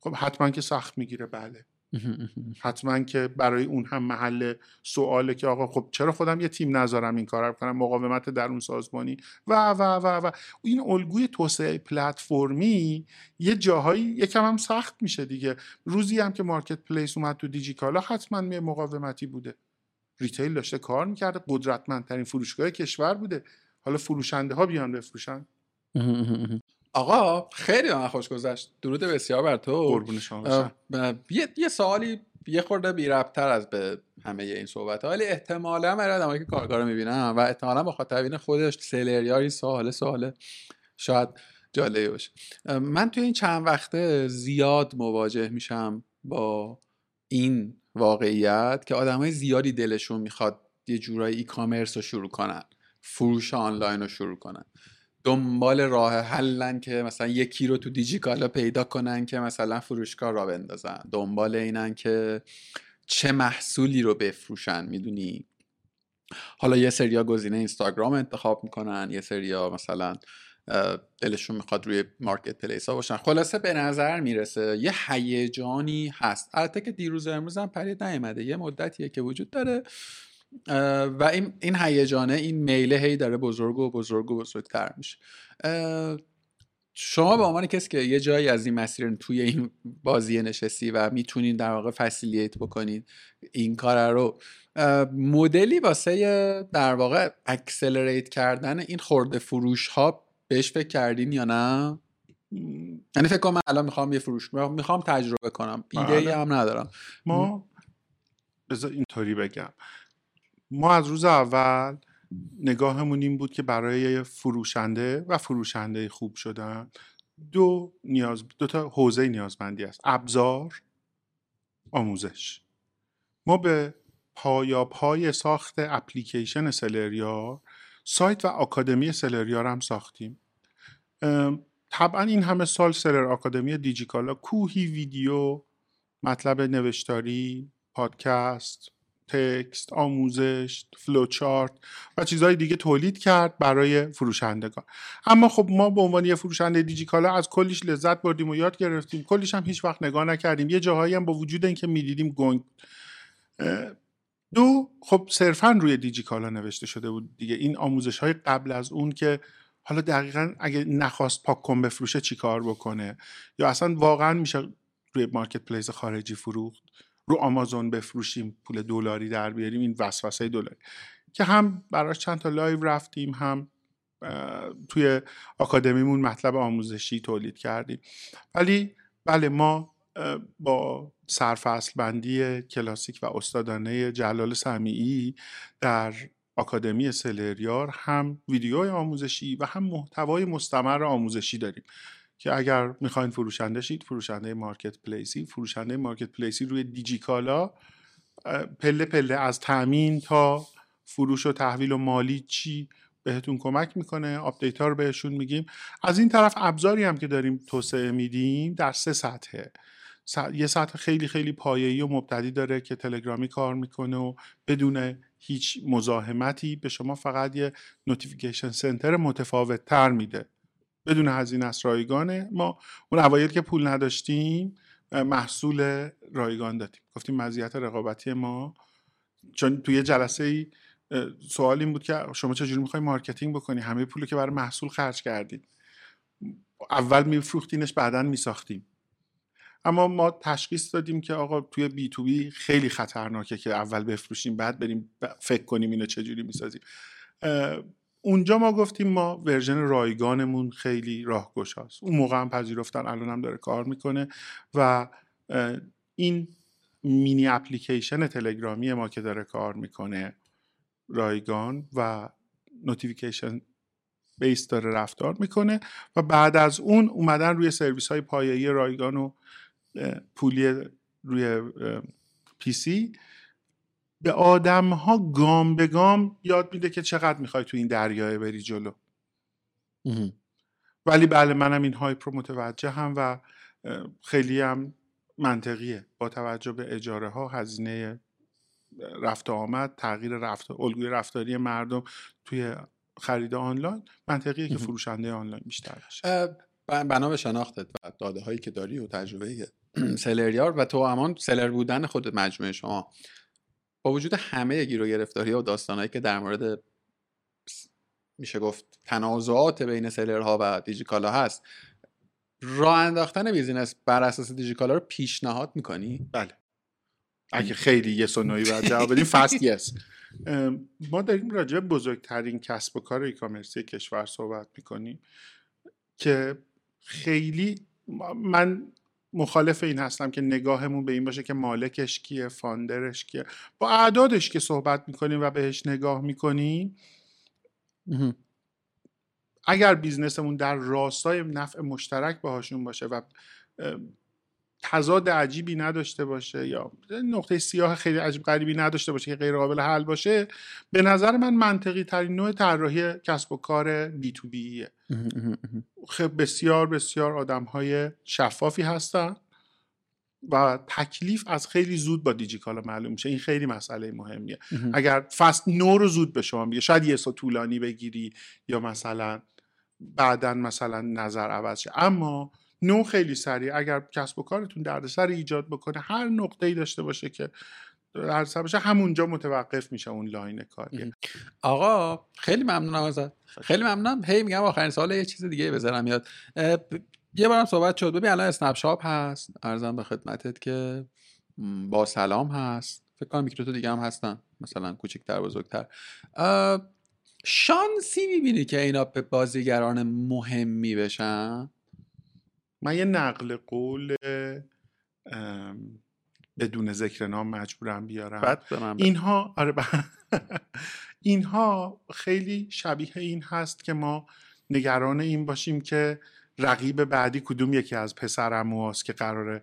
خب حتما که سخت می‌گیره بله. حتما که برای اون هم محل سواله که آقا خب چرا خودم یه تیم نذارم این کار کنم؟ مقاومت درون سازمانی. و و و و. این الگوی توسعه پلتفرمی یه جاهایی یکم هم سخت میشه دیگه. روزی هم که مارکت پلیس اومد تو دیجیکالا حتما یه مقاومتی بوده. ریتیل داشته کار می‌کرده قدرتمندترین فروشگاه کشور بوده. حالا فروشنده ها بیان بفروشن. آقا خیلی من خوش گذشت. درود بسیار بر تو. قربون شما یه،, یه سوالی یه خورده بی از به همه این صحبت ولی احتمالا برای آدمایی که کارگاه رو می‌بینم و احتمالا خاطرین خودش سلریاری سوال سوال شاید جالبی باشه. من توی این چند وقته زیاد مواجه میشم با این واقعیت که آدمای زیادی دلشون می‌خواد یه جورایی ای کامرس رو شروع کنن فروش آنلاین رو شروع کنن. دنبال راه حلن که مثلا یکی رو تو دیجیکالا پیدا کنن که مثلا فروشگاه را بندازن. دنبال اینن که چه محصولی رو بفروشن می‌دونی؟ حالا یه سریا گزینه اینستاگرام انتخاب می‌کنن یه سریا مثلا دلشون می‌خواد روی مارکت پلیس ها باشن. خلاصه به نظر می‌رسه یه هیجانی هست. البته که دیروز امروز هم پرید نیومده. یه مدتیه که وجود داره. و این این هیجانه این میله هی داره بزرگ و بزرگ و بزرگتر میشه. شما به عنوان کسی که یه جایی از این مسیر توی این بازی نشستی و می‌تونین در واقع فسیلیت بکنید این کار رو مدلی واسه در واقع اکسلریت کردن این خورده فروش ها بهش فکر کردین یا نه؟ یعنی فکر کنم من الان می‌خوام یه فروش می‌خوام تجربه کنم. ایده ای بله. هم ندارم. ما بذار اینطوری بگم. ما از روز اول نگاهمون این بود که برای فروشنده و فروشنده خوب شدن دو نیاز دو تا حوزه نیازمندی است. ابزار آموزش. ما به پایا پای ساخت اپلیکیشن سلریار سایت و آکادمی سلریار هم ساختیم. طبعا این همه سال سلر آکادمی دیجیکالا کوهی ویدیو مطلب نوشتاری پادکست تکست آموزش فلوچارت و چیزهای دیگه تولید کرد برای فروشندگان. اما خب ما به عنوان یه فروشنده دیجیکالا از کلیش لذت بردیم و یاد گرفتیم. کلیش هم هیچ وقت نگاه نکردیم. یه جاهایی هم با وجود اینکه می‌دیدیم گنگ دو خب صرفا روی دیجیکالا نوشته شده بود دیگه. این آموزش های قبل از اون که حالا دقیقا اگه نخواست پاک کن بفروشه چی کار بکنه؟ یا اصلا واقعا میشه روی marketplace خارجی فروخت؟ رو آمازون بفروشیم پول دلاری در بیاریم این وسوسه دلاری. که هم براش چند تا live رفتیم هم توی آکادمیمون مطلب آموزشی تولید کردیم. ولی بله ما با سرفصل بندی کلاسیک و استادانه جلال سمیعی در آکادمی سلریار هم ویدیوهای آموزشی و هم محتوای مستمر آموزشی داریم. که اگر می‌خواین فروشنده شید فروشنده marketplace ی فروشنده marketplace ی روی دیجیکالا پله پله از تامین تا فروش و تحویل و مالی چی بهتون کمک می‌کنه؟ آپدیت ها رو بهشون میگیم. از این طرف ابزاری هم که داریم توسعه میدیم در سه سطحه یه سطح خیلی خیلی پایه‌ای و مبتدی داره که تلگرامی کار می‌کنه و بدون هیچ مزاحمتی به شما فقط یه notification center متفاوت تر میده. بدون هزینه است رایگانه. ما اون اوایل که پول نداشتیم محصول رایگان دادیم. گفتیم مزیت رقابتی ما. چون توی جلسه ای سوال این بود که شما چجوری می‌خوای marketing بکنی؟ همه پولو که برای محصول خرج کردید. اول میفروختینش بعدا میساختیم. اما ما تشخیص دادیم که آقا توی B2B خیلی خطرناکه که اول بفروشیم بعد بریم فکر کنیم اینو چجوری می‌سازیم. اونجا ما گفتیم ما version رایگانمون خیلی راهگشاست. اون موقع هم پذیرفتن الان هم داره کار می‌کنه و این mini application تلگرامی ما که داره کار می‌کنه رایگان و notification base داره رفتار می‌کنه و بعد از اون اومدن روی سرویس های پایه‌ای رایگان و پولی روی PC به آدم ها گام به گام یاد میده که چقدر می‌خوای تو این دریا بری جلو. ولی بله منم این hype رو متوجهم و خیلی هم منطقیه. با توجه به اجاره ها هزینه رفت آمد تغییر رفت الگوی رفتاری مردم توی خرید آنلاین منطقیه که فروشنده آنلاین بیشتر بشه بنا به شناختت و داده هایی که داری و تجربه سلریار و تو همان seller بودن خود مجموعه شما. با وجود همه گیر و گرفتاری و داستانهایی که در مورد میشه گفت تنازعات بین seller ها و دیجیکالا هست راه انداختن business بر اساس دیجیکالا رو پیشنهاد می‌کنی؟ بله. اگه خیلی یه سنوی باید جواب بدیم fast yes. ما داریم راجع بزرگترین کسب و کار e-commerce ی کشور صحبت می‌کنیم که خیلی من مخالف این هستم که نگاهمون به این باشه که مالکش کیه فاندرش کیه. با اعدادش که صحبت می‌کنیم و بهش نگاه می‌کنیم اگر بیزنسمون در راستای نفع مشترک باهاشون باشه و تضاد عجیبی نداشته باشه یا نقطه سیاه خیلی عجیب غریبی نداشته باشه که غیر قابل حل باشه به نظر من منطقی ترین نوع طراحی کسب و کار بی تو بیه خب بسیار بسیار آدم های شفافی هستن و تکلیف از خیلی زود با دیجیکالا معلوم میشه. این خیلی مسئله مهمیه. اگر فست نو رو زود به شما میگه شاید یه سو طولانی بگیری یا مثلا بعدا مثلا نظر عوض شه. اما نو خیلی سریع. اگر کسب و کارتون دردسر ایجاد بکنه هر نقطه ای داشته باشه که دردسر باشه همونجا متوقف میشه اون لاین کاری آقا خیلی ممنونم ازت. خیلی ممنونم. هی میگم آخرین سال یه چیز دیگه بذارم یاد. یه بارم صحبت شد. ببین الان اسنپ شاپ هست. ارزم به خدمتت که با سلام هست. فکر کنم میکروتو دیگه هم هستن. مثلا کوچکتر بزرگتر. شانسی می‌بینی که اینا به بازیگران مهمی بشن؟ من یه نقل قول بدون ذکر نام مجبورم بیارم. اینها آره اینها خیلی شبیه این هست که ما نگران این باشیم که رقیب بعدی کدوم یکی از پسرمو که قراره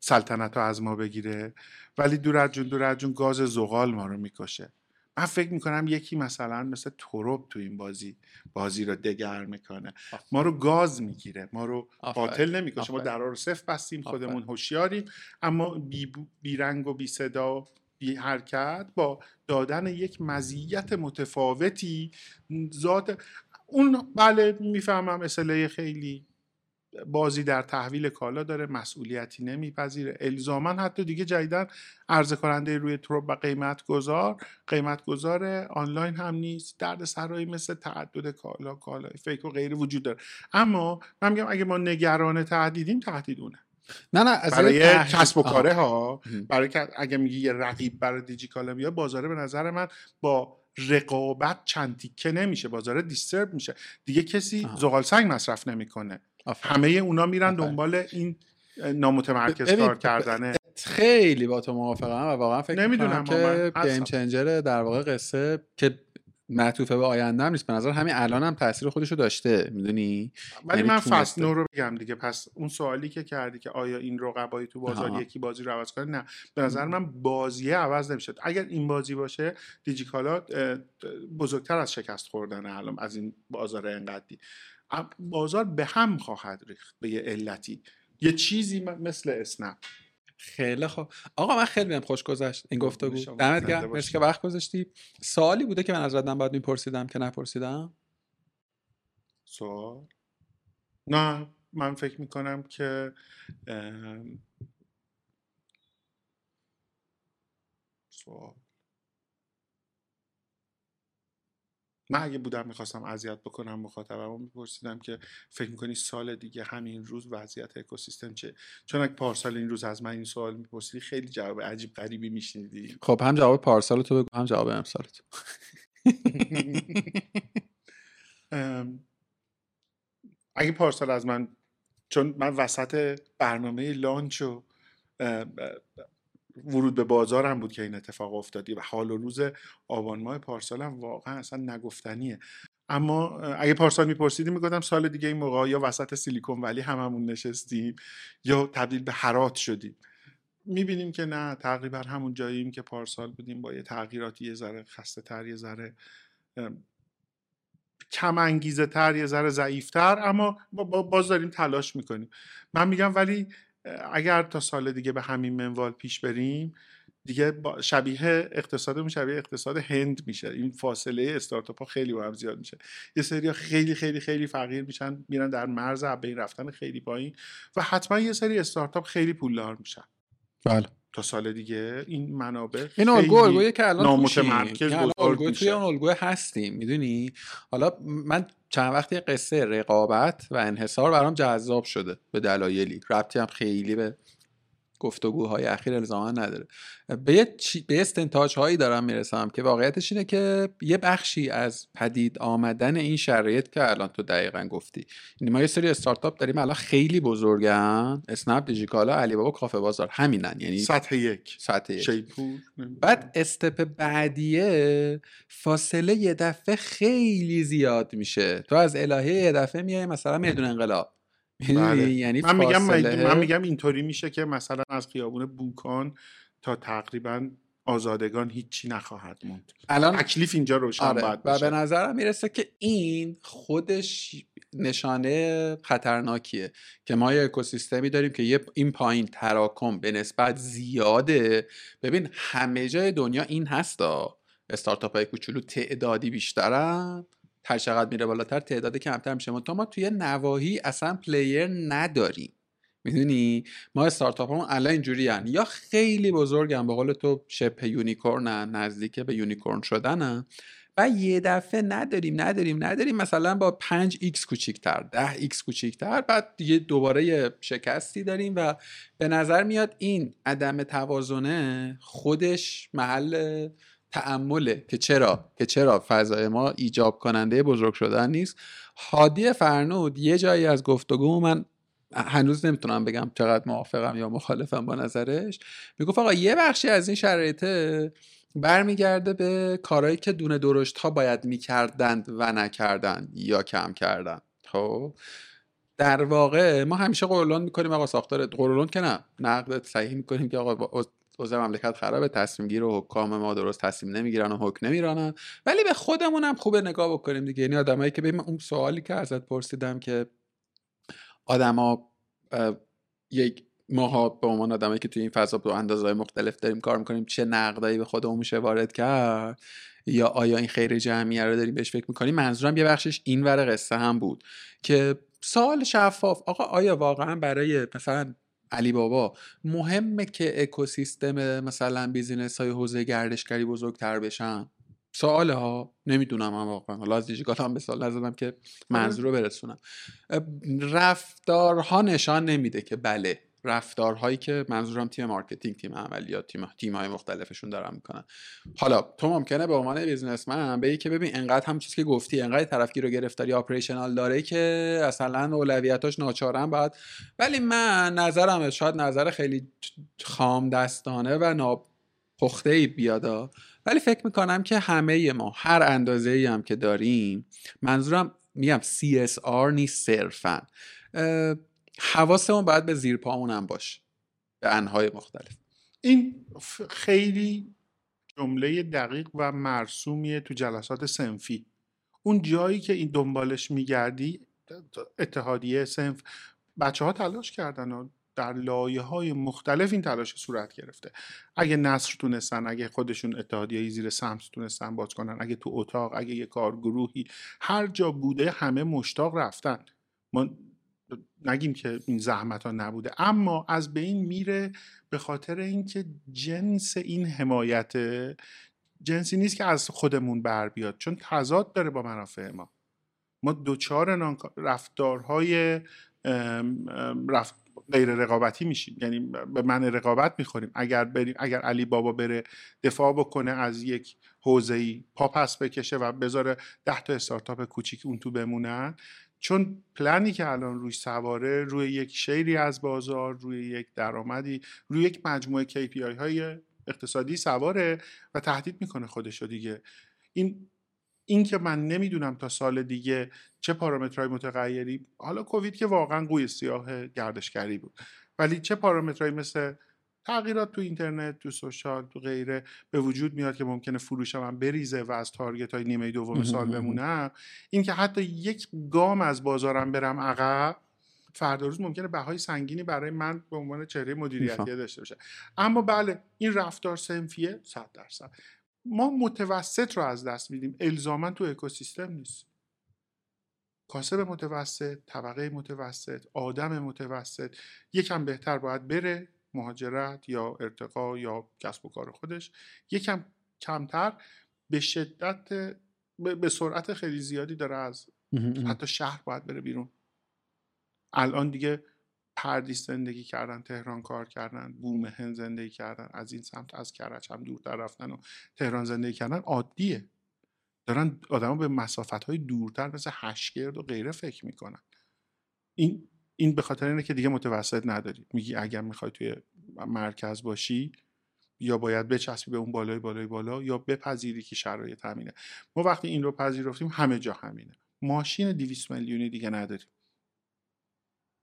سلطنت رو از ما بگیره. ولی دور جون دور جون گاز زغال ما رو می‌کشه. من فکر می‌کنم یکی مثلا مثل توروب تو این بازی بازی رو دگر می‌کنه. ما رو گاز می‌گیره. ما رو قاتل نمی‌کنه. ما درا رو صفر بستیم خودمون هوشیاریم. اما بی, بی رنگ و بی صدا و بی حرکت با دادن یک مزیت متفاوتی ذات اون بله می‌فهمم اصله خیلی بازی در تحویل کالا داره مسئولیتی نمیپذیره. الزاما حتی دیگه جدیدن عرضه کننده روی تروب و قیمت گذار قیمت گذار آنلاین هم نیست. درد سرایی مثل تعدد کالا کالا فیک و غیر وجود داره. اما من میگم اگه ما نگران تهدیدیم تهدیدونه نه نه از برای کسب و کاره ها برای که اگه میگی یه رقیب برای دیجیکالا میاد بازاره به نظر من با رقابت چند تیکه نمیشه. بازار دیسترب میشه. دیگه کسی زغال سنگ مصرف نمی‌کنه. همه اونا میرن دنبال این نامتمرکز کار کردنه خیلی با تو موافقم و واقعا فکر نمی‌دونم که گیم چنجر در واقع قصه که معطوفه به آینده هم نیست. به نظر همین الان هم تاثیر خودشو داشته می‌دونی؟ ولی یعنی من فصل نو رو بگم دیگه. پس اون سوالی که کردی که آیا این رقبایی تو بازار یکی بازی رو عوض کنه؟ نه. به نظر من بازیه عوض نمیشه اگر این بازی باشه دیجیکالا بزرگتر از شکست خوردن الان از این بازار انقدی. بازار به هم خواهد ریخت به یه علتی. یه چیزی مثل اسنپ. خیلی خوب. آقا من خیلی بهم خوش گذشت. این گفتگو دمت گرم. مرسی که وقت گذاشتی. سوالی بوده که من از ردم باید میپرسیدم که نپرسیدم؟ سوال؟ نه من فکر می‌کنم که سوال. من اگه بودم می‌خواستم اذیت بکنم مخاطبمو میپرسیدم که فکر می‌کنی سال دیگه همین روز وضعیت اکوسیستم چه؟ چون اگه پارسال این روز از من این سوال میپرسیدی خیلی جواب عجیب غریبی میشنیدی. خب هم جواب پارسال تو بگو هم جواب امسال تو [laughs] اگه پارسال از من چون من وسط برنامه لانچ و ورود به بازارم بود که این اتفاق افتادی و حال و روز آبان ماه پارسالم واقعا اصلا نگفتنیه. اما اگه پارسال میپرسیدی می‌گفتم سال دیگه این موقع یا وسط سیلیکون ولی هممون نشستیم یا تبدیل به حرات شدیم. می‌بینیم که نه تقریبا همون جاییم که پارسال بودیم با یه تغییراتی یه ذره خسته تر یه ذره کم انگیزه تر یه ذره ضعیفتر اما باز داریم تلاش می‌کنیم. من میگم ولی اگر تا سال دیگه به همین منوال پیش بریم دیگه شبیه اقتصادمون شبیه اقتصاد هند میشه. این فاصله استارتاپ ها خیلی با هم زیاد میشه. یه سری خیلی خیلی خیلی فقیر میشن میرن در مرز بین رفتن خیلی پایین و حتما یه سری استارتاپ خیلی پولدار میشن. بله. تا سال دیگه این منابع این الگو الگویی که الان نامتمرکز الگو توی اون الگو هستیم می‌دونی؟ حالا من چند وقتی قصه رقابت و انحصار برام جذاب شده به دلایلی. ربطی هم خیلی به گفتگوهای اخیر الزاما نداره. به یه, به استنتاج هایی دارم می‌رسم که واقعیتش اینه که یه بخشی از پدید آمدن این شرایط که الان تو دقیقا گفتی. یعنی ما یه سری استارتاپ داریم الان خیلی بزرگن. اسنپ دیجیکالا علی بابا کافه بازار همینن. یعنی سطح یک. سطح یک. شیپور بعد استپ بعدیه فاصله یه دفعه خیلی زیاد میشه. تو از الهه یه دفعه میای مثلا میدون انقلاب. بله. یعنی من میگم فاصله- من میگم اینطوری میشه که مثلا از خیابون بوکان تا تقریبا آزادگان هیچی نخواهد موند. الان تکلیف اینجا روشن آره. باید و به نظرم می‌رسه که این خودش نشانه خطرناکیه که ما یه اکوسیستمی داریم که یه این پایین تراکم به نسبت زیاده. ببین همه جای دنیا این هستا. استارتاپ های کوچولو تعدادی بیشترن. هر چقدر میره بالاتر تعداد کمتر میشه. تا ما توی نواحی اصلا player نداریم. می‌دونی؟ ما استارتاپ همون الان اینجوری هن. یا خیلی بزرگن به قول تو شبه unicorn ن نزدیک به unicorn شدنن و یه دفعه نداریم نداریم نداریم. مثلا با 5 x کوچیکتر 10 x کوچیکتر. بعد دیگه دوباره شکستی داریم و به نظر میاد این عدم توازنه خودش محل تعمله که چرا که چرا فضای ما ایجاب کننده بزرگ شدن نیست. هادی فرنود یه جایی از گفتگو من هنوز نمی‌تونم بگم چقدر موافقم یا مخالفم با نظرش. می‌گفت آقا یه بخشی از این شرایطه برمیگرده به کارهایی که دونه درشت ها باید می‌کردند و نکردند یا کم کردن خب در واقع ما همیشه قرولون می‌کنیم آقا ساختار قرولون که نه. نقد صحیح می‌کنیم که آقا اوضاع مملکت خرابه تصمیم گیر و حکام ما درست تصمیم نمی‌گیرن و حکم نمیرانن. ولی به خودمون هم خوبه نگاه بکنیم دیگه. یعنی آدمایی که ببین اون سوالی که ازت پرسیدم که آدما یک ماها به عنوان آدمایی که توی این فضا به اندازهای مختلف داریم کار می‌کنیم چه نقدایی به خودمون میشه وارد کرد؟ یا آیا این خیر جمعیه رو داریم بهش فکر می‌کنیم؟ منظورم یه بخشش این ور قصه هم بود که سوال شفاف آقا آیا واقعا برای مثلا علی بابا مهمه که اکوسیستم مثلا بیزینس های حوزه گردشگری بزرگتر بشن؟ سوال ها نمی‌دونم هم واقعا. حالا از هم به سوال نزدم که منظور رو برسونم. رفتارها نشان نمیده که بله رفتارهایی که منظورم تیم مارکتینگ تیم عملیات تیم تیم های مختلفشون دارن می‌کنن. حالا تو ممکنه به عنوان بیزنسمن به که ببین انقدر هم چیزی که گفتی انقدر طرفگیر و گرفتاری آپریشنال داره که اصلا اولویتاش ناچارن باید ولی من نظرم شاید نظر خیلی خام دستانه و ناپخته ای بیادا ولی فکر می‌کنم که همه ما هر اندازه ای هم که داریم منظورم میگم CSR نیست صرفا. حواسمون باید به زیر پامون هم باشه. به انهای مختلف. این خیلی جمله دقیق و مرسومیه تو جلسات سنفی. اون جایی که این دنبالش میگردی اتحادیه سنف بچه ها تلاش کردن و در لایه های مختلف این تلاش صورت گرفته. اگه نصر تونستن اگه خودشون اتحادیه زیر سمت تونستن باز کنن اگه تو اتاق اگه یه کارگروهی هر جا بوده همه مشتاق رفتن. ما نگیم که این زحمت ها نبوده. اما از بین میره به خاطر اینکه جنس این حمایت جنسی نیست که از خودمون بر بیاد. چون تضاد داره با منافع ما. ما دوچار رفتارهای رفت غیر رقابتی میشیم. یعنی به من رقابت می‌خوریم. اگر بریم اگر علی بابا بره دفاع بکنه از یک حوزه ای پا پس بکشه و بذاره ده تا استارتاپ کوچیک اون تو بمونن چون پلنی که الان روی سواره روی یک شیری از بازار روی یک درآمدی روی یک مجموعه KPI های اقتصادی سواره و تهدید می‌کنه خودشو دیگه. این این که من نمی‌دونم تا سال دیگه چه پارامترهای متغیری حالا کووید که واقعا قوی سیاه گردشگری بود. ولی چه پارامترهایی مثل تغییرات تو اینترنت تو سوشال تو غیره به وجود میاد که ممکنه فروش من بریزه و از تارگت های نیمه دوم سال بمونم. این که حتی یک گام از بازارم برم عقب فردا روز ممکنه بهای سنگینی برای من به عنوان چهره مدیریتی داشته باشه. اما بله این رفتار سنفیه 100 درصد. ما متوسط رو از دست میدیم. الزاما تو اکوسیستم نیست. کاسب متوسط طبقه متوسط آدم متوسط یکم بهتر باید بره. مهاجرت یا ارتقا یا کسب و کار خودش یکم کمتر به شدت به سرعت خیلی زیادی داره از حتی شهر باید بره بیرون. الان دیگه پردیس زندگی کردن تهران کار کردن بوم هند زندگی کردن از این سمت از کرج هم دورتر رفتن و تهران زندگی کردن عادیه. دارن آدما به مسافت های دورتر مثل هشگرد و غیره فکر می‌کنن. این این به خاطر اینه که دیگه متوسط نداری. میگی اگر می‌خوای توی مرکز باشی یا باید بچسبی به اون بالای بالای بالا یا بپذیری که شرایط همینه. ما وقتی این رو پذیرفتیم همه جا همینه. ماشین 200 میلیونی دیگه نداریم.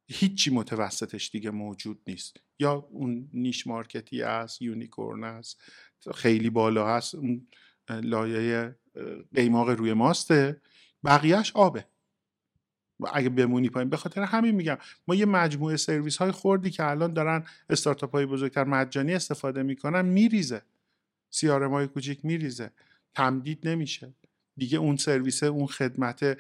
هیچی متوسطش دیگه موجود نیست. یا اون نیش مارکتی است یونیکورن است خیلی بالا هست اون لایه قیماق روی ماسته بقیهش آبه. اگه بمونی پایین. به خاطر همین میگم ما یه مجموعه سرویس های خوردی که الان دارن استارتاپ های بزرگتر مجانی استفاده می‌کنن میریزه. سیارم های کوچیک میریزه. تمدید نمیشه. دیگه اون سرویس اون خدمت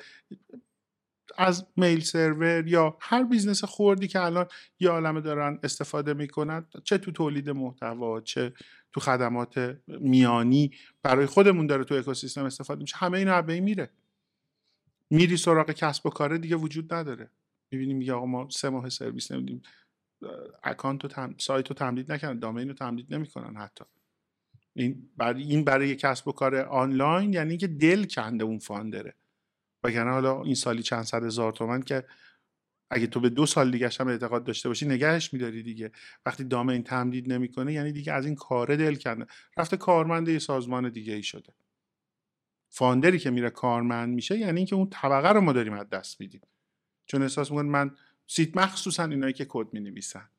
از mail server یا هر business خوردی که الان یه عالمه دارن استفاده می‌کنن چه تو تولید محتوا چه تو خدمات میانی برای خودمون داره تو اکوسیستم استفاده میشه. همه اینا به میره. میری سراغ کسب و کاره دیگه وجود نداره. می‌بینیم میگه آقا ما سه ماه سرویس نمیدیم. اکانت و تم... سایت رو تمدید نکردن دامین رو تمدید نمی‌کنن حتی. این برای این برای کسب و کار آنلاین یعنی که دل کنده اون فاندره. وگرنه حالا این سالی چند صد هزار تومن که اگه تو به دو سال دیگه هم اعتقاد داشته باشی نگهش میداری دیگه. وقتی domain تمدید نمی‌کنه یعنی دیگه از این کار دل کنده. رفته کارمند یه سازمان دیگه ای شده. founder ی که میره کارمند میشه یعنی اینکه اون طبقه رو ما داریم از دست میدیم. چون احساس میکنن من سیت مخصوصا اینایی که کد می‌نویسن.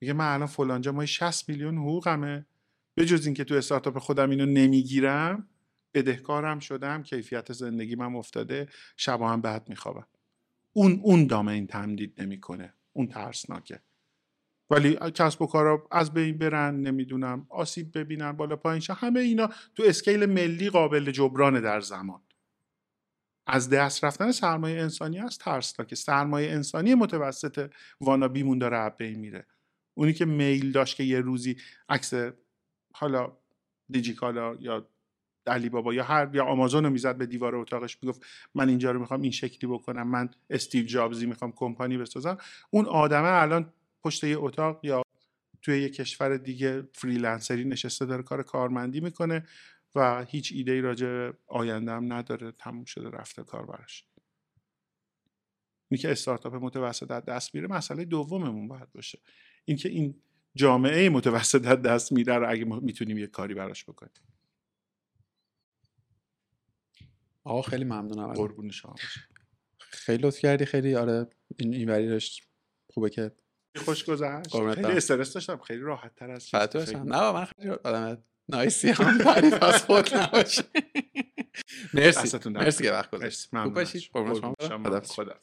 میگه من الان فلانجا ما 60 میلیون حقوقمه. به جز اینکه تو استارتاپ خودم اینو نمی‌گیرم بدهکارم شدم کیفیت زندگی من افتاده شبا هم بعد میخوابم. اون اون دامین تمدید نمی‌کنه. اون ترسناکه. ولی کسب و کارا از بین برن نمی‌دونم آسیب ببینن بالا پایین همه اینا تو اسکیل ملی قابل جبران در زمان. از دست رفتن سرمایه انسانی است ترسناکه سرمایه انسانی متوسط وانابیمون داره از بین میره. اونی که میل داشت که یه روزی عکس حالا دیجیکالا یا علی بابا یا هر یا آمازون رو می‌زد به دیوار اتاقش می‌گفت من اینجا رو می‌خوام این شکلی بکنم من استیو جابزی می‌خوام کمپانی بسازم. اون آدمه الان پشت یه اتاق یا توی یه کشور دیگه freelancer ی نشسته داره کار کارمندی می‌کنه و هیچ ایده ای راجع آینده هم نداره تموم شده رفته کار براش. اینی که استارتاپ متوسط در دست میره مسئله دوممون باید باشه. اینکه این جامعه متوسط در دست میره رو اگه می‌تونیم یه کاری براش بکنیم. آقا خیلی ممنونم قربون شما خیلی لطف کردی خیلی آره این اینوری داشت. خوبه که خوش گذشت. خیلی استرس داشتم. خیلی راحت تر از نه من خیلی آدم نایسی هم تعریف از خود نباشه. [laughs] مرسی. مرسی که وقت گذاشت خوب باشید. خدا